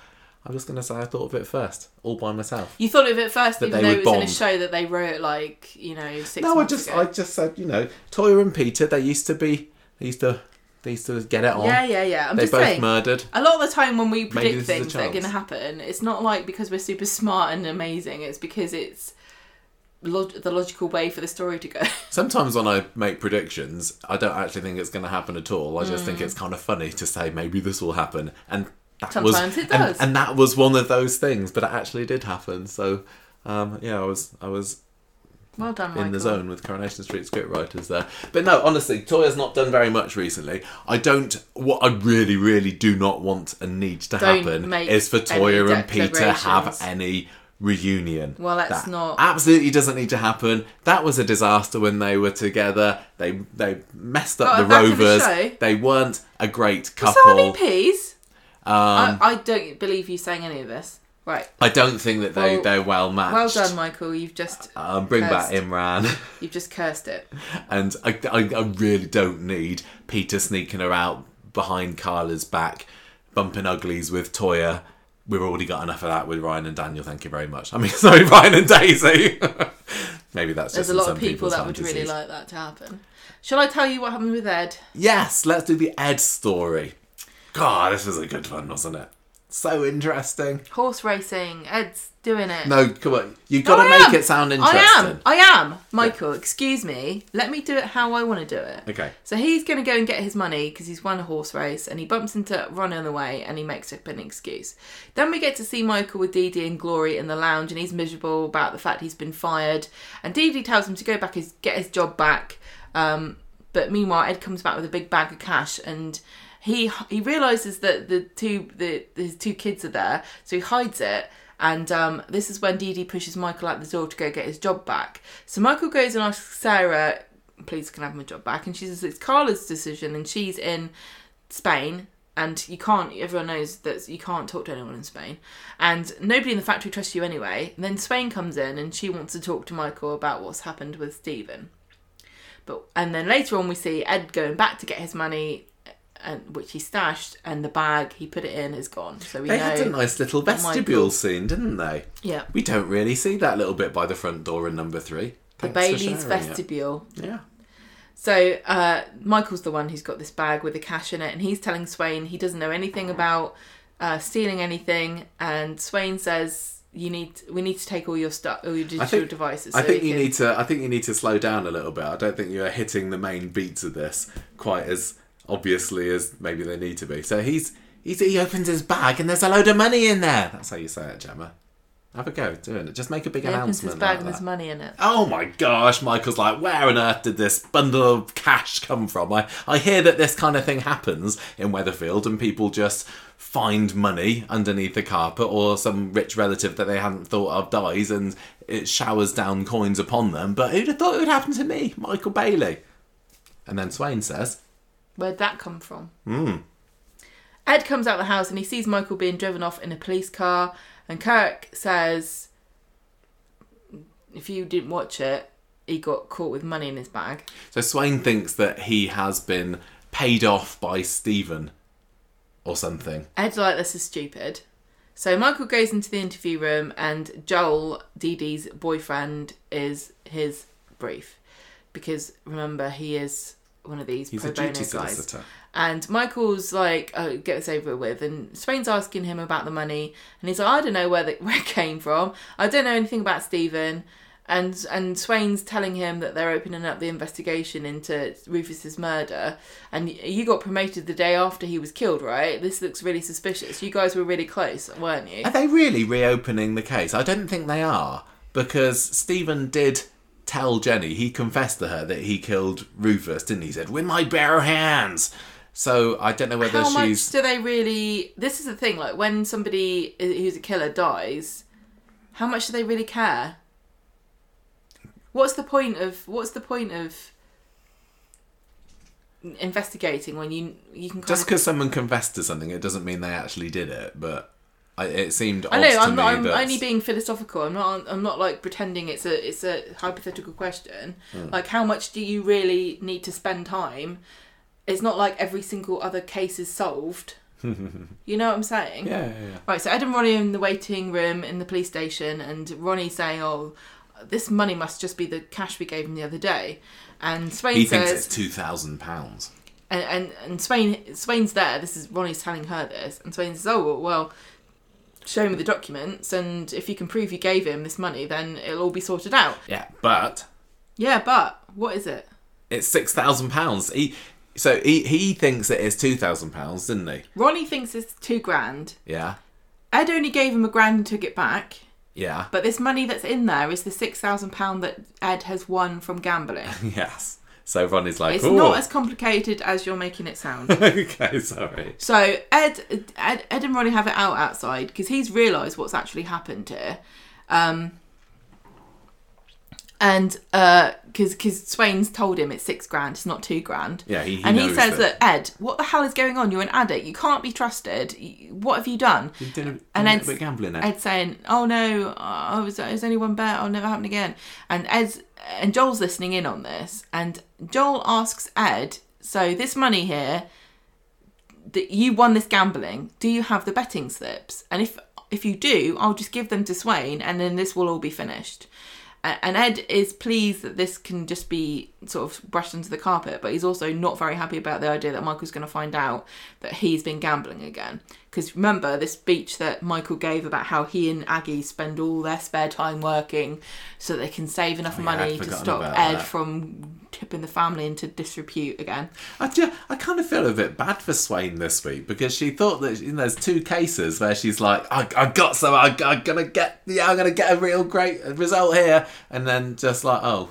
I'm just going to say I thought of it first, all by myself. You thought of it first, That even though it was in a show that they wrote like you know six No, I just ago. I just said, you know, Toyah and Peter, they used to be they used to they to get it on. Yeah, yeah, yeah. I'm they just both saying. murdered. A lot of the time when we predict things that are going to happen, it's not like because we're super smart and amazing. It's because it's log- the logical way for the story to go. Sometimes when I make predictions, I don't actually think it's going to happen at all. I just think it's kind of funny to say maybe this will happen, and that was Sometimes it and- does. And, that was one of those things, but it actually did happen. So, um, yeah, I was I was well done, Michael. in the zone with Coronation Street scriptwriters there. But no, honestly, Toyah's not done very much recently. I don't. What I really, really do not want and need to Don't happen make is for Toyah any and Peter have declarations. any reunion. Well, that's That not- absolutely doesn't need to happen. That was a disaster when they were together. They they messed up Got the it back in the Rovers. show. They weren't a great So couple. RVPs? Um, I, I don't believe you saying any of this. Right. I don't think that they Well- they're well matched. Well done, Michael. You've just Um, bring back Cursed. Imran. you've just cursed it. and I, I, I really don't need Peter sneaking her out behind Carla's back, bumping uglies with Toyah. We've already got enough of that with Ryan and Daniel. Thank you very much. I mean, sorry, Ryan and Daisy. Maybe that's There's just a lot some of people that would really like that to happen. Shall I tell you what happened with Ed? Yes, let's do the Ed story. God, this was a good one, wasn't it? So interesting. Horse racing. Ed's doing it. No, come on. You've got No, to I make am. it sound interesting. I am. I am. Michael, excuse me. Let me do it how I want to do it. Okay. So he's going to go and get his money because he's won a horse race and he bumps into Ron on the way and he makes up an excuse. Then we get to see Michael with Dee Dee and Glory in the lounge and he's miserable about the fact he's been fired. And Dee Dee tells him to go back his get his job back. Um, but meanwhile, Ed comes back with a big bag of cash and he he realizes that the two the his two kids are there, so he hides it. And um, this is when Dee Dee pushes Michael out the door to go get his job back. So Michael goes and asks Sarah, please can I have my job back? And she says it's Carla's decision and she's in Spain and you can't everyone knows that you can't talk to anyone in Spain. And nobody in the factory trusts you anyway. And then Swain comes in and she wants to talk to Michael about what's happened with Stephen. But and then later on we see Ed going back to get his money and which he stashed and the bag he put it in is gone. So we They know had a nice little Michael- vestibule scene, didn't they? Yeah. We don't really see that little bit by the front door in number three. The Thanks for Bailey's sharing it. vestibule. Yeah. So uh, Michael's the one who's got this bag with the cash in it, and he's telling Swain he doesn't know anything about uh, stealing anything. And Swain says, "You need, we need to take all your stuff, all your digital think- devices." I think you can- need to. I think you need to slow down a little bit. I don't think you're hitting the main beats of this quite as obviously as maybe they need to be. So he's, he's he opens his bag and there's a load of money in there. That's how you say it, Gemma. Have a go doing it. Just make a big He opens his bag like and there's money in it. Oh my gosh, Michael's like, where on earth did this bundle of cash come from? I, I hear that this kind of thing happens in Weatherfield and people just find money underneath the carpet or some rich relative that they hadn't thought of dies and it showers down coins upon them. But who'd have thought it would happen to me, Michael Bailey? And then Swain says, Where'd that come from? hmm, Ed comes out of the house and he sees Michael being driven off in a police car, and Kirk says, "If you didn't watch it, he got caught with money in his bag." So Swain thinks that he has been paid off by Stephen or something. Ed's like, "This is stupid." So Michael goes into the interview room, and Joel, Dee Dee's boyfriend, is his brief because remember he is one of these He's pro a bono duty guys. solicitor. And Michael's like, oh, get this over with. And Swain's asking him about the money. And he's like, I don't know where, the, where it came from. I don't know anything about Stephen. And and Swain's telling him that they're opening up the investigation into Rufus's murder. And you got promoted the day after he was killed, right? This looks really suspicious. You guys were really close, weren't you? Are they really reopening the case? I don't think they are because Stephen did tell Jenny he confessed to her that he killed Rufus, didn't he? He said, "With my bare hands." So I don't know whether How she's. much do they really? This is the thing. Like when somebody who's a killer dies, how much do they really care? What's the point of? What's the point of investigating when you you can Just of because someone confessed to something, it doesn't mean they actually did it. But I, it seemed I know I'm, not, I'm that only being philosophical. I'm not. I'm not like pretending it's a it's a hypothetical question. Hmm. Like, how much do you really need to spend time? It's not like every single other case is solved. you know what I'm saying? yeah, yeah, yeah. Right. So Ed and Ronnie are in the waiting room in the police station, and Ronnie's saying, "Oh, this money must just be the cash we gave him the other day." And Swain He says, thinks it's two thousand pounds. and, and and Swain Swain's there. This is Ronnie's telling her this, and Swain says, "Oh well, show me the documents, and if you can prove you gave him this money, then it'll all be sorted out." Yeah, but Yeah, but what is it? it's six thousand pounds. He so he he thinks that it's two thousand pounds, didn't he? Ronnie thinks it's two grand. Yeah, Ed only gave him a grand and took it back. yeah, But this money that's in there is the six thousand pound that Ed has won from gambling. yes. So Ronnie's like, It's "Ooh." not as complicated as you're making it sound. okay, sorry. So Ed, Ed, Ed and Ronnie have it out outside because he's realised what's actually happened here, um, and because because Swain's told him it's six grand, it's not two grand. Yeah, he, he and he says that. Ed, what the hell is going on? You're an addict. You can't be trusted. What have you done? He did a, And a Ed's- bit gambling. Ed. Ed saying, "Oh no, I was it was only one bet. I'll never happen again." And Ed's and Joel's listening in on this, and Joel asks Ed, "So this money here that you won this gambling, do you have the betting slips? And if if you do, I'll just give them to Swain, and then this will all be finished." And Ed is pleased that this can just be sort of brushed under the carpet, but he's also not very happy about the idea that Michael's going to find out that he's been gambling again. Because remember this speech that Michael gave about how he and Aggie spend all their spare time working so they can save enough Oh, yeah, money to stop Ed that. from tipping the family into disrepute again. I, ju- I kind of feel a bit bad for Swain this week because she thought that you know, there's two cases where she's like, I, I got some, I, I'm gonna get, yeah, I'm gonna get a real great result here, and then just like, oh,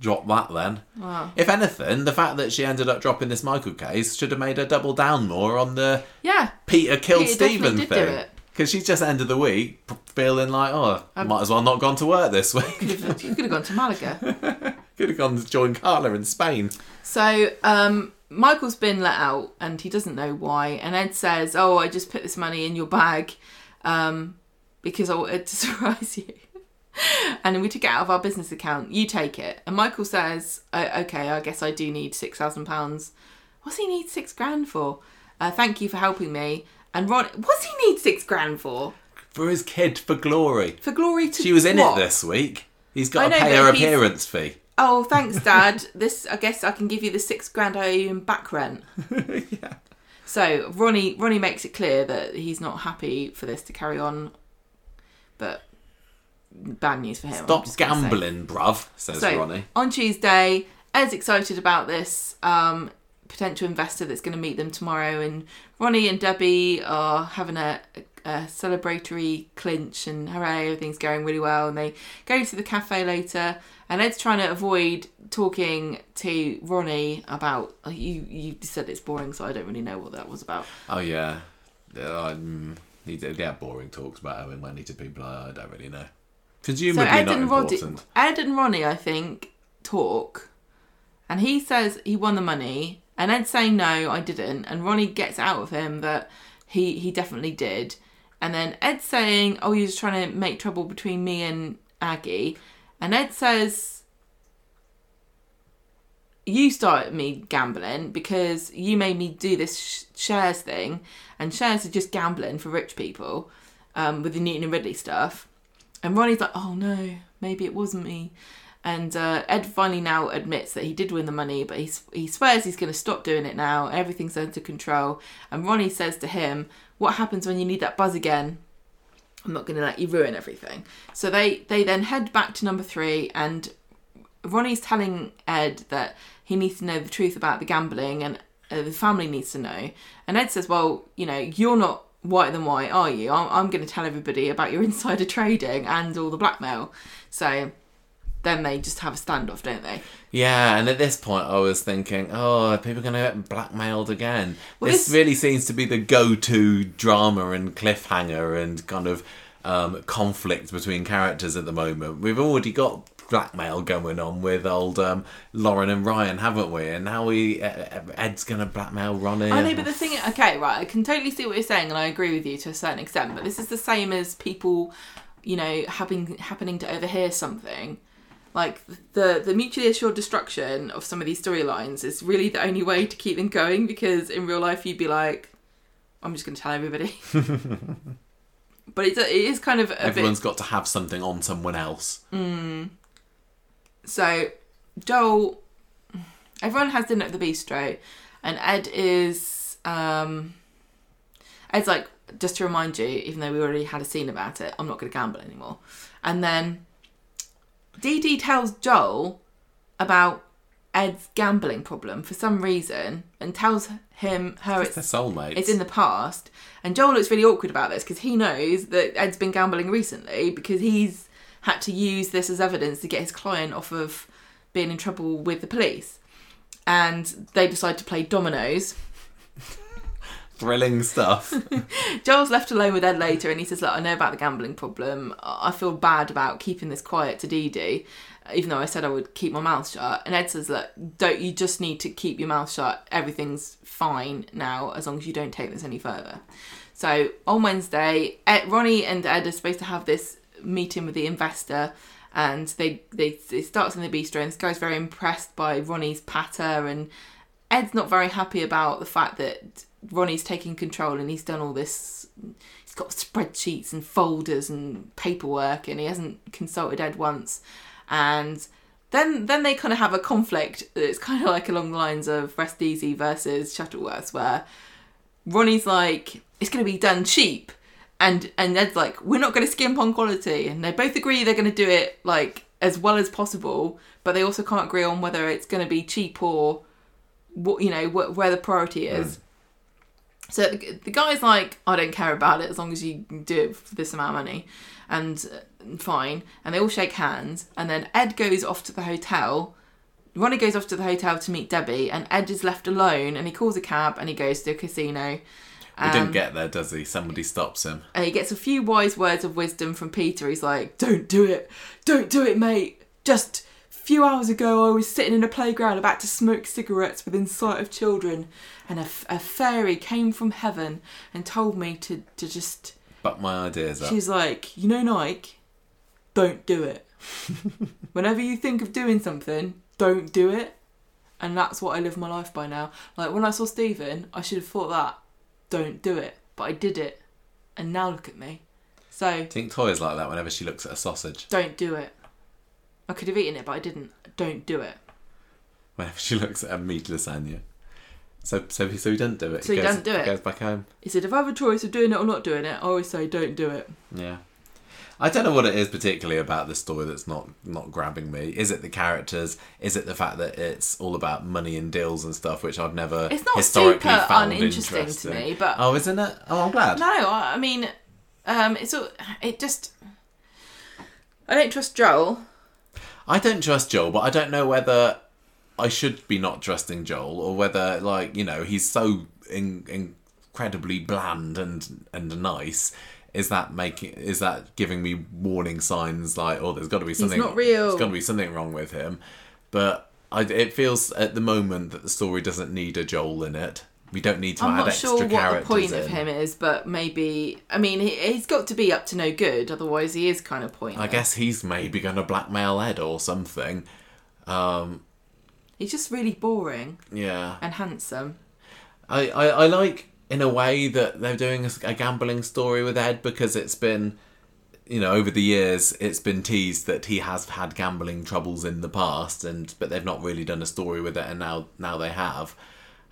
drop that then. Wow. If anything, the fact that she ended up dropping this Michael case should have made her double down more on the Yeah, Peter killed Peter Stephen thing. Because she's just ended the week feeling like, oh, i might as well not gone to work this week. you could have gone to Malaga. Could have gone to join Carla in Spain. So um, Michael's been let out, and he doesn't know why. And Ed says, "Oh, I just put this money in your bag um, because I wanted to surprise you." and we took it out of our business account. You take it. And Michael says, "O- "Okay, I guess I do need six thousand pounds. What's he need six grand for? Uh, thank you for helping me." And Ron, what's he need six grand for? For his kid, for glory. For glory to She was in what? it this week. He's got to know, pay her he's- appearance fee. Oh, thanks, Dad. this, I guess, I can give you the six grand I owe you in back rent. yeah. So Ronnie, Ronnie makes it clear that he's not happy for this to carry on, but bad news for him. Stop gambling, bruv, says So Ronnie. on Tuesday, Ed's excited about this um, potential investor that's going to meet them tomorrow, and Ronnie and Debbie are having a, a celebratory clinch, and hooray, everything's going really well. And they go to the cafe later, and Ed's trying to avoid talking to Ronnie about you. You said it's boring, so I don't really know what that was about. Oh yeah. Um, he did yeah, boring talks about having money to people. I, I don't really know. So Ed not and Roddy. Ed and Ronnie, I think, talk, and he says he won the money, and Ed's saying no, I didn't, and Ronnie gets out of him that he he definitely did, and then Ed's saying, oh, you're just trying to make trouble between me and Aggie, and Ed says. You started me gambling because you made me do this sh- shares thing, and shares are just gambling for rich people um, with the Newton and Ridley stuff. And Ronnie's like, oh no, maybe it wasn't me. And uh, Ed finally now admits that he did win the money, but he, he swears he's going to stop doing it now. Everything's under control. And Ronnie says to him, What happens when you need that buzz again? I'm not going to let you ruin everything. So they, they then head back to number three, and Ronnie's telling Ed that he needs to know the truth about the gambling and uh, the family needs to know. And Ed says, Well, you know, you're not whiter than white, are you? I'm, I'm going to tell everybody about your insider trading and all the blackmail. So then they just have a standoff, don't they? Yeah, and at this point, I was thinking, oh, are people going to get blackmailed again? Well, this, this- really seems to be the go-to drama and cliffhanger and kind of um, conflict between characters at the moment. We've already got blackmail going on with old um, Lauren and Ryan, haven't we? And now we uh, Ed's going to blackmail Ronnie. I know, but the thing, okay, right, I can totally see what you're saying, and I agree with you to a certain extent. But this is the same as people, you know, having happening to overhear something. Like the the mutually assured destruction of some of these storylines is really the only way to keep them going because in real life you'd be like, I'm just going to tell everybody. but it's a, it is kind of a Everyone's bit. got to have something on someone else. So Joel, everyone has dinner at the bistro, and Ed is um, Ed's like just to remind you, even though we already had a scene about it, I'm not going to gamble anymore. And then Dee Dee tells Joel about Ed's gambling problem for some reason, and tells him her It's it's their soulmates. it's in the past. And Joel looks really awkward about this because he knows that Ed's been gambling recently because he's had to use this as evidence to get his client off of being in trouble with the police. And they decide to play dominoes. Thrilling stuff. Joel's left alone with Ed later and he says, Look, I know about the gambling problem. I feel bad about keeping this quiet to Dee Dee, even though I said I would keep my mouth shut. And Ed says, Look, don't you just need to keep your mouth shut? Everything's fine now as long as you don't take this any further. So on Wednesday, Ed, Ronnie and Ed are supposed to have this meeting with the investor. And they, they it starts in the bistro, and this guy's very impressed by Ronnie's patter, and Ed's not very happy about the fact that Ronnie's taking control and he's done all this. He's got spreadsheets and folders and paperwork, and he hasn't consulted Ed once. And then then they kind of have a conflict. It's kind of like along the lines of Rest Easy versus Shuttleworth, where Ronnie's like, "It's going to be done cheap," and and Ed's like, "We're not going to skimp on quality." And they both agree they're going to do it like as well as possible, but they also can't agree on whether it's going to be cheap or what you know wh- where the priority is. So the, the guy's like, I don't care about it as long as you do it for this amount of money, and uh, fine. And they all shake hands, and then Ed goes off to the hotel. Ronnie goes off to the hotel to meet Debbie, and Ed is left alone. And he calls a cab and he goes to a casino. He Um, didn't get there, does he? Somebody stops him. and he gets a few wise words of wisdom from Peter. He's like, "Don't do it, don't do it, mate. Just a few hours ago, I was sitting in a playground about to smoke cigarettes within sight of children, and a, f- a fairy came from heaven and told me to to just." But my ideas up. She's like, "You know, Nike, don't do it. Whenever you think of doing something, don't do it." And that's what I live my life by now. Like when I saw Stephen, I should have thought that, don't do it, but I did it, and now look at me. So you think Toyah's like that whenever she looks at a sausage? don't do it. I could have eaten it, but I didn't. Don't do it. Whenever she looks at a meat lasagna. So, so, so he doesn't do it. So he doesn't do it. Goes back home. He said, if I have a choice of doing it or not doing it, I always say, don't do it. Yeah. I don't know what it is particularly about this story that's not not grabbing me. Is it the characters? Is it the fact that it's all about money and deals and stuff, which I've never It's not historically super found uninteresting interesting. to me, but oh, isn't it? Oh, I'm glad. no, I mean, um, it's all, it just. I don't trust Joel. I don't trust Joel, but I don't know whether I should be not trusting Joel or whether, like, you know, he's so in, incredibly bland and and nice. Is that making? Is that giving me warning signs? Like, oh, there's got to be something. not real. There's got to be something wrong with him. But I, it feels at the moment that the story doesn't need a Joel in it. We don't need to I'm add not extra sure what the point in. of him is, but maybe. I mean, he, he's got to be up to no good, otherwise he is kind of pointless. I guess he's maybe going to blackmail Ed or something. Um, he's just really boring yeah. and handsome. I, I, I like in a way that they're doing a, a gambling story with Ed because it's been you know over the years it's been teased that he has had gambling troubles in the past and but they've not really done a story with it and now now they have.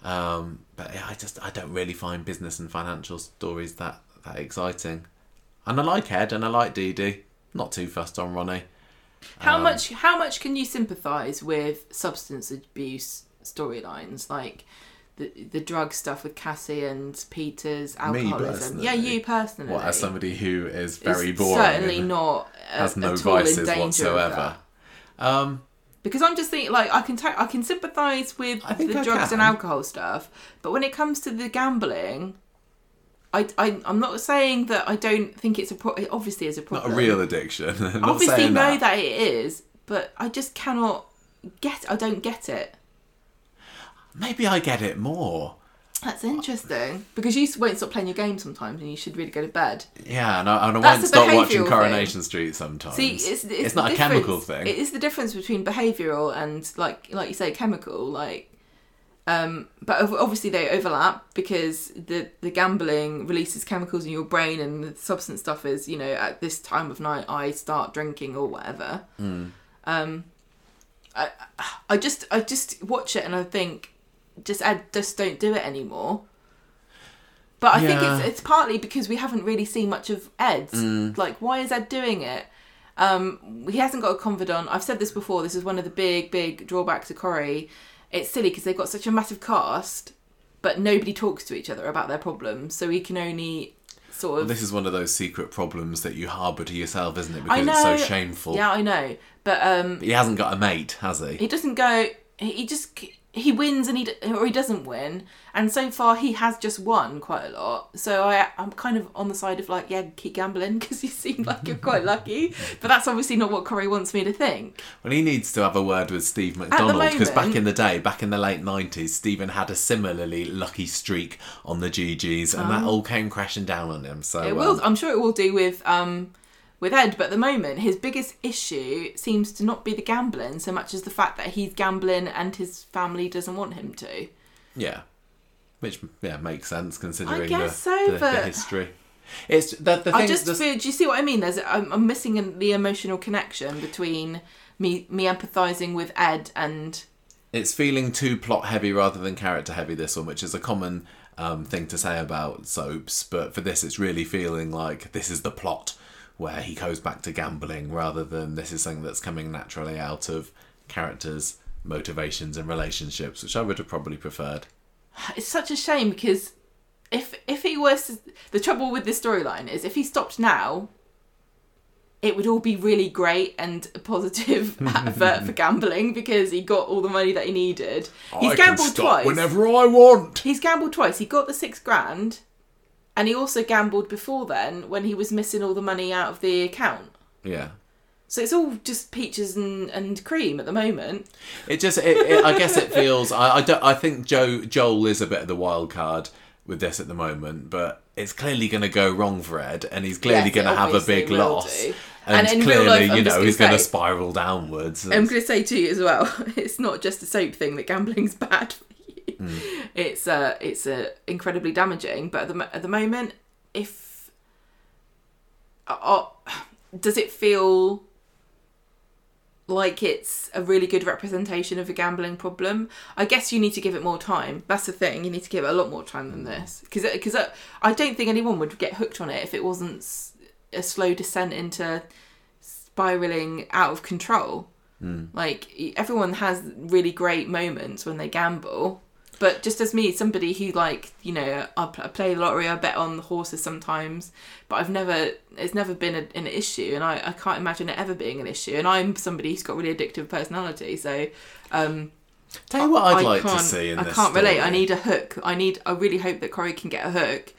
Um, but yeah, I just I don't really find business and financial stories that that exciting. And I like Ed and I like Dee Dee. Not too fussed on Ronnie. How Um, much? How much can you sympathise with substance abuse storylines, like the the drug stuff with Cassie and Peter's alcoholism? Yeah, personally. you personally. what as somebody who is is very boring Certainly not. uh, has no at all in vices whatsoever um Because I'm just thinking, like, I can ta- I can sympathise with the I drugs and alcohol stuff, but when it comes to the gambling, I, I I'm not saying that I don't think it's a pro- it obviously is a not problem. a real addiction not obviously know that. that it is, but I just cannot get. I don't get it. Maybe I get it more. That's interesting because you won't stop playing your game sometimes, and you should really go to bed. Yeah, and I, and I That's won't a stop watching behavioural Coronation Street sometimes. See, it's it's, the not a chemical thing. It is the difference between behavioural and like like you say chemical. Like, um, but ov- obviously they overlap because the the gambling releases chemicals in your brain, and the substance stuff is you know at this time of night I start drinking or whatever. Hmm. Um, I I just I just watch it and I think just I just don't do it anymore. But I think it's it's partly because we haven't really seen much of Ed. Mm. Like, why is Ed doing it? Um, he hasn't got a confidant. I've said this before. This is one of the big, big drawbacks to Corrie. It's silly because they've got such a massive cast, but nobody talks to each other about their problems. So he can only sort of. This is one of those secret problems that you harbour to yourself, isn't it? Because it's so shameful. Yeah, I know, but um, But he hasn't got a mate, has he? he doesn't go. He just he wins and he d- or he doesn't win. And so far, he has just won quite a lot. So I I'm kind of on the side of like, yeah, keep gambling because you seem like you're quite lucky. But that's obviously not what Corrie wants me to think. Well, he needs to have a word with Steve McDonald because back in the day, back in the late nineties, Stephen had a similarly lucky streak on the GGs, and that all came crashing down on him. So. It um, will. I'm sure it will do with um with Ed. But at the moment, his biggest issue seems to not be the gambling so much as the fact that he's gambling and his family doesn't want him to. yeah, which yeah makes sense considering the, so, the, the history. It's the, the thing. I just feel. Do you see what I mean? There's. I'm, I'm missing an- the emotional connection between me me empathizing with Ed and it's feeling too plot heavy rather than character heavy this one which is a common um, thing to say about soaps but for this it's really feeling like this is the plot where he goes back to gambling rather than this is something that's coming naturally out of characters motivations and relationships which i would have probably preferred it's such a shame because if if he was the trouble with this storyline is if he stopped now it would all be really great and a positive advert for gambling because he got all the money that he needed. He's gambled twice. whenever i want He's gambled twice. He got the six grand, and he also gambled before then when he was missing all the money out of the account. yeah So it's all just peaches and, and cream at the moment. It just, it, it, I guess it feels. I, I, don't, I think Joe Joel is a bit of the wild card with this at the moment, but it's clearly going to go wrong for Ed, and he's clearly Yes, going to have a big loss, do. and, And clearly, life, you know, he's going to spiral downwards. I'm going to say to you as well, it's not just a soap thing that gambling's bad for Hmm. It's uh, it's uh, incredibly damaging. But at the at the moment, if uh, uh, does it feel like it's a really good representation of a gambling problem. I guess you need to give it more time. That's the thing. You need to give it a lot more time than this because because I don't think anyone would get hooked on it if it wasn't s- a slow descent into spiraling out of control. Like everyone has really great moments when they gamble, but just as me, somebody who like you know I, I play the lottery, I bet on the horses sometimes, but I've never it's never been a, an issue, and I, I can't imagine it ever being an issue. And I'm somebody who's got really addictive personality, so um, Tell you what I'd I like to see in I can't relate. I need a hook. I need. I really hope that Corrie can get a hook.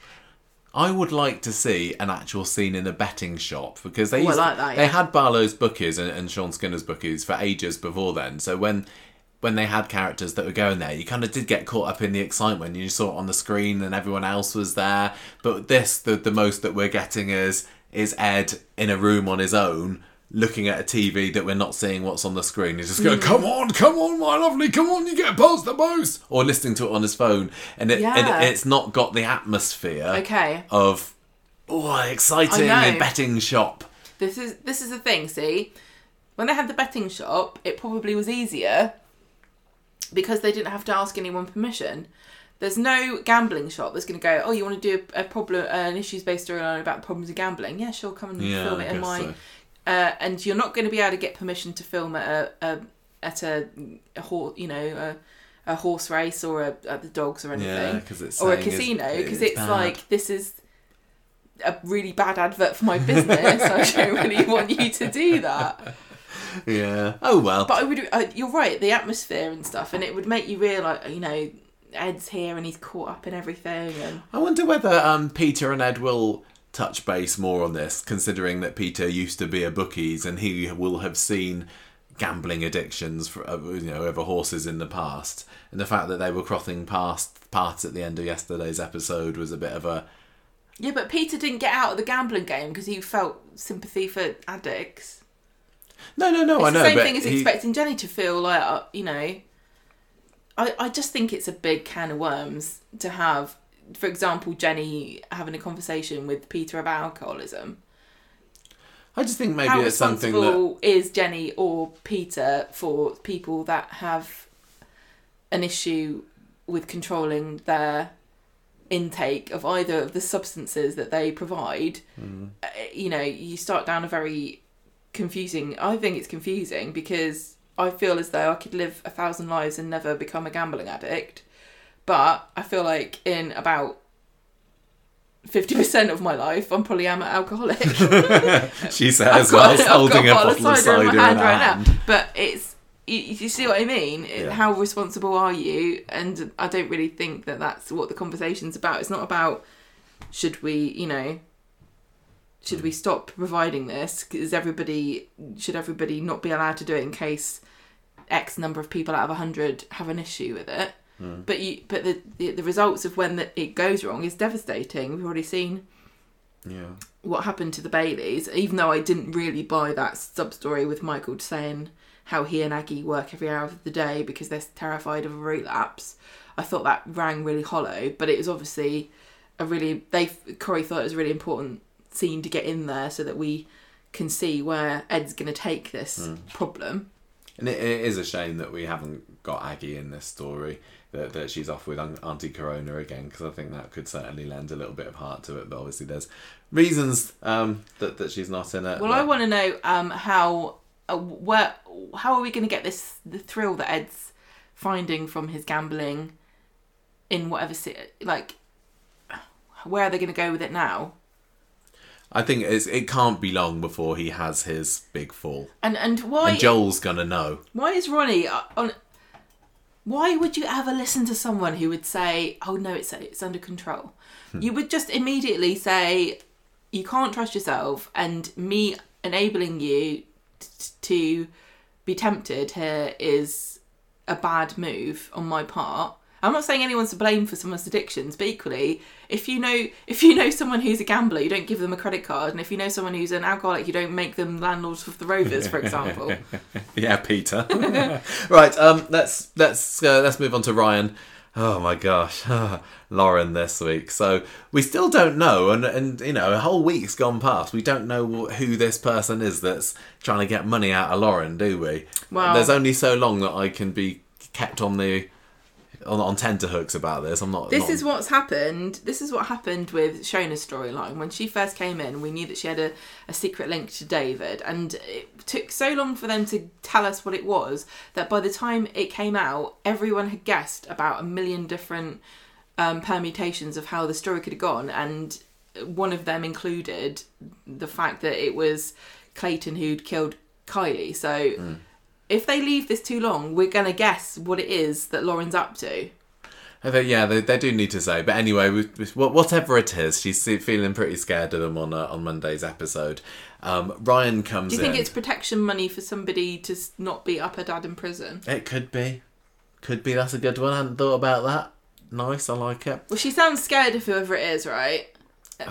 I would like to see an actual scene in a betting shop because they Oh, used like that, they had Barlow's bookies and, and Sean Skinner's bookies for ages before then. So when when they had characters that were going there, you kind of did get caught up in the excitement. You saw it on the screen and everyone else was there. But this, the the most that we're getting is is Ed in a room on his own. Looking at a TV that we're not seeing what's on the screen, he's just Mm. going, "Come on, come on, my lovely, come on, you get past the post," or listening to it on his phone, and it, Yeah. it's not got the atmosphere Okay. of oh exciting betting shop. This is this is the thing. See, when they had the betting shop, it probably was easier because they didn't have to ask anyone permission. There's no gambling shop that's going to go. Oh, you want to do a, a problem, an issues based storyline about problems of gambling? Yeah, sure, come and Yeah, film it in my. so. Uh, and you're not going to be able to get permission to film at a, a at a, a horse, you know, a, a horse race or a, at the dogs or anything Yeah, it's or a casino because it's it's, like this is a really bad advert for my business. I don't really want you to do that. yeah. Oh well. But I would. Uh, you're right. The atmosphere and stuff, and it would make you realise, you know, Ed's here and he's caught up in everything, and I wonder whether um, Peter and Ed will touch base more on this, considering that Peter used to be a bookies and he will have seen gambling addictions for uh, you know over horses in the past, and the fact that they were crossing past parts at the end of yesterday's episode was a bit of a yeah. But Peter didn't get out of the gambling game because he felt sympathy for addicts. No no no it's I the know same but thing as he- expecting Jenny to feel like, uh, you know. I, I just think it's a big can of worms to have, for example, Jenny having a conversation with Peter about alcoholism. I just think maybe How it's something that is Jenny or Peter for people that have an issue with controlling their intake of either of the substances that they provide? Mm. Uh, You know, you start down a very confusing. I think it's confusing because I feel as though I could live a thousand lives and never become a gambling addict, but I feel like in about. 50% of my life, I'm probably am an alcoholic. she says I've whilst got, I've holding a bottle of cider in her hand hand. right now. But it's you, you see what I mean? Yeah. How responsible are you? And I don't really think that that's what the conversation's about. It's not about should we, you know, should we stop providing this? Is everybody should everybody not be allowed to do it in case X number of people out of a hundred have an issue with it? Hmm. But you, but the, the the results of when the, it goes wrong is devastating. We've already seen Yeah. what happened to the Baileys, even though I didn't really buy that sub story with Michael saying how he and Aggie work every hour of the day because they're terrified of a relapse. I thought that rang really hollow, but it was obviously a really they Corrie thought it was a really important scene to get in there so that we can see where Ed's going to take this problem. And it, it is a shame that we haven't got Aggie in this story. That, that she's off with Aunt- Auntie Corona again because I think that could certainly lend a little bit of heart to it. But obviously, there's reasons um, that that she's not in it. Well, I want to know um, how uh, where how are we going to get this the thrill that Ed's finding from his gambling in whatever city like where are they going to go with it now? I think it's, it can't be long before he has his big fall, And and why and Joel's gonna know. why is Ronnie uh, on? Why would you ever listen to someone who would say, "Oh no, it's it's under control"? You would just immediately say, "You can't trust yourself," and me enabling you t- to be tempted here is a bad move on my part. I'm not saying anyone's to blame for someone's addictions, but equally, if you know if you know someone who's a gambler, you don't give them a credit card, and if you know someone who's an alcoholic, you don't make them landlords of the Rovers, for example. yeah, Peter. right. Um. Let's let's uh, let's move on to Ryan. Oh my gosh, Lauren this week. So we still don't know, and and you know a whole week's gone past. We don't know who this person is that's trying to get money out of Lauren, do we? Well- there's only so long that I can be kept on the on, on tenterhooks about this. I'm not. This not- is what's happened. This is what happened with Shona's storyline. When she first came in, we knew that she had a, a secret link to David, and it took so long for them to tell us what it was that by the time it came out, everyone had guessed about a million different um, permutations of how the story could have gone, and one of them included the fact that it was Clayton who'd killed Kylie. So. Hmm. If they leave this too long, we're gonna guess what it is that Lauren's up to. Yeah, they, they do need to say. But anyway, we, we- whatever it is, she's feeling pretty scared of them on uh, on Monday's episode. Um, Ryan comes Do you think in. it's protection money for somebody to not be up her dad in prison? It could be, could be. That's a good one. I hadn't thought about that. Nice, I like it. Well, she sounds scared of whoever it is, right?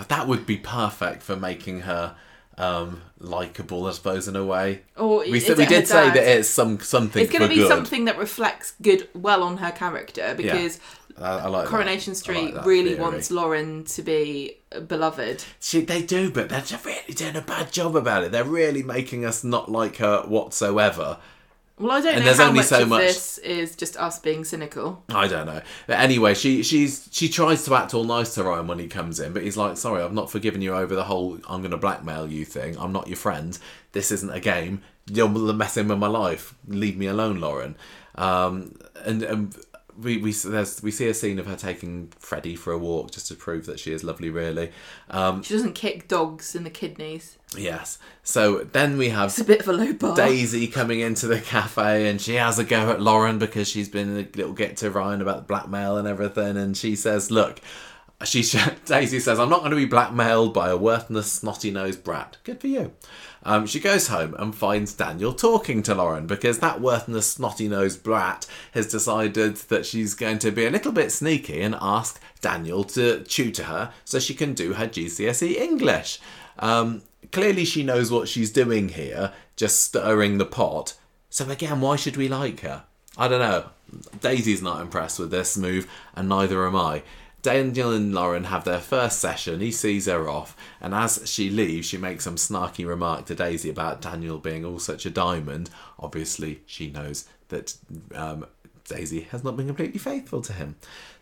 That would be perfect for making her um, likable, I suppose, in a way. Or We said, we did say that it's some something. It's going to be good. something that reflects good well on her character because I, I like that. Coronation like Street that really theory. wants Lauren to be beloved. See, they do, but they're really doing a bad job about it. They're really making us not like her whatsoever. Well, I don't And know there's how only much so of much- this is just us being cynical. I don't know. But anyway, she she's she tries to act all nice to Ryan when he comes in, but he's like, "Sorry, I've not forgiven you over the whole I'm going to blackmail you thing. I'm not your friend. This isn't a game. You're messing with my life. Leave me alone, Lauren." Um, and and we we there's, we see a scene of her taking Freddie for a walk just to prove that she is lovely. Really, um, She doesn't kick dogs in the kidneys. yes. So then we have It's a bit of a low bar. Daisy coming into the cafe and she has a go at Lauren because she's been a little get to Ryan about the blackmail and everything. And she says, "Look." She Daisy says, "I'm not going to be blackmailed by a worthless, snotty-nosed brat. Good for you." Um, she goes home and finds Daniel talking to Lauren because that worthless, snotty-nosed brat has decided that she's going to be a little bit sneaky and ask Daniel to tutor her so she can do her GCSE English. Um, clearly, she knows what she's doing here, just stirring the pot. So again, why should we like her? I don't know. Daisy's not impressed with this move, and neither am I. Daniel and Lauren have their first session. He sees her off, and as she leaves, she makes some snarky remark to Daisy about Daniel being all such a diamond. Obviously, she knows that um, Daisy has not been completely faithful to him.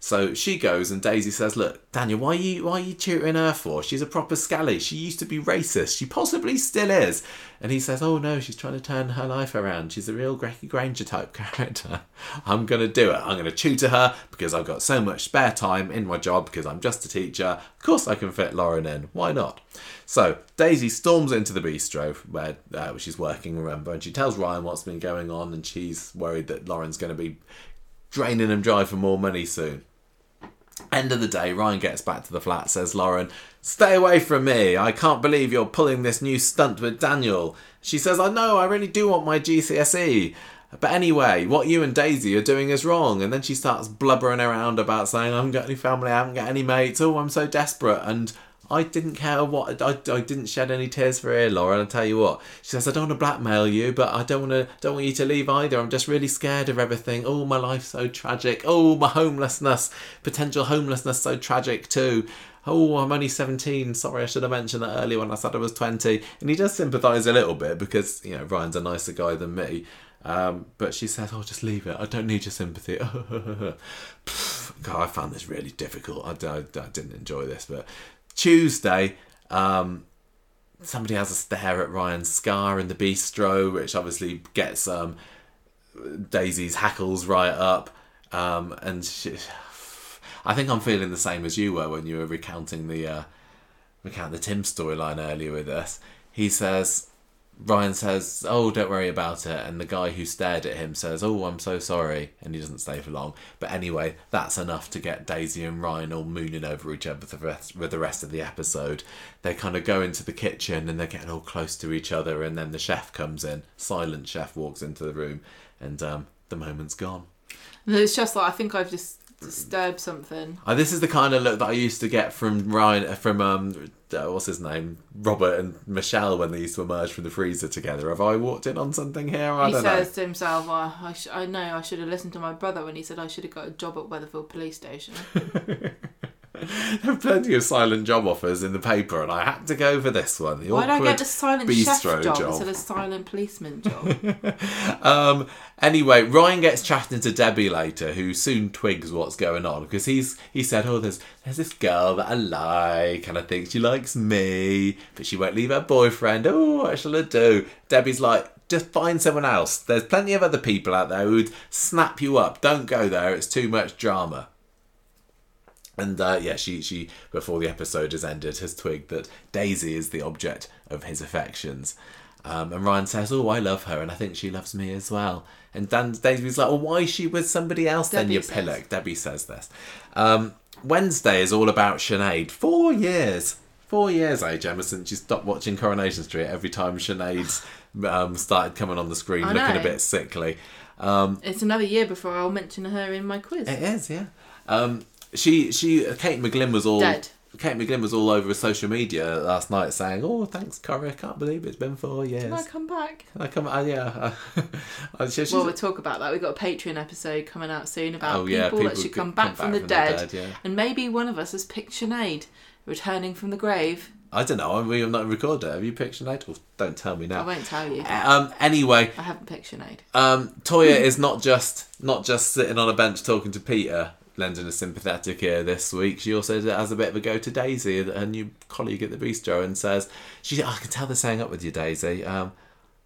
So she goes, and Daisy says, "Look, Daniel, why are you why are you tutoring her for? She's a proper scally. She used to be racist. She possibly still is." And he says, "Oh no, she's trying to turn her life around. She's a real Greggy Granger type character. I'm to do it. I'm to tutor her because I've got so much spare time in my job because I'm just a teacher. Of course, I can fit Lauren in. Why not?" So Daisy storms into the bistro where uh, she's working. Remember, and she tells Ryan what's been going on, and she's worried that Lauren's going to be draining him dry for more money soon. End of the day, Ryan gets back to the flat, says Lauren, Stay away from me. I can't believe you're pulling this new stunt with Daniel. She says, I know, I really do want my GCSE. But anyway, what you and Daisy are doing is wrong. And then she starts blubbering around about saying, I haven't got any family, I haven't got any mates. Oh, I'm so desperate. And I didn't care what, I, I didn't shed any tears for her, Laura. And I tell you what, she says, I don't want to blackmail you, but I don't want to, don't want you to leave either. I'm just really scared of everything. Oh, my life's so tragic. Oh, my homelessness, potential homelessness, so tragic too. Oh, I'm only 17. Sorry, I should have mentioned that earlier when I said I was 20. And he does sympathise a little bit because, you know, Ryan's a nicer guy than me. Um, but she says, "Oh, just leave it. I don't need your sympathy." God, I found this really difficult. I, I, I didn't enjoy this. But Tuesday, um, somebody has a stare at Ryan's scar in the bistro, which obviously gets um, Daisy's hackles right up. Um, and she, I think I'm feeling the same as you were when you were recounting the uh, recount the Tim storyline earlier with us. He says, Ryan says, "Oh, don't worry about it," and the guy who stared at him says, "Oh, I'm so sorry," and he doesn't stay for long. But anyway, that's enough to get Daisy and Ryan all mooning over each other for the rest, with the rest of the episode. They kind of go into the kitchen and they're getting all close to each other, and then the chef comes in. Silent chef walks into the room, and um, the moment's gone. And it's just like I think I've just disturb something. Uh, this is the kind of look that I used to get from Ryan, from um, uh, what's his name, Robert and Michelle when they used to emerge from the freezer together. Have I walked in on something here? I he don't says to himself, oh, I, sh- I know I should have listened to my brother when he said I should have got a job at Weatherfield Police Station. There are plenty of silent job offers in the paper, and I had to go for this one. The Why don't I get a silent chef job, job. instead of a silent policeman job? Um, anyway, Ryan gets chatting to Debbie later, who soon twigs what's going on because he's he said, "Oh, there's there's this girl that I like, and I think she likes me, but she won't leave her boyfriend. Oh, what shall I do?" Debbie's like. Just find someone else. There's plenty of other people out there who'd snap you up. Don't go there. It's too much drama. And uh, yeah, she she before the episode has ended has twigged that Daisy is the object of his affections. Um, and Ryan says, "Oh, I love her, and I think she loves me as well." And Dan Daisy's like, "Well, why is she with somebody else then, Debbie you says. pillock?" Debbie says this. Um, Wednesday is all about Sinead. Four years, four years, age Emma, since she stopped watching Coronation Street. Every time Sinead's um, started coming on the screen, I looking a bit sickly. Um, it's another year before I'll mention her in my quiz. it is, yeah. Um, she, she, Kate McGlynn was all Dead. Kate McGlynn was all over social media last night saying, "Oh, thanks, Corrie. I can't believe it's been four years." Can I come back? Can I come? Uh, yeah. Uh, she- Well, we'll talk about that. We've got a Patreon episode coming out soon about Oh, yeah, people, people that should could come back, from, the, dead. yeah. And maybe one of us has picked Sinead returning from the grave. I don't know. We have not recorded. it. Have you picked Sinead? Well, don't tell me now. I won't tell you. Um. Anyway, I haven't picked Sinead. um, Toyah is not just not just sitting on a bench talking to Peter, lending a sympathetic ear this week. She also has a bit of a go to Daisy, her new colleague at the bistro, and says, "She, I can tell they're saying up with you, Daisy. Um,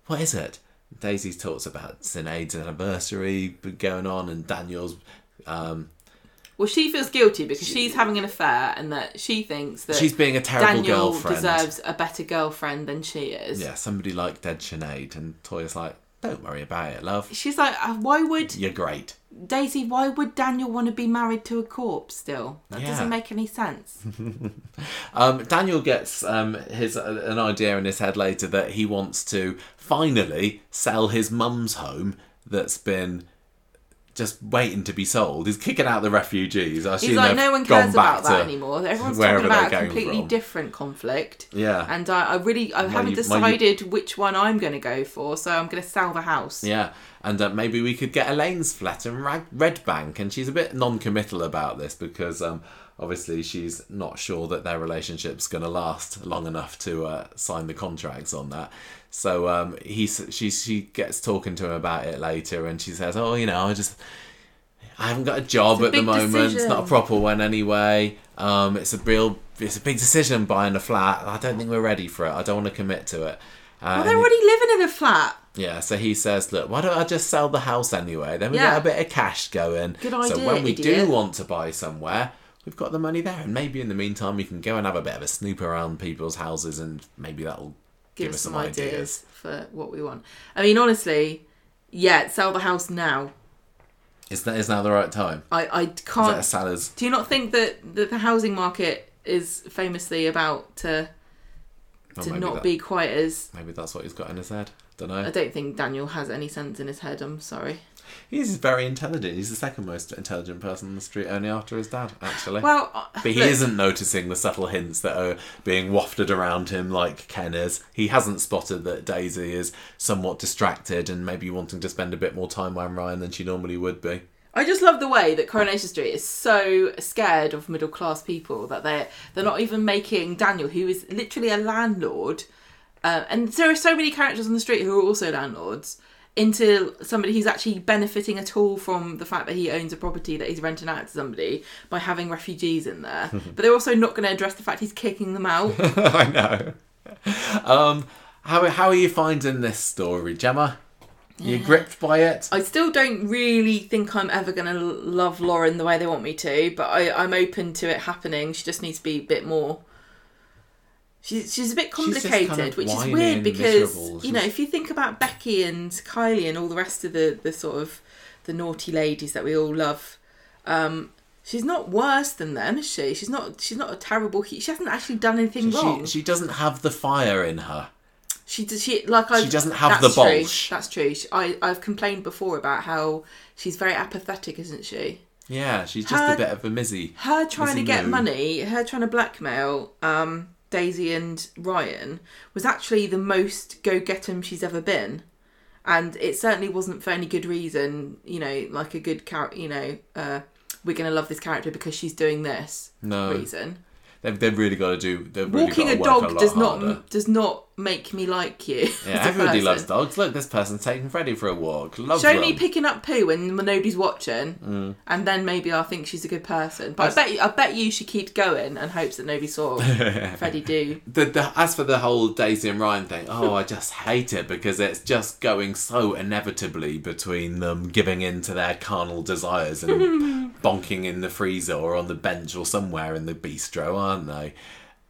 what is it?" Daisy talks about Sinead's anniversary going on, and Daniel's. Um, Well, she feels guilty because she's having an affair and that she thinks that she's being a terrible Daniel girlfriend. deserves a better girlfriend than she is. Yeah, somebody like Dead Sinead, and Toyah's like, "Don't worry about it, love. She's like, uh, why would You're great." Daisy? Why would Daniel want to be married to a corpse? Still, that Yeah. doesn't make any sense. Um, Daniel gets um, his uh, an idea in his head later that he wants to finally sell his mum's home that's been just waiting to be sold. He's kicking out the refugees. I He's like, no one cares about that anymore. Everyone's talking about a completely from. different conflict. Yeah. And I, I really, I haven't you- my decided which one I'm going to go for, so I'm going to sell the house. Yeah, and uh, maybe we could get Elaine's flat in Red Bank, and she's a bit non-committal about this because um, obviously she's not sure that their relationship's going to last long enough to uh, sign the contracts on that. So um, he she she gets talking to him about it later, and she says, "Oh, you know, I just." I haven't got a job a at the moment. It's not a proper one anyway. Um, it's a real, it's a big decision buying a flat. I don't think we're ready for it. I don't want to commit to it. Uh, Well, they're and he- already living in a flat. yeah, so he says, look, why don't I just sell the house anyway? Then we Yeah. get a bit of cash going. Good idea. So when we idiot. do want to buy somewhere, we've got the money there. And maybe in the meantime, we can go and have a bit of a snoop around people's houses and maybe that'll Give, us some ideas. for what we want. I mean, honestly, yeah, sell the house now. Is, that, is now the right time? I, I Is that can't. Do you not think that, that the housing market is famously about to Oh, to not that- be quite as? Maybe that's what he's got in his head. Don't know. I don't think Daniel has any sense in his head. I'm sorry. He's very intelligent. He's the second most intelligent person on the street, only after his dad, actually. Well, uh, But he look, isn't noticing the subtle hints that are being wafted around him like Ken is. He hasn't spotted that Daisy is somewhat distracted and maybe wanting to spend a bit more time with Ryan than she normally would be. I just love the way that Coronation Street is so scared of middle class people that they are they're not even making Daniel, who is literally a landlord, uh, and there are so many characters on the street who are also landlords, into somebody who's actually benefiting at all from the fact that he owns a property that he's renting out to somebody by having refugees in there. but they're also not going to address the fact he's kicking them out. I know. Um, how, how are you finding this story, Gemma? You're gripped by it? I still don't really think I'm ever going to love Lauren the way they want me to, but I, I'm open to it happening. She just needs to be a bit more. She's, she's a bit complicated, kind of which is weird because miserable. you know if you think about Becky and Kylie and all the rest of the the sort of the naughty ladies that we all love, um, she's not worse than them, is she? She's not. She's not a terrible. She hasn't actually done anything wrong. She, she doesn't have the fire in her. She does. She like I. She doesn't have the true. bolsh. That's true. She, I I've complained before about how she's very apathetic, isn't she? Yeah, she's just Her- a bit of a mizzy. her trying to get money, her trying to blackmail um, Daisy and Ryan was actually the most go get 'em she's ever been. And it certainly wasn't for any good reason, you know, like a good character, you know, uh, we're going to love this character because she's doing this No, reason. They've, they've really got to do. They've really Walking got a to work dog lot does not harder. does not make me like you. Yeah, everybody person. loves dogs. Look, this person's taking Freddie for a walk. Loves Show them. me picking up poo when nobody's watching, Mm. and then maybe I'll think she's a good person. But I bet you, I bet you she keeps going and hopes that nobody saw Freddie do. the, the, as for the whole Daisy and Ryan thing, oh, I just hate it because it's just going so inevitably between them giving in to their carnal desires and bonking in the freezer or on the bench or somewhere in the bistro, aren't they?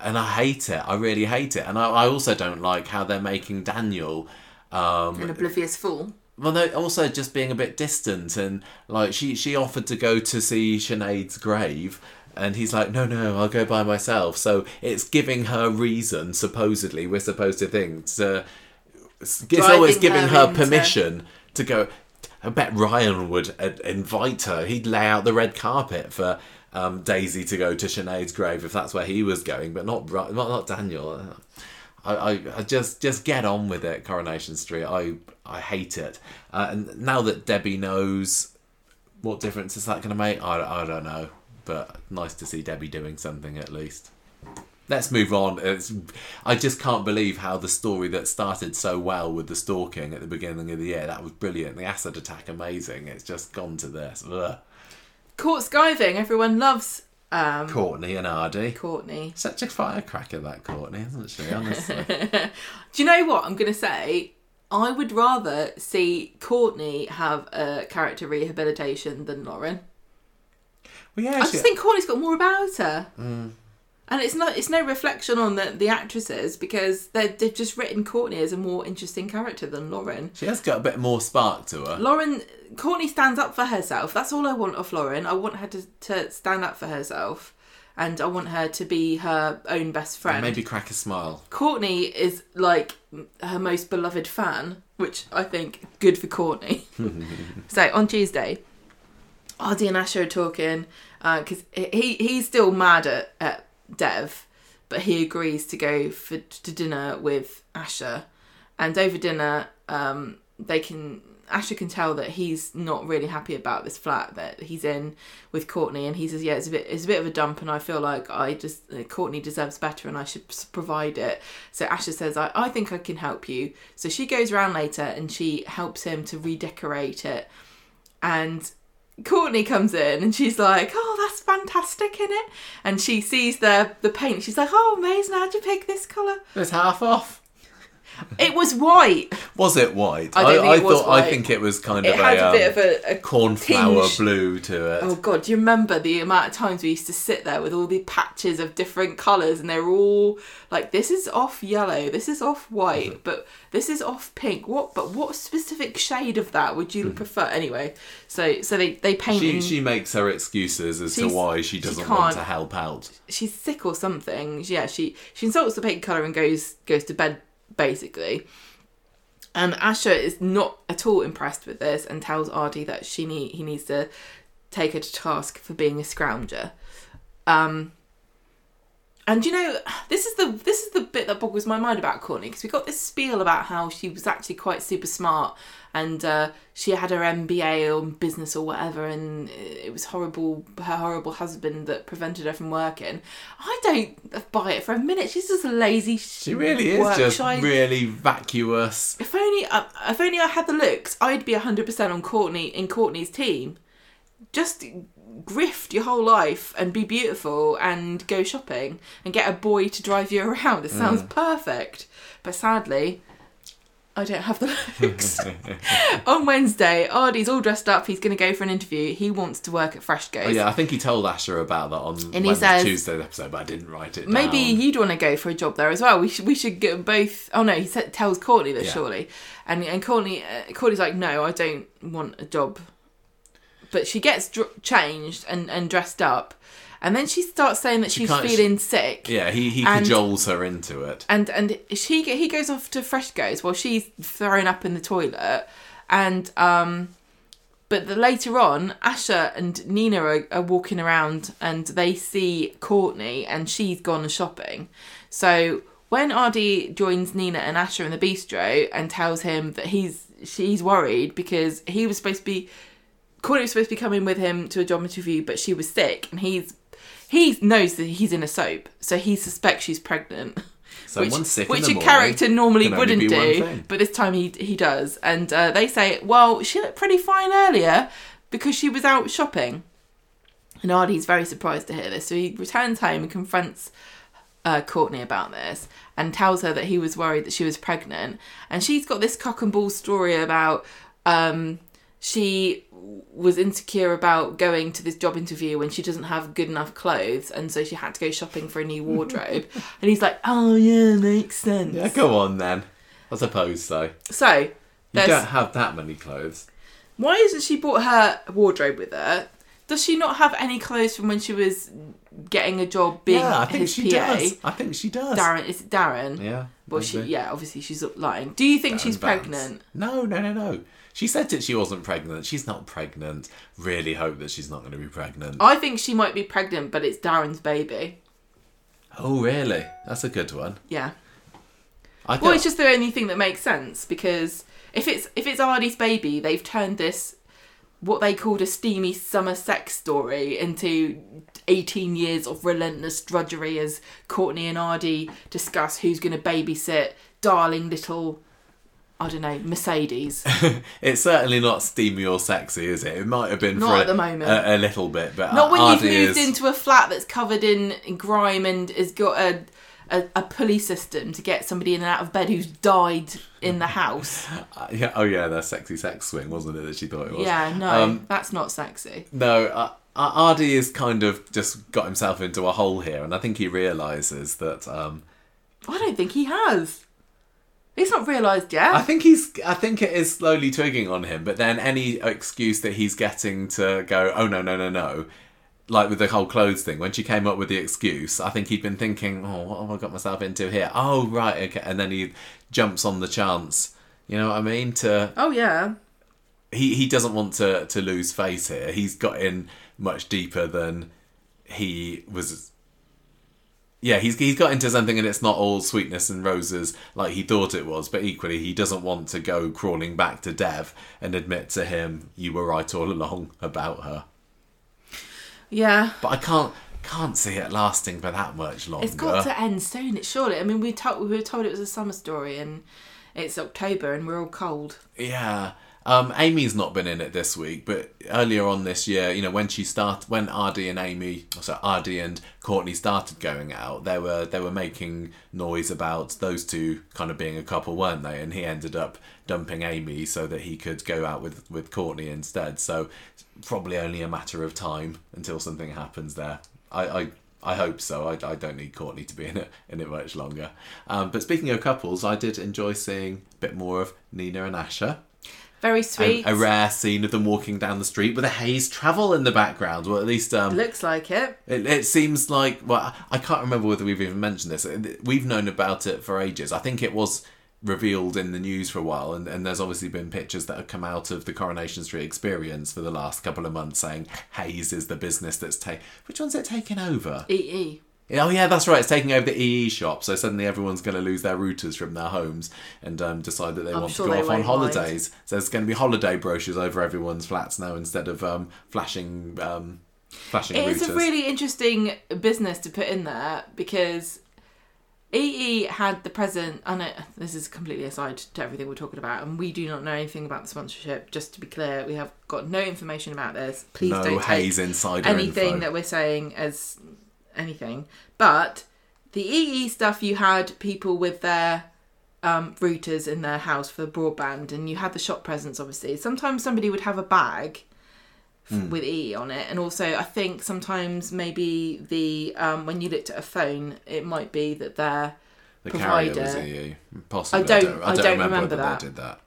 And I hate it. I really hate it. And I, I also don't like how they're making Daniel. Um, An oblivious fool. well, no, also just being a bit distant and like she she offered to go to see Sinead's grave. And he's like, no, no, I'll go by myself. So it's giving her reason, supposedly, we're supposed to think, to, it's always giving her her permission to go. I bet Ryan would invite her. He'd lay out the red carpet for um, Daisy to go to Sinead's grave if that's where he was going, but not not, not Daniel. I, I, I just just get on with it, Coronation Street. I I hate it. Uh, and now that Debbie knows, what difference is that going to make? I, I don't know. But nice to see Debbie doing something at least. Let's move on. It's, I just can't believe how the story that started so well with the stalking at the beginning of the year that was brilliant. The acid attack, amazing. It's just gone to this. Ugh. Court skiving. Everyone loves um, Courtney and Aadi. Courtney. Such a firecracker, that Courtney, isn't she? Honestly. Do you know what I'm going to say? I would rather see Courtney have a character rehabilitation than Lauren. well, yeah, I she- just think Courtney's got more about her. And it's not it's no reflection on the, the actresses because they they've just written Courtney as a more interesting character than Lauren. she has got a bit more spark to her. Lauren Courtney stands up for herself. That's all I want of Lauren. I want her to, to stand up for herself and I want her to be her own best friend. Maybe crack a smile. Courtney is like her most beloved fan, which I think good for Courtney. so on Tuesday, Aadi and Asha are talking uh, because he he's still mad at, at Dev, but he agrees to go for to dinner with Asha, and over dinner, um, they can. Asha can tell that he's not really happy about this flat that he's in with Courtney, and he says, "Yeah, it's a bit, it's a bit of a dump, and I feel like I just uh, Courtney deserves better, and I should provide it." So Asha says, I, "I think I can help you." So she goes around later and she helps him to redecorate it, and Courtney comes in and she's like, "Oh, that's fantastic in it," and she sees the the paint. She's like, "Oh, amazing! How'd you pick this color?" It's half off. It was white. Was it white? I don't think it was thought I think it was kind It of had a, a um, bit of a, a cornflower tinge. blue to it. Oh god, do you remember the amount of times we used to sit there with all the patches of different colours and they were all like this is off yellow, this is off Mm-hmm. white, but this is off pink. What but what specific shade of that would you prefer? Anyway, so so they, they paint Mm-hmm. She she makes her excuses as to why she she doesn't want to help out. she's sick or something. Yeah, she she insults the paint colour and goes goes to bed basically. And Asha is not at all impressed with this and tells Aadi that she need he needs to take her to task for being a scrounger. Um and you know, this is the this is the bit that boggles my mind about Courtney because we got this spiel about how she was actually quite super smart and uh, she had her MBA or business or whatever, and it was horrible. Her horrible husband that prevented her from working. I don't buy it for a minute. She's just a lazy. She really is just shy- really vacuous. If only, uh, if only I had the looks, I'd be hundred percent on Courtney in Courtney's team. Just grift your whole life and be beautiful and go shopping and get a boy to drive you around. It sounds Mm. perfect, but sadly, I don't have the looks. on Wednesday, Aadi's all dressed up. He's going to go for an interview. He wants to work at Freshco's. Oh, yeah, I think he told Asha about that on And he Wednesday, says- Tuesday's episode, but I didn't write it Maybe down. you'd want to go for a job there as well. We should we should get both. Oh no, he said, tells Courtney this Yeah. surely, and and Courtney uh, Courtney's like, no, I don't want a job. But she gets dr- changed and and dressed up, and then she starts saying that She she's feeling sick. Yeah, he, he And- cajoles her into it. And and she he goes off to Freshco's while she's throwing up in the toilet, and um, But the, later on, Asha and Nina are, are walking around and they see Courtney and she's gone shopping. So when Aadi joins Nina and Asha in the bistro and tells him that he's she's worried because he was supposed to be Courtney was supposed to be coming with him to a job interview, but she was sick and he's he knows that he's in a soap, so he suspects she's pregnant. Someone's which, sick which a morning. character normally wouldn't do, but this time he he does. And uh, they say, well, she looked pretty fine earlier because she was out shopping. And Aadi's very surprised to hear this, so he returns home and confronts uh, Courtney about this and tells her that he was worried that she was pregnant. And she's got this cock and bull story about um, she was insecure about going to this job interview when she doesn't have good enough clothes, and so she had to go shopping for a new wardrobe. and he's like, "Oh yeah, makes sense." Yeah, go on then. I suppose so. So You don't have that many clothes. why isn't she brought her wardrobe with her? Does she not have any clothes from when she was getting a job being yeah, I think his she PA? does. I think she does. Darren, is it Darren? Yeah. Well, she yeah, obviously she's lying. Do you think Darren she's Vance. pregnant? No, no, no, no. She said that she wasn't pregnant. She's not pregnant. Really hope that she's not going to be pregnant. I think she might be pregnant, but it's Darren's baby. Oh, really? That's a good one. Yeah. I Well, it's just the only thing that makes sense because if it's if it's Aadi's baby, they've turned this what they called a steamy summer sex story into 18 years of relentless drudgery as Courtney and Aadi discuss who's going to babysit darling little I don't know Mercedes. it's certainly not steamy or sexy, is it? It might have been Not for at a, the moment. a, a little bit, but Not when you've moved is, into a flat that's covered in, grime and has got a, a a pulley system to get somebody in and out of bed who's died in the house. Uh, yeah, oh yeah, that sexy sex swing, wasn't it? That she thought it was. Yeah, no, Um, that's not sexy. No, uh, uh, Aadi has kind of just got himself into a hole here, and I think he realizes that. Um, I don't think he has. He's not realised yet. I think he's. I think it is slowly twigging on him, but then any excuse that he's getting to go, oh no, no, no, no, like with the whole clothes thing. When she came up with the excuse, I think he'd been thinking, oh, what have I got myself into here? Oh right, okay, and then he jumps on the chance. You know what I mean? To oh yeah. he he doesn't want to to lose face here. He's got in much deeper than he was. Yeah, he's he's got into something and it's not all sweetness and roses like he thought it was. But equally, he doesn't want to go crawling back to Dev and admit to him you were right all along about her. Yeah. But I can't can't see it lasting for that much longer. It's got to end soon, it surely. I mean we told we were told it was a summer story and it's October and we're all cold. Yeah. Um, Amy's not been in it this week, but earlier on this year, you know, when she start, when Aadi and Amy, so Aadi and Courtney started going out, they were they were making noise about those two kind of being a couple, weren't they? And he ended up dumping Amy so that he could go out with with Courtney instead. So probably only a matter of time until something happens there. I. I I hope so. I, I don't need Courtney to be in it in it much longer. Um, but speaking of couples, I did enjoy seeing a bit more of Nina and Asha. Very sweet. a rare scene of them walking down the street with a Hays travel in the background. Well, at least um, Looks like it. it, it seems like. Well, I can't remember whether we've even mentioned this. We've known about it for ages. I think it was revealed in the news for a while, and, and there's obviously been pictures that have come out of the Coronation Street experience for the last couple of months saying Hays is the business that's taken. Which one's it taken over? EE. Oh yeah, that's right. It's taking over the EE shop, so suddenly everyone's going to lose their routers from their homes and um, decide that they I'm want sure to go off on won't mind. holidays. So there's going to be holiday brochures over everyone's flats now instead of um, flashing um, flashing It is routers. a really interesting business to put in there because EE had the present. I know this is completely aside to everything we're talking about, and we do not know anything about the sponsorship. Just to be clear, we have got no information about this. Please no don't take Hays insider anything info. that we're saying as anything. But the EE stuff, you had people with their um, routers in their house for broadband, and you had the shop presence. Obviously, sometimes somebody would have a bag f- Hmm. with EE on it, and also I think sometimes maybe the um, when you looked at a phone, it might be that they're the carrier was provider. EE. Possibly. I don't- I don't, I don't remember, remember that. did that.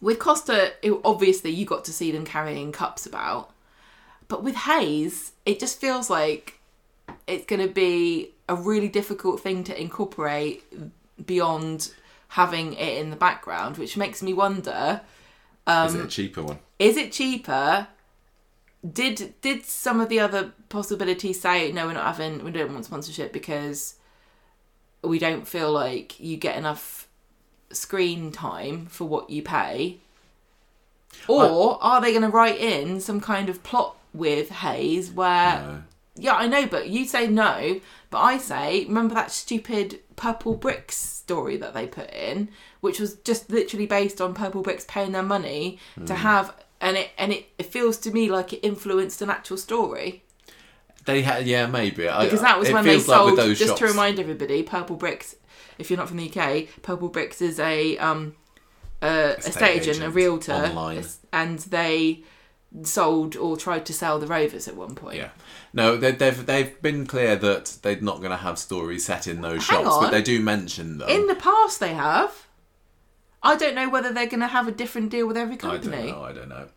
With Costa, it, obviously you got to see them carrying cups about, but with Hays, it just feels like it's going to be a really difficult thing to incorporate beyond having it in the background, which makes me wonder Is it a um, cheaper one? Is it cheaper? Did did some of the other possibilities say no? We're not having. We don't want sponsorship because we don't feel like you get enough screen time for what you pay. Or are they going to write in some kind of plot with Hays where No. Yeah, I know, but you say no. But I say, remember that stupid Purple Bricks story that they put in, which was just literally based on Purple Bricks paying their money Hmm. to have, and it and it, it feels to me like it influenced an actual story They had, yeah, maybe. Because that was it when they like sold. those just to remind everybody, Purple Bricks. If you're not from the UK, Purple Bricks is a um, a Estate estate agent, a realtor, online. and they sold or tried to sell the Rovers at one point. Yeah. No, they, they've they've been clear that they're not going to have stories set in those Hang shops, but they do mention them. In the past, they have. I don't know whether they're going to have a different deal with every I don't company. know. I don't know.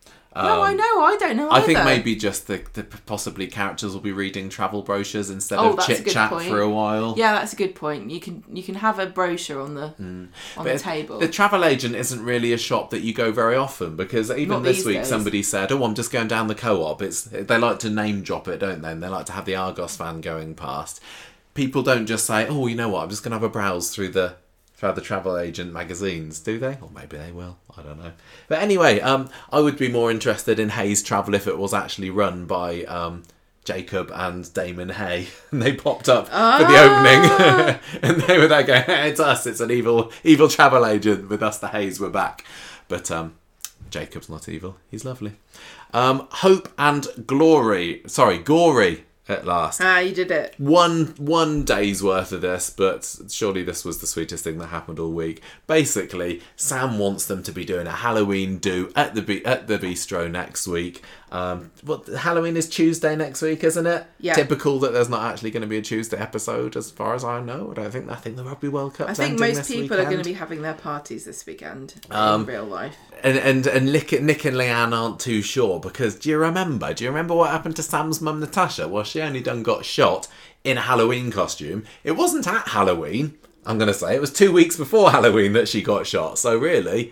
No, I Um, know. I don't know. I think maybe just the, the possibly characters will be reading travel brochures instead Oh, of chit chat for a while. Yeah, that's a good point. You can you can have a brochure on the on But the table. The travel agent isn't really a shop that you go very often because even Not this week days. somebody said, "Oh, I'm just going down the co-op." It's they like to name drop it, don't they? And they like to have the Argos fan going past. People don't just say, "Oh, you know what? I'm just going to have a browse through the through the travel agent magazines," do they? Or maybe they will. I don't know. But anyway, um, I would be more interested in Hays Travel if it was actually run by. Um, Jacob and Damon Hay, and they popped up for the opening, and they were there going, hey, "It's us! It's an evil, evil travel agent with us. The Hays were back." But um, Jacob's not evil; he's lovely. Um, Hope and glory, sorry, gory at last. ah, you did it. One one day's worth of this, but surely this was the sweetest thing that happened all week. Basically, Sam wants them to be doing a Halloween do at the at the bistro next week. Um, what Halloween is Tuesday next week, isn't it? Yeah. Typical that there's not actually going to be a Tuesday episode, as far as I know. I don't think. I think the Rugby World Cup. I think most people are going to be having their parties this weekend Um, in real life. and and and Nick, Nick and Leanne aren't too sure because do you remember? Do you remember what happened to Sam's mum Natasha? Well, she only done got shot in a Halloween costume. It wasn't at Halloween. I'm gonna say it was two weeks before Halloween that she got shot. So really,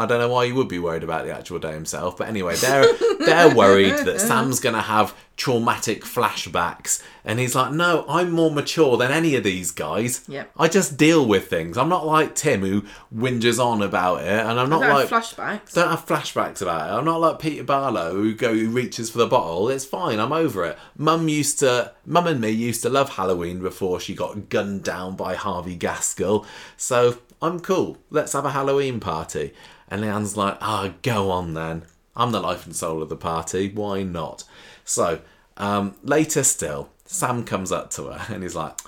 I don't know why you would be worried about the actual day himself. But anyway, they're they're worried that Sam's gonna have traumatic flashbacks, and he's like, "No, I'm more mature than any of these guys. Yep. I just deal with things. I'm not like Tim who whinges on about it, and I'm not Don't like." have flashbacks. don't have flashbacks about it. I'm not like Peter Barlow who go who reaches for the bottle. It's fine. I'm over it. Mum used to, Mum and me used to love Halloween before she got gunned down by Harvey Gaskell. So I'm cool. Let's have a Halloween party. And Leanne's like, ah, go on then. I'm the life and soul of the party. Why not? So um, later still, Sam comes up to her and he's like,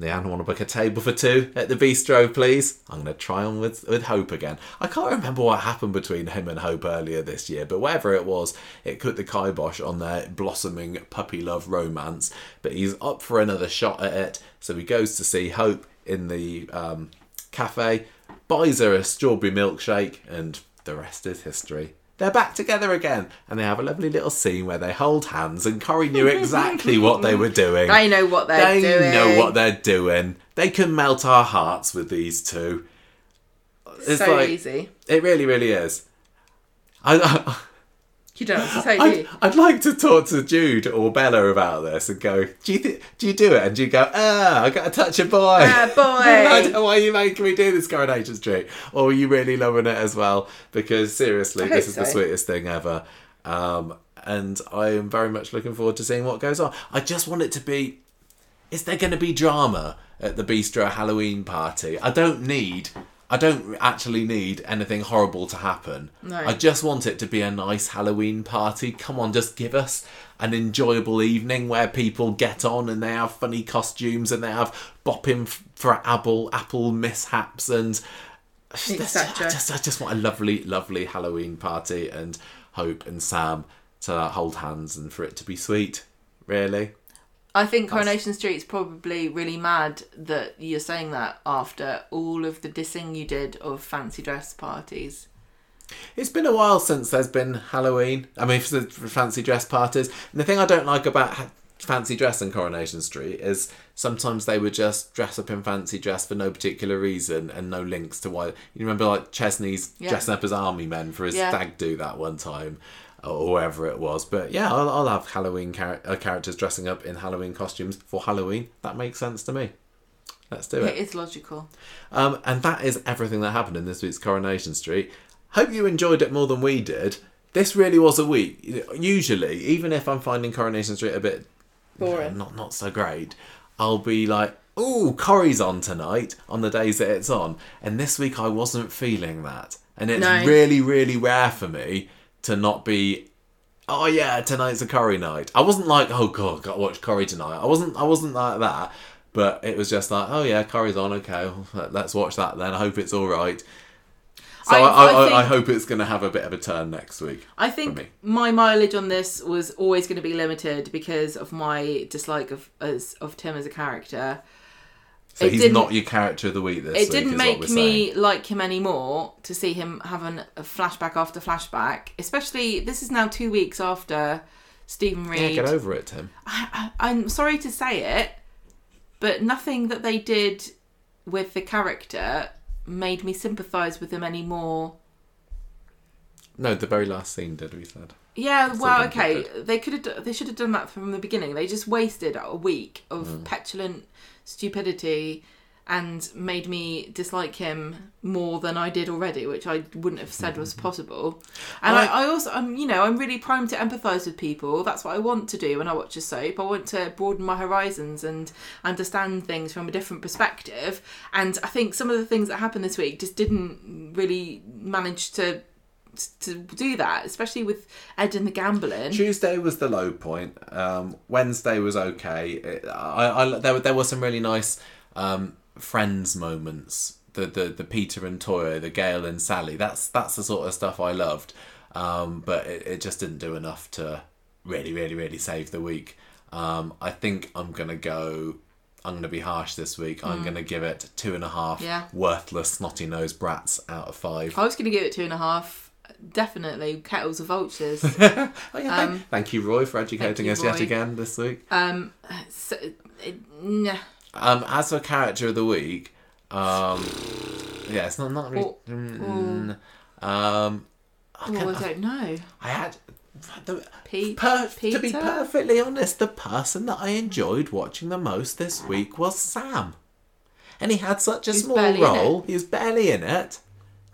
Leanne, want to book a table for two at the bistro, please? I'm going to try on with, with Hope again. I can't remember what happened between him and Hope earlier this year, but whatever it was, it put the kibosh on their blossoming puppy love romance. But he's up for another shot at it, so he goes to see Hope in the um, cafe, buys her a strawberry milkshake, and the rest is history. They're back together again, and they have a lovely little scene where they hold hands, and Corrie knew exactly what they were doing. They know what they're They doing. know what they're doing. They can melt our hearts with these two. It's so like easy. it really, really is. I, You don't have to say, I, do I'd? I'd like to talk to Jude or Bella about this and go, do you th- do you do it? And you go, ah, I got to touch a boy. Ah, boy. I don't know why you making me do this Coronation Street. Or are you really loving it as well? Because seriously, this is the sweetest thing ever. Um, and I am very much looking forward to seeing what goes on. I just want it to be is there going to be drama at the bistro Halloween party? I don't need. I don't actually need anything horrible to happen. No. I just want it to be a nice Halloween party. Come on, just give us an enjoyable evening where people get on and they have funny costumes and they have bopping f- for apple apple mishaps and I Etc. just I just want a lovely lovely Halloween party and Hope and Sam to hold hands and for it to be sweet. Really. I think Coronation Street's probably really mad that you're saying that after all of the dissing you did of fancy dress parties. It's been a while since there's been Halloween. I mean, for for fancy dress parties. And the thing I don't like about ha- fancy dress in Coronation Street is sometimes they would just dress up in fancy dress for no particular reason and no links to why. You remember like Chesney's Yeah. dressing up as army men for his Yeah. stag do that one time. Or whoever it was, but yeah, I'll, I'll have Halloween char- uh, characters dressing up in Halloween costumes for Halloween. That makes sense to me. Let's do it. It is logical. Um, and that is everything that happened in this week's Coronation Street. Hope you enjoyed it more than we did. This really was a week. Usually, even if I'm finding Coronation Street a bit Boring. not not so great, I'll be like, "Ooh, Corrie's on tonight" on the days that it's on. And this week I wasn't feeling that, and it's No. really really rare for me to not be. Oh yeah, tonight's a Corrie night. I wasn't like, oh god, got to watch Corrie tonight. I wasn't. I wasn't like that. But it was just like, oh yeah, Corrie's on. Okay, let's watch that then. I hope it's all right. So I, I- I, I I, hope it's going to have a bit of a turn next week. I think my mileage on this was always going to be limited because of my dislike of as of Tim as a character. So It he's didn't- your character of the week this week. it didn't make me like him anymore to see him having a flashback after flashback. Especially this is now two weeks after Stephen Yeah, get over it, Tim. I, I, I'm sorry to say it, but nothing that they did with the character made me sympathise with him anymore. No, the very last scene did. We said. Yeah, well, okay. They could have. They should have done that from the beginning. They just wasted a week of Mm. petulant stupidity and made me dislike him more than I did already, which I wouldn't have said was possible. And I, Mm-hmm. I- I also, I'm, you know, I'm really primed to empathise with people. That's what I want to do when I watch a soap. I want to broaden my horizons and understand things from a different perspective. And I think some of the things that happened this week just didn't really manage to to do that, especially with Ed and the gambling. Tuesday was the low point. Um, Wednesday was okay. It, I, I, there, were- there were some really nice um, friends moments. The, the the Peter and Toyah, the Gail and Sally. That's that's the sort of stuff I loved. Um, but it, it just didn't do enough to really, really, really save the week. Um, I think I'm gonna go. I'm gonna be harsh this week. I'm gonna give it two and a half. Yeah. worthless snotty nosed brats out of five. I was going to give it two and a half. Definitely, kettles of vultures. Oh, yeah, thank, Um, thank you, Roy, for educating you, us yet again this week. um, so, it, nah. Um, as for character of the week, um, yeah, it's not not really. Oh, mm, um, I, can, I don't know. I had the, Pete, per, to be perfectly honest, the person that I enjoyed watching the most this week was Sam, and he had such a Who's small role. He was barely in it.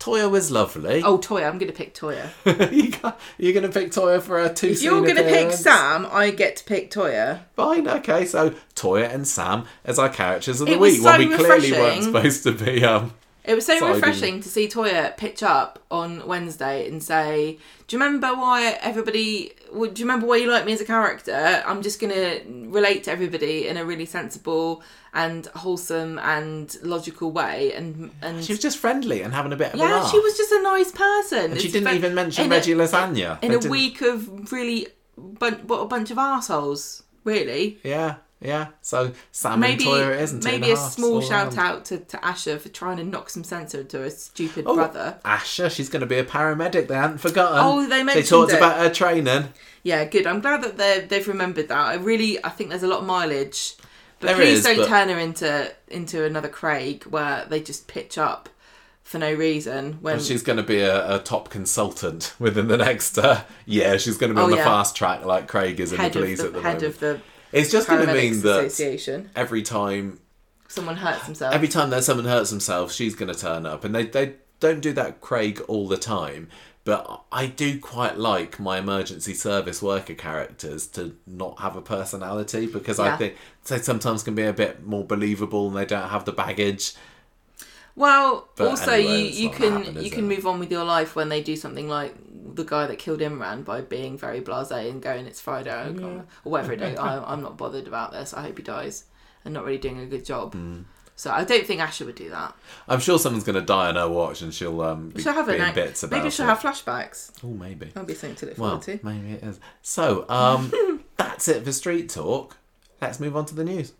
Toyah was lovely. Oh, Toyah. I'm going to pick Toyah. you you're going to pick Toyah for a two. If you're going to pick Sam, I get to pick Toyah. Fine, okay, so Toyah and Sam as our characters of the It week when so we clearly weren't supposed to be um It was so Siding. refreshing to see Toyah pitch up on Wednesday and say, "Do you remember why everybody? Do you remember why you like me as a character? I'm just gonna relate to everybody in a really sensible and wholesome and logical way." And and she was just friendly and having a bit of a yeah, laugh. she was just a nice person. and she didn't ve- even mention in a- Reggie Lasagna. in a didn't- week of really bun- what a bunch of assholes. Really. Yeah, yeah. So Sam Maybe and Toyah it isn't maybe a half, small shout around. out to, to Asha for trying to knock some sense into her stupid Oh, brother. Asha, she's going to be a paramedic. They hadn't forgotten. Oh, they mentioned They talked it. about her training. Yeah, good. I'm glad that they've remembered that. I really, I think there's a lot of mileage. But There please is, don't but- turn her into into another Craig where they just pitch up for no reason. When And she's going to be a, a top consultant within the next uh, year. She's going to be Oh, on the yeah. fast track like Craig is in the police of at the, the head moment. of the it's just going to mean that Association, every time someone hurts himself. every time that someone hurts themselves, she's going to turn up, and they they don't do that Craig all the time. But I do quite like my emergency service worker characters to not have a personality because I think they sometimes can be a bit more believable and they don't have the baggage. Well, But also anyway, you you can happening, you can it? move on with your life when they do something like the guy that killed Imran by being very blasé and going it's Friday or whatever it is. I, I'm not bothered about this. I hope he dies and not really doing a good job. Mm. So I don't think Asha would do that. I'm sure someone's going to die on her watch, and she'll um be She'll have being an bits about maybe she'll it. have flashbacks. Oh, maybe. That'll be something to look Well, forward to. maybe it is. So, um, that's it for Street Talk. Let's move on to the news.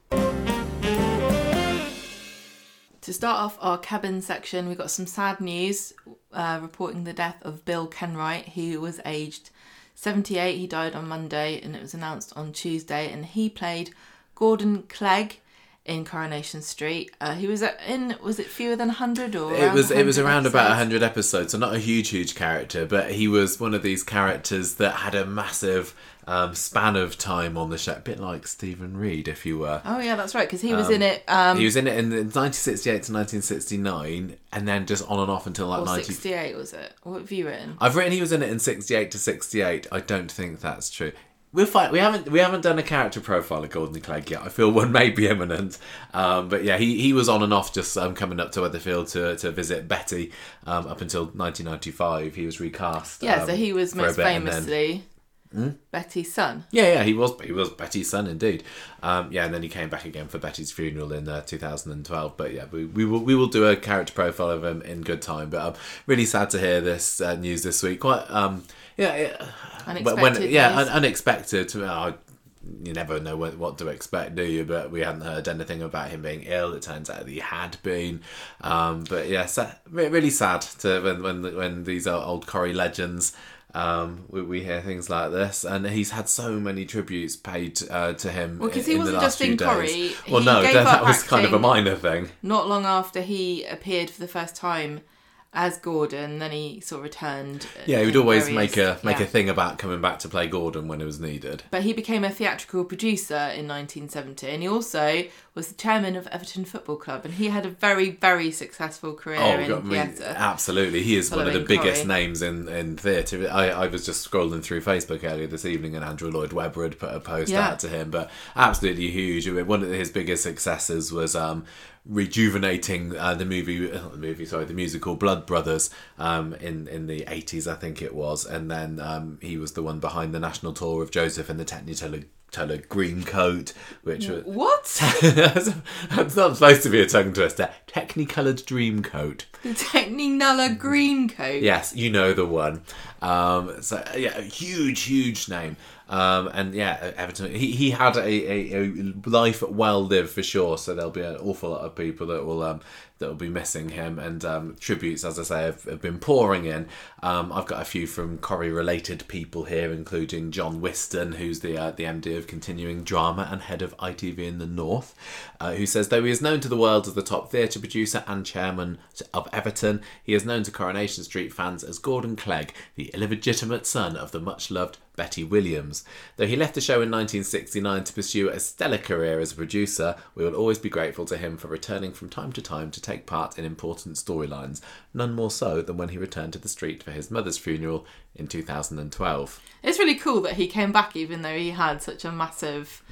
To start off our Kabin section, we've got some sad news uh, reporting the death of Bill Kenwright, who was aged 78, he died on Monday, and it was announced on Tuesday. And he played Gordon Clegg in Coronation Street. Uh, he was in was it fewer than 100 or It was it was 100 around about episodes? hundred episodes, so not a huge huge character, but he was one of these characters that had a massive um, span of time on the show, a bit like Stephen Reid, if you were. Oh yeah, that's right because he was in it. Um, He was in it in 1968 to 1969, and then just on and off until like or 90. 68 was it? What have you written? I've written he was in it in 68 to 68. I don't think that's true. We'll find, we haven't we haven't done a character profile of Gordon Clegg yet. I feel one may be imminent, um, but yeah, he, he was on and off just um, coming up to Weatherfield to, to visit Betty um, up until 1995. He was recast. Yeah, um, so he was most then- Hmm? famously Betty's son. Yeah, yeah, he was. He was Betty's son, indeed. Um, yeah, and then he came back again for Betty's funeral in uh, 2012. But yeah, we, we will we will do a character profile of him in good time. But I'm really sad to hear this uh, news this week. Quite, um, yeah, yeah, Unexpected yeah, un- unexpected. You never know what, what to expect, do you? But we hadn't heard anything about him being ill. It turns out that he had been. Um, but yeah, sa- really sad to when when when these are old Corrie legends. Um, we, we hear things like this, and he's had so many tributes paid uh, to him. Well, 'cause in he wasn't just in. Corrie, Well, no, that, that was kind of a minor thing. Not long after he appeared for the first time as Gordon, then he sort of returned. Yeah, he would always various- make a make yeah. a thing about coming back to play Gordon when it was needed. But he became a theatrical producer in 1970, and he also was the chairman of Everton Football Club, and he had a very, very successful career in God, I mean, theatre. absolutely. He is one of the biggest Corrie. names in, in theatre. I, I was just scrolling through Facebook earlier this evening and Andrew Lloyd Webber had put a post Yeah. out to him, but absolutely huge. One of his biggest successes was um, rejuvenating uh, the movie, uh, the movie, sorry, the musical Blood Brothers um, in, in the 80s, I think it was. And then um, he was the one behind the national tour of Joseph and the Technicolor Technicolor Green Coat, which was. What? That's not supposed to be a tongue twister. Technicolored Dream Coat. the Technicolor Green Coat. Yes, you know the one. Um, so yeah, a huge, huge name. Um, and yeah, Everton. He, he had a, a, a life well lived for sure. So there'll be an awful lot of people that will um, that will be missing him. And um, tributes, as I say, have, have been pouring in. Um, I've got a few from Corrie related people here, including John Whiston, who's the uh, the MD of Continuing Drama and head of ITV in the North, uh, who says though he is known to the world as the top theatre producer and chairman of Everton, he is known to Coronation Street fans as Gordon Clegg, the illegitimate son of the much loved Betty Williams. Though he left the show in 1969 to pursue a stellar career as a producer, we will always be grateful to him for returning from time to time to take part in important storylines, none more so than when he returned to the street for his mother's funeral in 2012. It's really cool that he came back, even though he had such a massive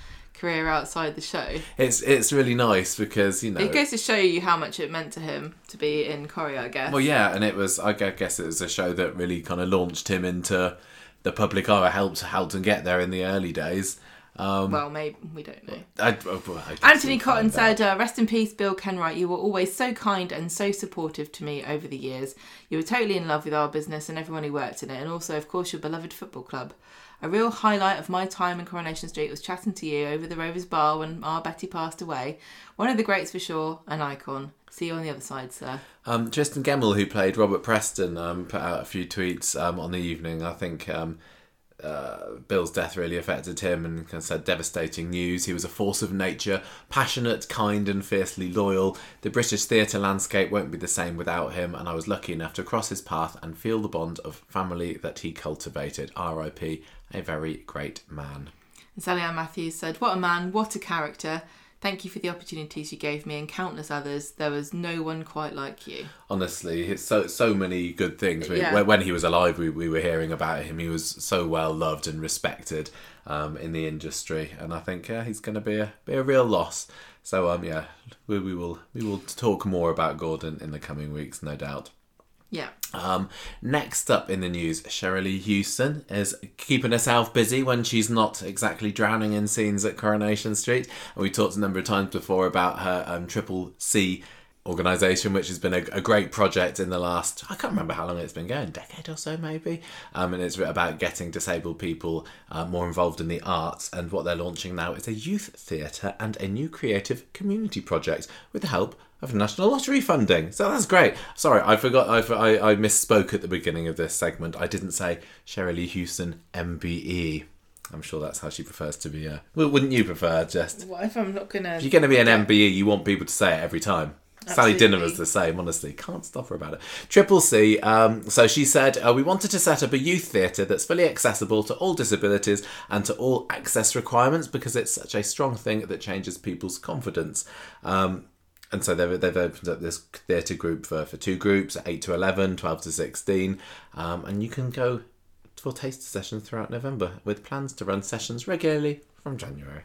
career outside the show. It's it's really nice because you know It goes to show you how much it meant to him to be in Corrie, I guess. Well, yeah, and it was. I guess it was a show that really kind of launched him into the public eye. Helped helped him get there in the early days. Um, Well, maybe we don't know. I, oh, I Anthony Cotton said, uh, "Rest in peace, Bill Kenwright. You were always so kind and so supportive to me over the years. You were totally in love with our business and everyone who worked in it, and also, of course, your beloved football club. A real highlight of my time in Coronation Street was chatting to you over the Rovers Bar when our Betty passed away. One of the greats for sure, an icon. See you on the other side, sir." Um, Tristan Gemmell, who played Robert Preston, um, put out a few tweets um, on the evening. I think um, uh, Bill's death really affected him and kind of said devastating news. He was a force of nature, passionate, kind, and fiercely loyal. The British theatre landscape won't be the same without him, and I was lucky enough to cross his path and feel the bond of family that he cultivated. R.I.P. A very great man. And Sally Ann Matthews said, What a man, what a character. Thank you for the opportunities you gave me and countless others. There was no one quite like you. honestly it's so so many good things We- Yeah. when, he was alive we, we were hearing about him he was so well loved and respected um, in the industry and i think yeah, he's going to be a be a real loss so um yeah we, we will we will talk more about gordon in the coming weeks no doubt Yeah. um, next up in the news, Cherylee Houston is keeping herself busy when she's not exactly drowning in scenes at Coronation Street. And we talked a number of times before about her um, Triple C organisation, which has been a, a, great project in the last, I can't remember how long it's been going, decade or so maybe. Um, and it's about getting disabled people uh, more involved in the arts. And what they're launching now is a youth theatre and a new creative community project with the help of national lottery funding. So that's great. Sorry, I forgot, I, I, I misspoke at the beginning of this segment. I didn't say Cherylee Houston MBE. I'm sure that's how she prefers to be. Uh, well, wouldn't you prefer just? What if I'm not gonna? If you're going to be an MBE, you want people to say it every time. Absolutely. Sally Dynevor was the same, honestly. Can't stop her about it. Triple C, um, so she said, uh, We wanted to set up a youth theatre that's fully accessible to all disabilities and to all access requirements because it's such a strong thing that changes people's confidence. Um, and so they've, they've opened up this theatre group for, for two groups 8 to 11, 12 to 16. Um, and you can go for taster sessions throughout November with plans to run sessions regularly from January.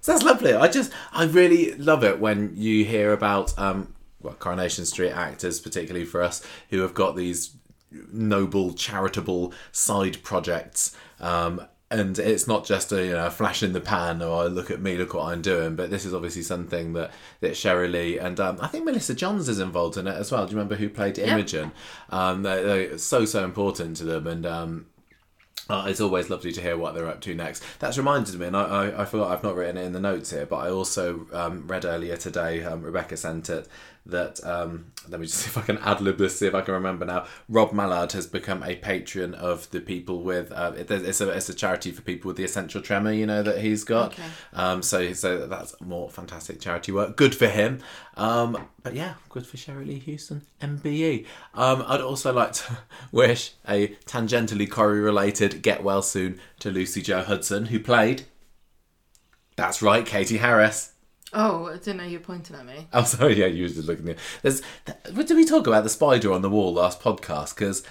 So that's lovely. I just, I really love it when you hear about, um, well, Coronation Street actors, particularly for us, who have got these noble charitable side projects. Um, and it's not just a you know flash in the pan or look at me, look what I'm doing. But this is obviously something that that Cherylee and um, I think Melissa Johns is involved in it as well. Do you remember who played Imogen? Um, they, they're so so important to them, and um, uh, it's always lovely to hear what they're up to next. That's reminded me, and I, I, I forgot I've not written it in the notes here, but I also um, read earlier today, um, Rebecca sent it, that um, let me just see if I can ad lib this, see if I can remember now. Rob Mallard has become a patron of the people with uh, it, it's a it's a charity for people with the essential tremor, you know that he's got. Okay. Um, so so that's more fantastic charity work. Good for him. Um, but yeah, good for Cherylee Houston, MBE. Um, I'd also like to wish a tangentially Corrie related get well soon to Lucy-Jo Hudson, who played. That's right, Katy Harris Oh, I didn't know you were pointing at me. I'm sorry. Yeah, you were just looking at. There's. What did we talk about the spider on the wall last podcast? Because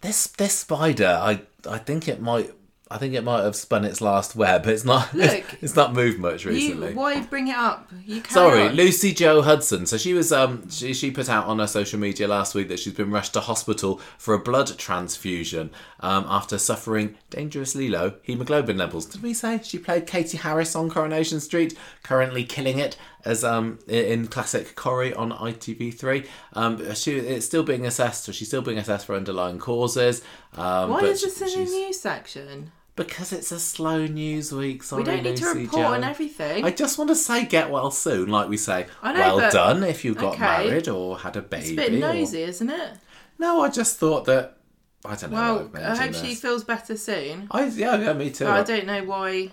this this spider, I I think it might I think it might have spun its last web. It's not. Look, it's, not moved much recently. You, why bring it up? You Sorry, on. Lucy-Jo Hudson. So she was um she, she put out on her social media last week that she's been rushed to hospital for a blood transfusion um, after suffering dangerously low hemoglobin levels. Did we say she played Katy Harris on Coronation Street? Currently killing it as um in classic Corrie on ITV3. Um, she it's still being assessed. So she's still being assessed for underlying causes. Um, Why is this in the news section? Because it's a slow news week. Sorry, we don't need Lucy to report on everything. I just want to say get well soon, like we say. I know, well done if you got okay. married or had a baby. It's a bit nosy, or... isn't it? No, I just thought that. I don't know. Well, I hope she feels better soon. I yeah, yeah, me too. But I don't know why.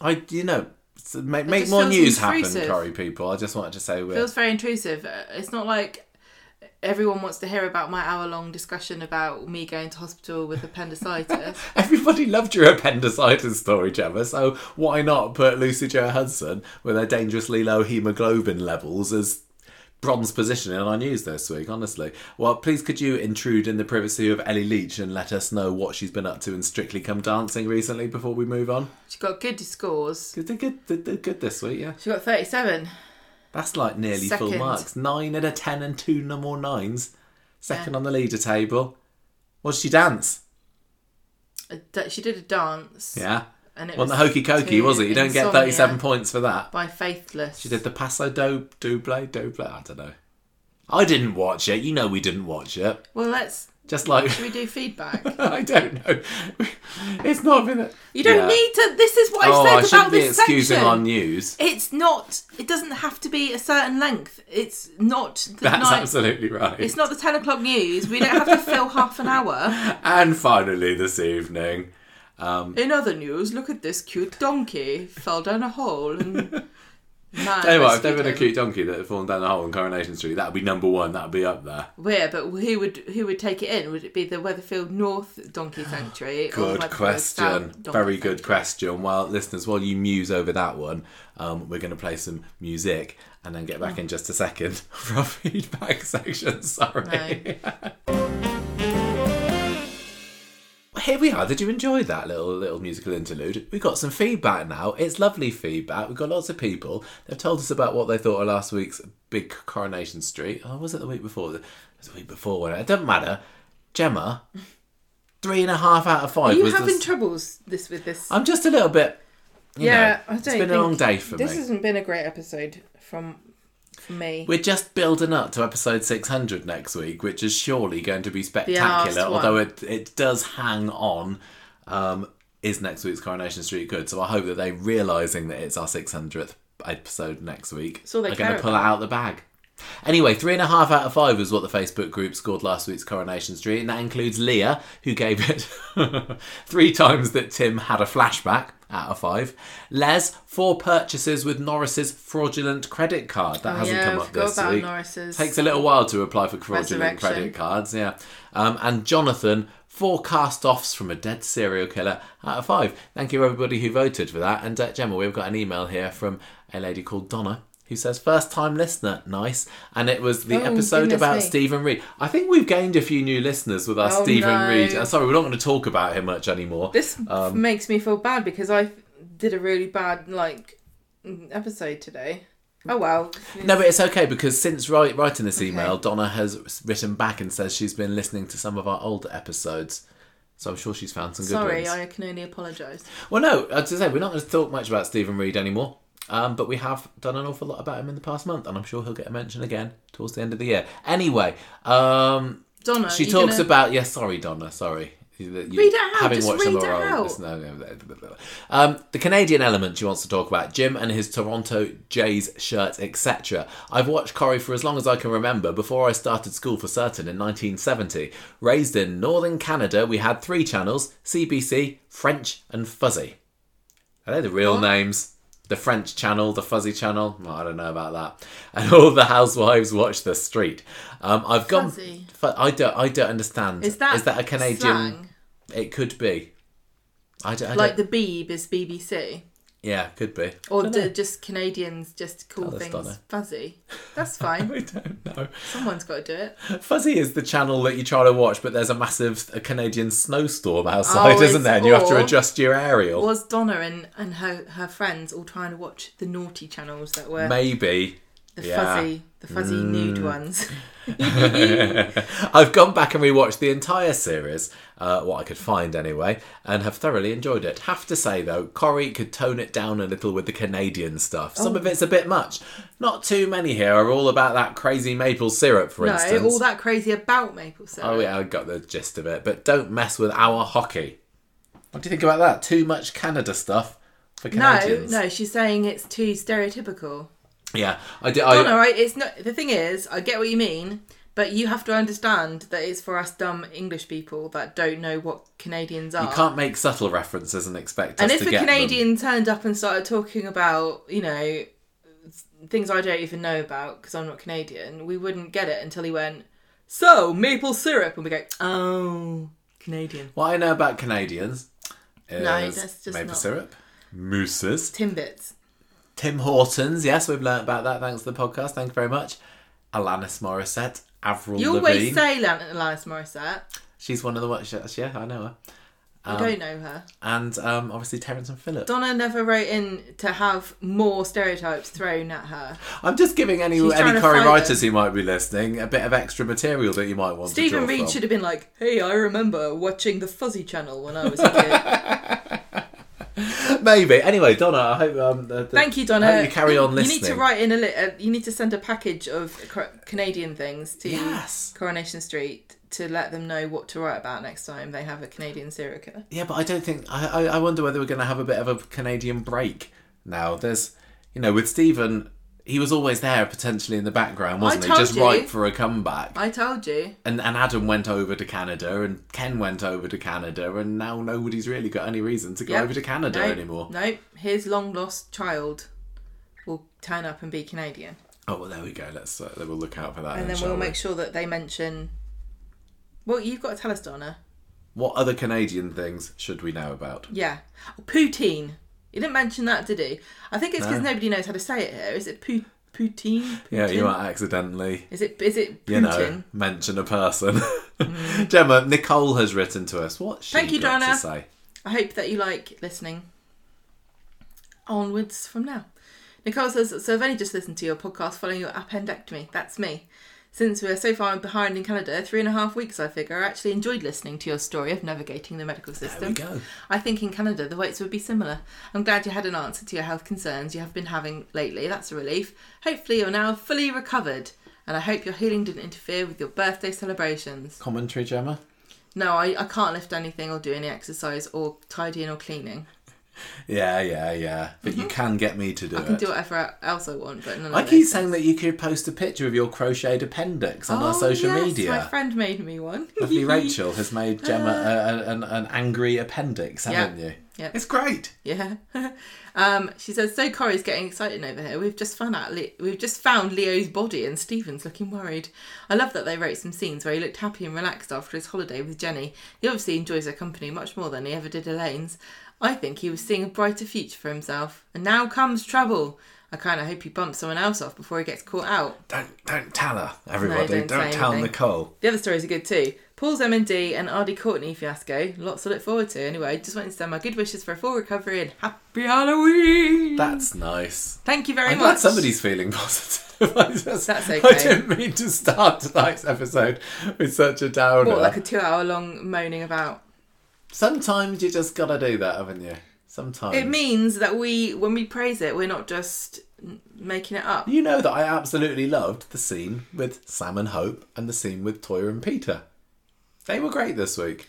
I you know make, make more news intrusive. happen, Corrie people. I just wanted to say we it feels very intrusive. It's not like everyone wants to hear about my hour long discussion about me going to hospital with appendicitis. Everybody loved your appendicitis story, Gemma, so why not put Lucy-Jo Hudson with her dangerously low hemoglobin levels as bronze position in our news this week, honestly. Well, please could you intrude in the privacy of Ellie Leach and let us know what she's been up to in Strictly Come Dancing recently before we move on? She got good scores. Good, good, good, good this week, yeah. She got 37. That's like nearly Second. full marks. Nine out of ten and two no more nines. Second yeah. on the leader table. What did she dance? She did a dance. Yeah. And it wasn't the hokey cokey, was it? You don't get 37 points for that. By Faithless. She did the Paso do, Double, Double. I don't know. I didn't watch it. You know we didn't watch it. Well, let's just like should we do feedback? I don't know. It's not been. A, you don't yeah. need to. This is what oh, I said I about this excusing section. on news. It's not. It doesn't have to be a certain length. It's not. The That's absolutely right. It's not the ten o'clock news. We don't have to fill half an hour. And finally, this evening. Um, In other news, look at this cute donkey fell down a hole and Man, Tell you what, if there had been a cute donkey that had fallen down the hole on Coronation Street, that would be number one. That would be up there. Where, but who would who would take it in? Would it be the Weatherfield North Donkey Sanctuary? good question. Very good question. Well, listeners, while you muse over that one, um, we're going to play some music and then get back oh. in just a second for our feedback section. Sorry. No. here we are. Did you enjoy that little little musical interlude? We got some feedback now. It's lovely feedback. We've got lots of people. They've told us about what they thought of last week's big Coronation Street. Oh, was it the week before? It was the week before. When it doesn't matter. Gemma, three and a half out of five. Are you having troubles this with this? I'm just a little bit. yeah, know, I don't. It's been a long day for this me. This hasn't been a great episode from for me. We're just building up to episode 600 next week, which is surely going to be spectacular. Although it it does hang on. Um, is next week's Coronation Street good? So I hope that they realizing that it's our 600th episode next week So are going to pull about. out the bag. Anyway, three and a half out of five was what the Facebook group scored last week's Coronation Street, and that includes Leah, who gave it three times that Tim had a flashback out of five. Les, four purchases with Norris's fraudulent credit card. That Oh, hasn't yeah, come up this week. Norris's Takes a little while to apply for fraudulent credit cards, yeah. Um, and Jonathan, four cast offs from a dead serial killer out of five. Thank you, everybody who voted for that. And uh, Gemma, we've got an email here from a lady called Donna. Who says first time listener? Nice, and it was the Oh, episode about me. Stephen Reid. I think we've gained a few new listeners with our Oh, Stephen no. Reed. Uh, sorry, we're not going to talk about him much anymore. This Um, makes me feel bad because I did a really bad like episode today. Oh well. No, but it's okay because since write, writing this Okay. email, Donna has written back and says she's been listening to some of our older episodes. So I'm sure she's found some good Sorry, ones. I can only apologise. Well, no, as I say, we're not going to talk much about Stephen Reid anymore. Um, but we have done an awful lot about him in the past month, and I'm sure he'll get a mention again towards the end of the year. Anyway, um, Donna, she talks gonna- about yes, sorry, Donna, sorry. You- Read it out, Having just watched read of our it out. Um, the Canadian element she wants to talk about Jim and his Toronto Jays shirt, etc. I've watched Corrie for as long as I can remember. Before I started school for certain in 1970, raised in northern Canada, we had three channels: CBC, French, and Fuzzy. Are they the real What? names? The French channel, the Fuzzy channel. Well, I don't know about that. And all the housewives watch the street. Um, I've gone. Fuzzy? I don't. I don't understand. Is that is that a Canadian? slang? It could be. I don't. I Like don't the Beeb is BBC, yeah, could be. or Dunno. just Canadians just call oh, Tell things Donna. fuzzy? That's fine. we don't know. Someone's got to do it. Fuzzy is the channel that you try to watch, but there's a massive a Canadian snowstorm outside, Oh, isn't there? And you have to adjust your aerial. Was Donna and, and her, her friends all trying to watch the naughty channels that were Maybe. The yeah. Mm. fuzzy the fuzzy nude ones? I've gone back and rewatched the entire series, uh, what I could find anyway, and have thoroughly enjoyed it. Have to say though, Corrie could tone it down a little with the Canadian stuff. Some Oh. of it's a bit much. Not too many here are all about that crazy maple syrup, for no, instance. all that crazy about maple syrup. Oh yeah, I got the gist of it. But don't mess with our hockey. What do you think about that? Too much Canada stuff for Canadians. No, no, she's saying it's too stereotypical. Yeah, I did. I, Donna, right? It's not. The thing is, I get what you mean, but you have to understand that it's for us dumb English people that don't know what Canadians are. you can't make subtle references and expect and if a get them. Canadian turned up and started talking about, you know, things I don't even know about because I'm not Canadian, we wouldn't get it until he went, so maple syrup, and we go, oh, Canadian. What I know about Canadians is No, maple not- syrup, mooses, Timbits. Tim Hortons. Yes, we've learnt about that thanks to the podcast. Thank you very much. Alanis Morissette, Avril You Lavigne. always say Lan- Alanis Morissette. She's one of the ones. Yeah, I know her. I Um, don't know her. And um, obviously Terence and Phillip. Donna never wrote in to have more stereotypes thrown at her. I'm just giving any She's trying any to fight writers who might be listening a bit of extra material that you might want to Stephen draw Reed from. should have been like, "Hey, I remember watching the Fuzzy Channel when I was a kid." Maybe. Anyway, Donna, I hope um, the, the, Thank you, Donna. you carry on listening. You need to write in a li- uh, You need to send a package of Canadian things to Yes. Coronation Street to let them know what to write about next time they have a Canadian serial killer. Yeah, but I don't think. I, I, I wonder whether we're going to have a bit of a Canadian break now. There's, you know, with Stephen, he was always there potentially in the background, wasn't he? Just you. ripe for a comeback. I told you. And, and Adam went over to Canada, and Ken went over to Canada, and now nobody's really got any reason to go Yep. over to Canada Nope. anymore. Nope. His long lost child will turn up and be Canadian, Oh well, there we go. Let's uh, we'll look out for that. and then shall we'll we? make sure that they mention. Well, you've got to tell us, Donna. What other Canadian things should we know about? Yeah, poutine. You didn't mention that, did he? I think it's because No. nobody knows how to say it here. Is it pu- poutine? Yeah, you Putin? might accidentally, Is it? Is it Putin? you know, mention a person. Mm. Gemma, Nicole has written to us. What she Thank you, got Donna. to say? I hope that you like listening. Onwards from now. Nicole says, So I've only just listened to your podcast following your appendectomy. That's me. Since we're so far behind in Canada, three and a half weeks, I figure, I actually enjoyed listening to your story of navigating the medical system. There we go. I think in Canada the waits would be similar. I'm glad you had an answer to your health concerns you have been having lately. That's a relief. Hopefully you're now fully recovered, and I hope your healing didn't interfere with your birthday celebrations. Commentary, Gemma. No, I, I can't lift anything or do any exercise or tidying or cleaning. Yeah, yeah, yeah. But you can get me to do Mm-hmm. I can it. do whatever else I want, but none I keep saying that you could post a picture of your crocheted appendix on oh, our social yes, media. My friend made me one. Lovely Rachel has made Gemma a, a, an, an angry appendix, haven't you? Yep. It's great. Yeah. um, she says, so Corrie's getting excited over here. We've just found out Le- we've just found Leo's body and Stephen's looking worried. I love that they wrote some scenes where he looked happy and relaxed after his holiday with Jenny. He obviously enjoys her company much more than he ever did Elaine's. I think he was seeing a brighter future for himself. And now comes trouble. I kind of hope he bumps someone else off before he gets caught out. Don't don't tell her, everybody. don't don't tell anything. Nicole. The other stories are good too. Paul's MND and Aadi Courtney fiasco. Lots to look forward to. Anyway, just wanted to send my good wishes for a full recovery and happy Halloween. That's nice. Thank you very I'm much. glad somebody's feeling positive. I just, That's I okay. didn't mean to start tonight's episode with such a downer. What, like a two-hour-long moaning about? Sometimes you just gotta do that, haven't you? Sometimes. It means that we, when we praise it, we're not just making it up. You know that I absolutely loved the scene with Sam and Hope and the scene with Toyah and Peter. They were great this week.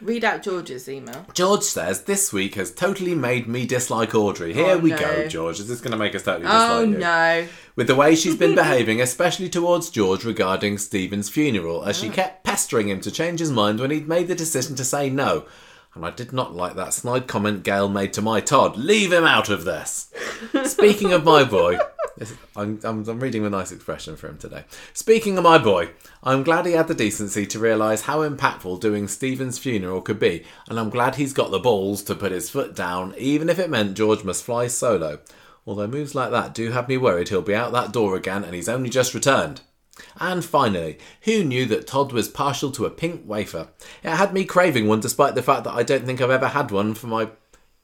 Read out George's email. George says this week has totally made me dislike Audrey. Here Oh, we no. go, George. Is this going to make us totally oh, dislike Oh you? no! With the way she's been behaving, especially towards George regarding Stephen's funeral, as she Oh. kept pestering him to change his mind when he'd made the decision to say no. And I did not like that snide comment Gail made to my Todd. Leave him out of this. Speaking of my boy, I'm, I'm, I'm reading a nice expression for him today. Speaking of my boy, I'm glad he had the decency to realise how impactful doing Stephen's funeral could be, and I'm glad he's got the balls to put his foot down, even if it meant George must fly solo. Although moves like that do have me worried he'll be out that door again and he's only just returned. And finally, who knew that Todd was partial to a pink wafer? It had me craving one despite the fact that I don't think I've ever had one for my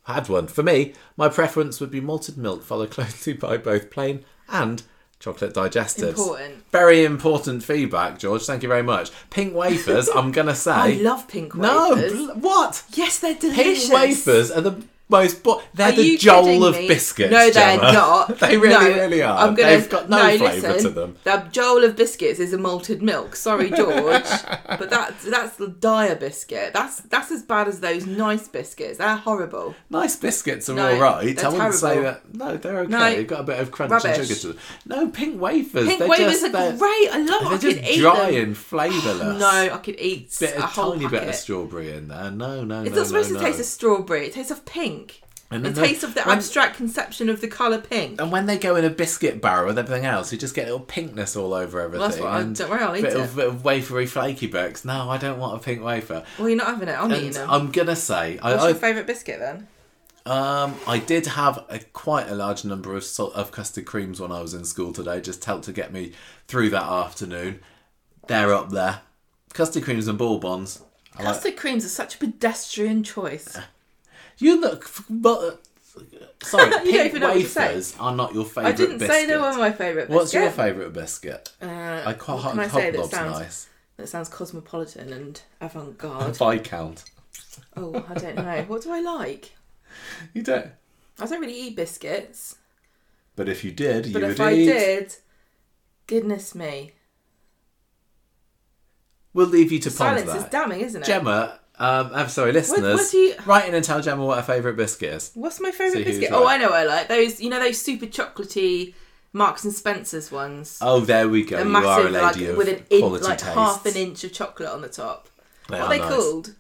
had one. For me, my preference would be malted milk followed closely by both plain and chocolate digestives. Important. Very important feedback, George. Thank you very much. Pink wafers, I'm gonna say. I love pink no, wafers. bl- what? yes, they're delicious. Pink wafers are the most. Bo- they're Are the Joel of me? biscuits. No, they're Gemma. not. they really, No, really are. I'm gonna, They've got no, flavour listen, to them. The Joel of biscuits is a malted milk. Sorry, George, but that's that's the dire biscuit. That's that's as bad as those nice biscuits. They're horrible. Nice biscuits are No, all right. I wouldn't say that. No, they're okay. No. They've got a bit of crunch and sugar to them. No, pink wafers. Pink they're wafers just, are great. I love. They're I just dry them. and flavourless. No, I could eat bit a a tiny packet. bit of strawberry in there. No, no, It's no, It's not supposed no, to taste of strawberry. It tastes of pink. And It then they- tastes of the when- abstract conception of the colour pink. And when they go in a biscuit barrel with everything else, you just get a little pinkness all over everything. Well, that's what I- and don't worry, I'll eat bit it. Of, bit of wafery flaky bits. No, I don't want a pink wafer. Well, you're not having it. I'm eating them. I'm gonna say, I, What's I, your favourite biscuit then? Um, I did have a quite a large number of salt of custard creams when I was in school today. Just helped to get me through that afternoon. They're up there. Custard creams and bourbons. I like- Custard creams are such a pedestrian choice. You look, f- but sorry, You don't pink even know what to say. wafers are not your favourite. I didn't biscuit. say they were my favourite biscuit. What's your favourite biscuit? Uh, I quite what can I hot say that hobnob's sounds nice. that sounds cosmopolitan and avant-garde? Viscount. oh, I don't know. What do I like? You don't. I don't really eat biscuits, But if you did, you but you if would I eat. did, goodness me, We'll leave you to ponder silence is that. damning, isn't it? Gemma, um, I'm sorry, listeners. what do you- Write in and tell Gemma what her favourite biscuit is. What's my favourite biscuit? right. Oh, I know what I like. Those, you know, those super chocolatey Marks and Spencer's ones. Oh, there we go. They're you are a massive, lady like of with an in, quality like taste. half an inch of chocolate on the top. They what are they nice. called?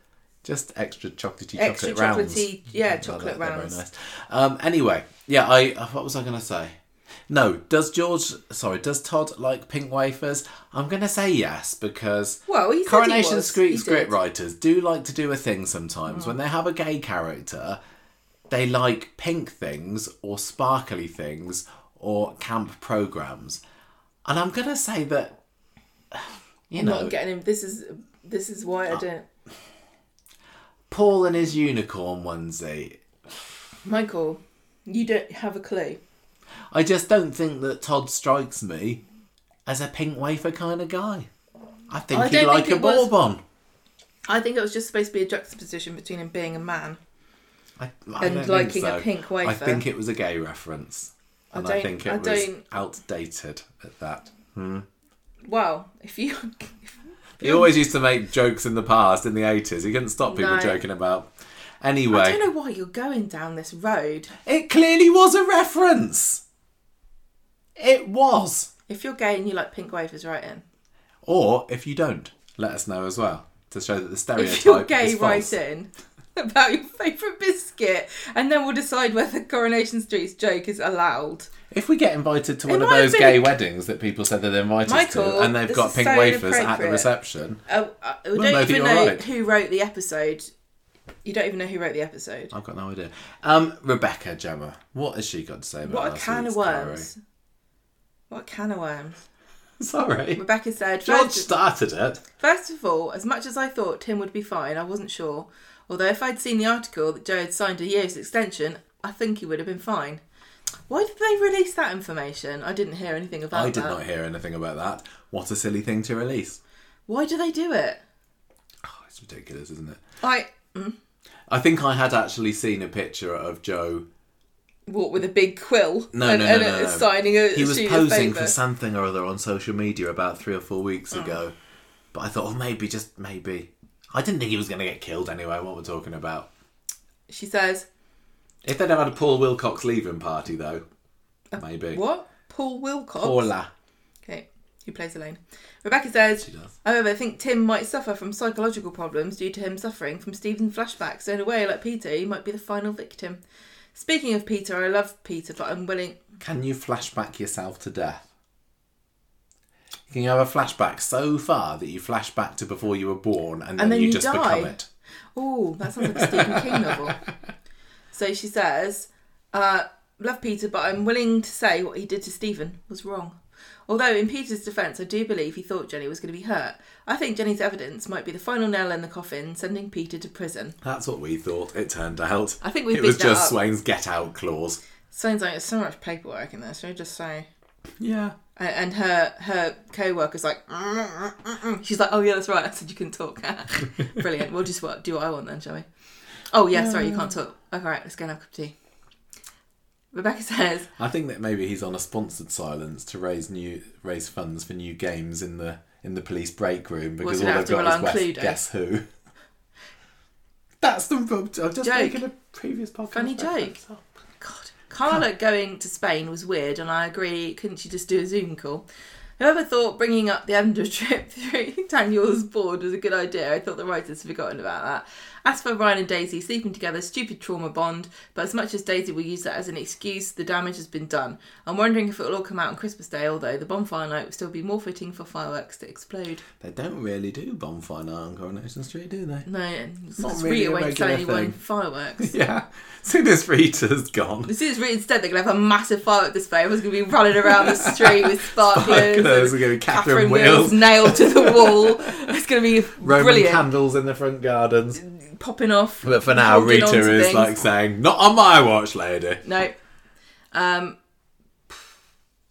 Just extra chocolatey Extra chocolate rounds. chocolatey, yeah, chocolate that, they're rounds. Very nice. Um, anyway, yeah. I what was I going to say? No, does George? Sorry, does Todd like pink wafers? I'm going to say yes because Well, he Coronation was. Street He script did. writers do like to do a thing sometimes Hmm. when they have a gay character. They like pink things or sparkly things or camp programs, and I'm going to say that. You I'm know, not getting him. This is this is why Oh. I don't. Paul and his unicorn onesie. Michael, you don't have a clue. I just don't think that Todd strikes me as a pink wafer kind of guy. I think I he'd like think a bourbon. I think it was just supposed to be a juxtaposition between him being a man. I, I And liking a pink wafer. I think it was a gay reference. I And I, don't- think it I was don't- outdated at that. Hmm? Well, if you He always used to make jokes in the past, in the 80s. He couldn't stop people No. joking about. Anyway. I don't know why you're going down this road. it clearly was a reference. It was. If you're gay and you like pink wafers, right in. Or if you don't, let us know as well to show that the stereotype If you're gay, is write false. in about your favourite biscuit, and then we'll decide whether Coronation Street's joke is allowed. If we get invited to It one of might those gay weddings that people said that they're invited Michael, to, and they've this got is pink so wafers at the inappropriate. reception, Oh, uh, we Well, don't even you're know right. who wrote the episode. You don't even know who wrote the episode. I've got no idea. Um, Rebecca Gemma, what has she got to say about What a last can of week's worms. What can of worms. Sorry, Rebecca said, George first, started it. first of all, as much as I thought Tim would be fine, I wasn't sure. Although if I'd seen the article that Joe had signed a year's extension, I think he would have been fine. Why did they release that information? I didn't hear anything about that. I did that. not hear anything about that. What a silly thing to release. Why do they do it? Oh, it's ridiculous, isn't it? I mm. I think I had actually seen a picture of Joe. Walk with a big quill No, and, no, no, and no, no. signing a He was posing for something or other on social media about three or four weeks Oh. ago. But I thought, oh, maybe, just maybe. I didn't think he was going to get killed anyway, what we're talking about. She says, If they'd have had a Paul Wilcox leaving party, though, maybe. "What? Paul Wilcox? Paula. Okay, who plays Elaine? Rebecca says, She does. however, I think Tim might suffer from psychological problems due to him suffering from Stephen's flashbacks. So in a way, like Peter, he might be the final victim. Speaking of Peter, I love Peter, but I'm willing. Can you flashback yourself to death? Can you have a flashback so far that you flash back to before you were born and then, then you, you just die? become it? Oh, that sounds like a Stephen King novel. So she says, uh, love Peter, but I'm willing to say what he did to Stephen was wrong. Although, in Peter's defence, I do believe he thought Jenny was going to be hurt. I think Jenny's evidence might be the final nail in the coffin, sending Peter to prison. That's what we thought. It turned out. I think we it was just up. Swain's get out clause. Sounds like there's so much paperwork in there, so I just say. Yeah. And her her co-worker's like, "Mm, mm, mm, mm." she's like, oh yeah, that's right. I said you can talk. Brilliant. We'll just what, do what I want then, shall we? Oh yeah, sorry, you can't talk. Okay, right, let's go and have a cup of tea. Rebecca says, I think that maybe he's on a sponsored silence to raise new raise funds for new games in the in the police break room because all they they've got is West, Cluedo? guess who. That's the I've just Joke. taken a previous podcast. Funny joke. up. God, Carla going to Spain was weird, and I agree. Couldn't you just do a Zoom call? Whoever thought bringing up the Edinburgh trip through Daniel's board was a good idea? I thought the writers had forgotten about that. As for Ryan and Daisy sleeping together, stupid trauma bond, but as much as Daisy will use that as an excuse, the damage has been done. I'm wondering if it will all come out on Christmas Day, although the bonfire night would still be more fitting for fireworks to explode. They don't really do bonfire night on Coronation Street, do they? No, it's Not really a won't sell regular anyone fireworks. Yeah. As soon as Rita's gone, As soon as instead they're going to have a massive firework display. Everyone's going to be running around the street with sparklers. Sparklers and gonna be Catherine Catherine Wheels. Wheels nailed to the wall. It's going to be Roman brilliant. candles in the front gardens. Popping off. But for now, Rita is things. like saying, "Not on my watch, lady." No. Um,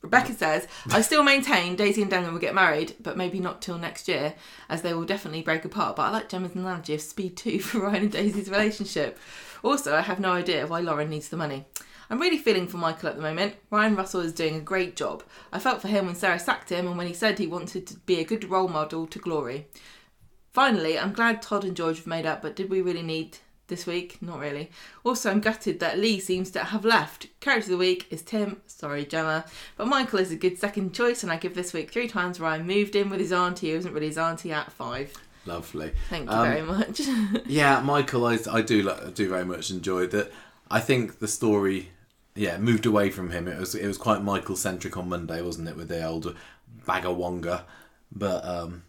Rebecca says, I still maintain Daisy and Daniel will get married, but maybe not till next year, as they will definitely break apart. But I like Gemma's analogy of speed 2 for Ryan and Daisy's relationship. Also, I have no idea why Lauren needs the money. I'm really feeling for Michael at the moment. Ryan Russell is doing a great job. I felt for him when Sarah sacked him and when he said he wanted to be a good role model to Glory. Finally, I'm glad Todd and George have made up, but did we really need this week? Not really. Also, I'm gutted that Lee seems to have left. Character of the week is Tim. Sorry, Gemma. But Michael is a good second choice, and I give this week three times where I moved in with his auntie, who isn't really his auntie, at five. Lovely. Thank you Um, very much. Yeah, Michael, I, I do I do very much enjoy that. I think the story, yeah, moved away from him. It was it was quite Michael centric on Monday, wasn't it, with the old Bagawonga? But um,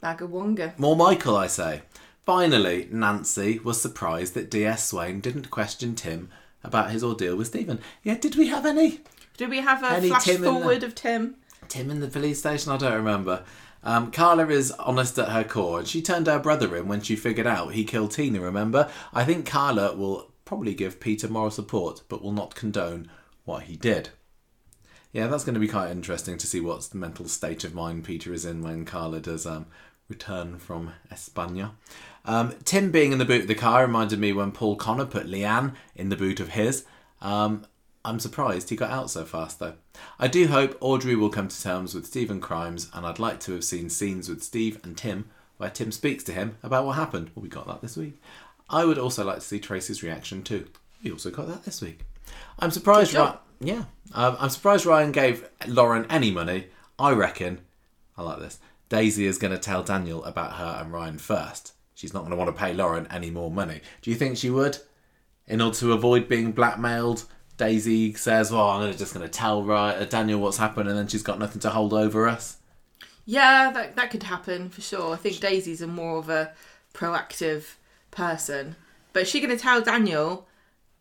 Bag of Wonga. more Michael, I say. Finally, Nancy was surprised that D.S. Swain didn't question Tim about his ordeal with Stephen. Yeah, did we have any? Do we have a Any flash Tim in forward of Tim? Tim in the police station? I don't remember. Um, Carla is honest at her core, and she turned her brother in when she figured out he killed Tina, remember? I think Carla will probably give Peter moral support, but will not condone what he did. Yeah, that's going to be quite interesting to see what's the mental state of mind Peter is in when Carla does um, return from España. Um, Tim being in the boot of the car reminded me when Paul Connor put Leanne in the boot of his. Um, I'm surprised he got out so fast though. I do hope Audrey will come to terms with Stephen Crimes, and I'd like to have seen scenes with Steve and Tim where Tim speaks to him about what happened. Well, we got that this week. I would also like to see Tracy's reaction too. We also got that this week. I'm surprised. Ry- yeah, um, I'm surprised Ryan gave Lauren any money. I reckon. I like this. Daisy is going to tell Daniel about her and Ryan first. She's not going to want to pay Lauren any more money. Do you think she would? In order to avoid being blackmailed, Daisy says, "Well, I'm just going to tell uh, Daniel what's happened," and then she's got nothing to hold over us. Yeah, that that could happen for sure. I think Daisy's a more of a proactive person. But is she going to tell Daniel,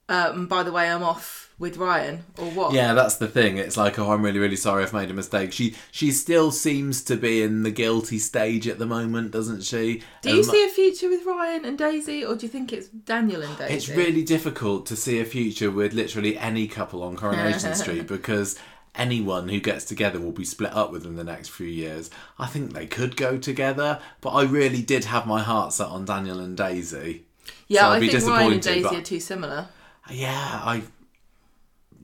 um, by the way, I'm off with Ryan, or what? Yeah, that's the thing. It's like, oh, I'm really, really sorry I've made a mistake. She she still seems to be in the guilty stage at the moment, doesn't she? Do you Um, see a future with Ryan and Daisy, or do you think it's Daniel and Daisy? It's really difficult to see a future with literally any couple on Coronation Street because anyone who gets together will be split up within the next few years. I think they could go together, but I really did have my heart set on Daniel and Daisy. yeah. so I'd I be think Ryan and Daisy but- are too similar. Yeah, I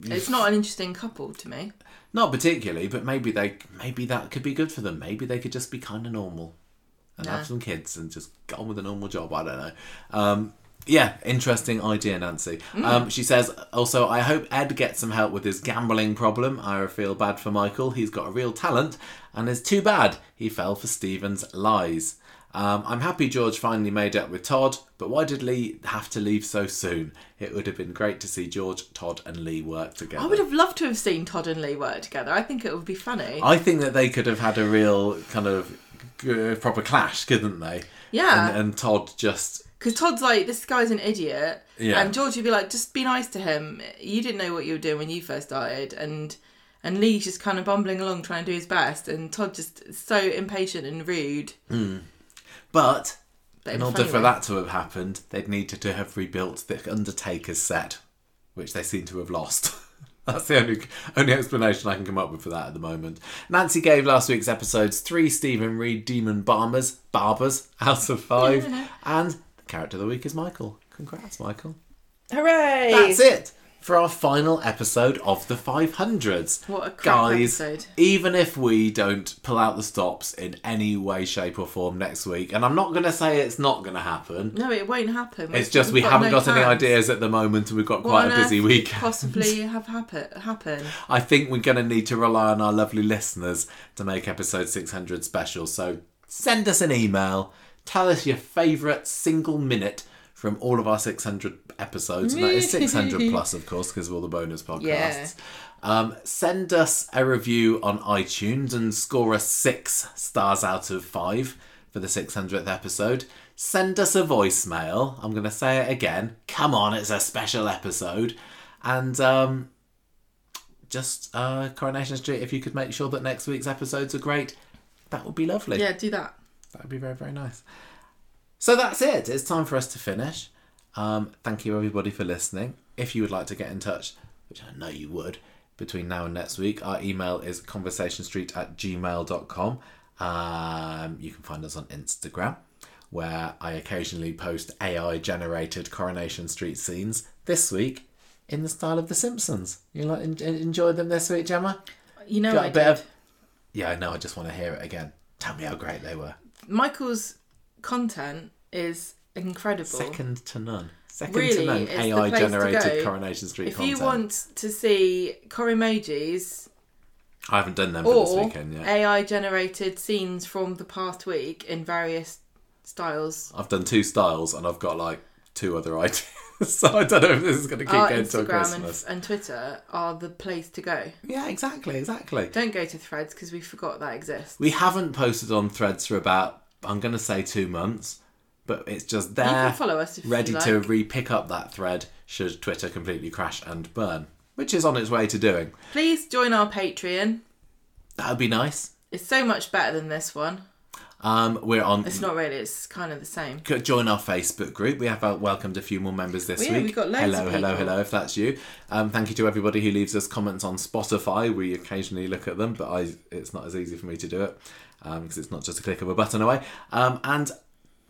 It's not an interesting couple to me. not particularly, but maybe they maybe that could be good for them. Maybe they could just be kind of normal and have some kids and just get on with a normal job. I don't know. Um, yeah, interesting idea, Nancy. Um, she says also, I hope Ed gets some help with his gambling problem. I feel bad for Michael. He's got a real talent, and it's too bad he fell for Stephen's lies. Um, I'm happy George finally made up with Todd, but why did Lee have to leave so soon? It would have been great to see George, Todd, and Lee work together. I would have loved to have seen Todd and Lee work together. I think it would be funny. I think that they could have had a real kind of uh, proper clash, couldn't they? Yeah. And, and Todd just Because Todd's like, this guy's an idiot. Yeah. And George would be like, just be nice to him. You didn't know what you were doing when you first started. And and Lee's just kind of bumbling along trying to do his best. And Todd just so impatient and rude. But But in order for way. that to have happened, they'd needed to have rebuilt the Undertaker's set, which they seem to have lost. That's the only only explanation I can come up with for that at the moment. Nancy gave last week's episodes three Stephen Reid Demon Barbers Barbers out of five, and the character of the week is Michael. Congrats, Michael. Hooray! That's it for our final episode of the 500s. What a Guys, episode. even if we don't pull out the stops in any way, shape, or form next week, and I'm not going to say it's not going to happen, No, it won't happen. it's just we We've haven't no got any plans. ideas at the moment and we've got What quite on a busy earth week. could Possibly have happen. happen. I think we're going to need to rely on our lovely listeners to make episode 600 special. So send us an email. Tell us your favourite single minute from all of our 600 episodes. And that is 600 plus, of course, because of all the bonus podcasts. Yeah. Um, send us a review on iTunes and score us six stars out of five for the 600th episode. Send us a voicemail. I'm going to say it again. Come on, it's a special episode. And um, just uh, Coronation Street, if you could make sure that next week's episodes are great, that would be lovely. Yeah, do that. That would be very, very nice. So that's it. It's time for us to finish. Um, thank you, everybody, for listening. If you would like to get in touch, which I know you would, between now and next week, our email is conversationstreet at gmail.com. Um, you can find us on Instagram, where I occasionally post AI generated Coronation Street scenes. This week, in the style of The Simpsons. You like en- enjoy them this week, Gemma? You know, Got I did. of. Yeah, I know. I just want to hear it again. Tell me how great they were. Michael's content is incredible. Second to none. Second Really, to none AI generated. Coronation Street if content. you want to see Coremojis I haven't done them for this weekend yet. AI generated scenes from the past week in various styles, I've done two styles and I've got like two other ideas. so I don't know if this is going to keep our going Instagram and, and Twitter are the place to go. Yeah, exactly, exactly. Don't go to Threads because we forgot that exists. We haven't posted on threads for about, I'm going to say two months, but it's just you there, can follow us if ready you like. to re pick up that thread should Twitter completely crash and burn, which is on its way to doing. Please join our Patreon. That would be nice. It's so much better than this one. Um, we're on. It's not really. It's kind of the same. Join our Facebook group. We have uh, welcomed a few more members this Well, yeah, week. we've got loads hello, hello, hello. If that's you, um, thank you to everybody who leaves us comments on Spotify. We occasionally look at them, but I it's not as easy for me to do it because it's not just a click of a button away. Um, and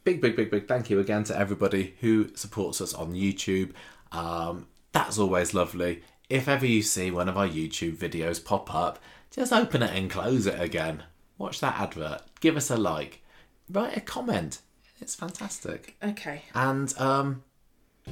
big, big, big, big thank you again to everybody who supports us on YouTube. Um, that's always lovely. If ever you see one of our YouTube videos pop up, just open it and close it again. Watch that advert. Give us a like. Write a comment. It's fantastic. Okay. And um,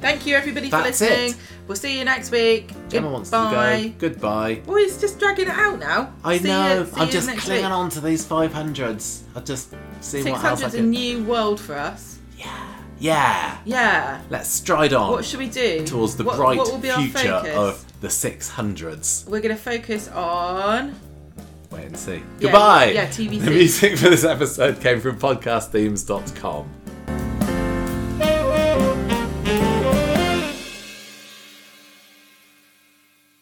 Thank you, everybody, for That's listening. it. We'll see you next week. Gemma wants Goodbye. to go. Goodbye. Well, it's oh, just dragging it out now. I See know. You, I'm just clinging week. on to these 500s. I just see what else I 600's a new world for us. Yeah. Yeah. Yeah. Let's stride on What should we do? towards the what, bright what will be our future of the 600s. We're going to focus on. Wait and see. Yeah, Goodbye. yeah, TBC. The music for this episode came from podcastthemes.com.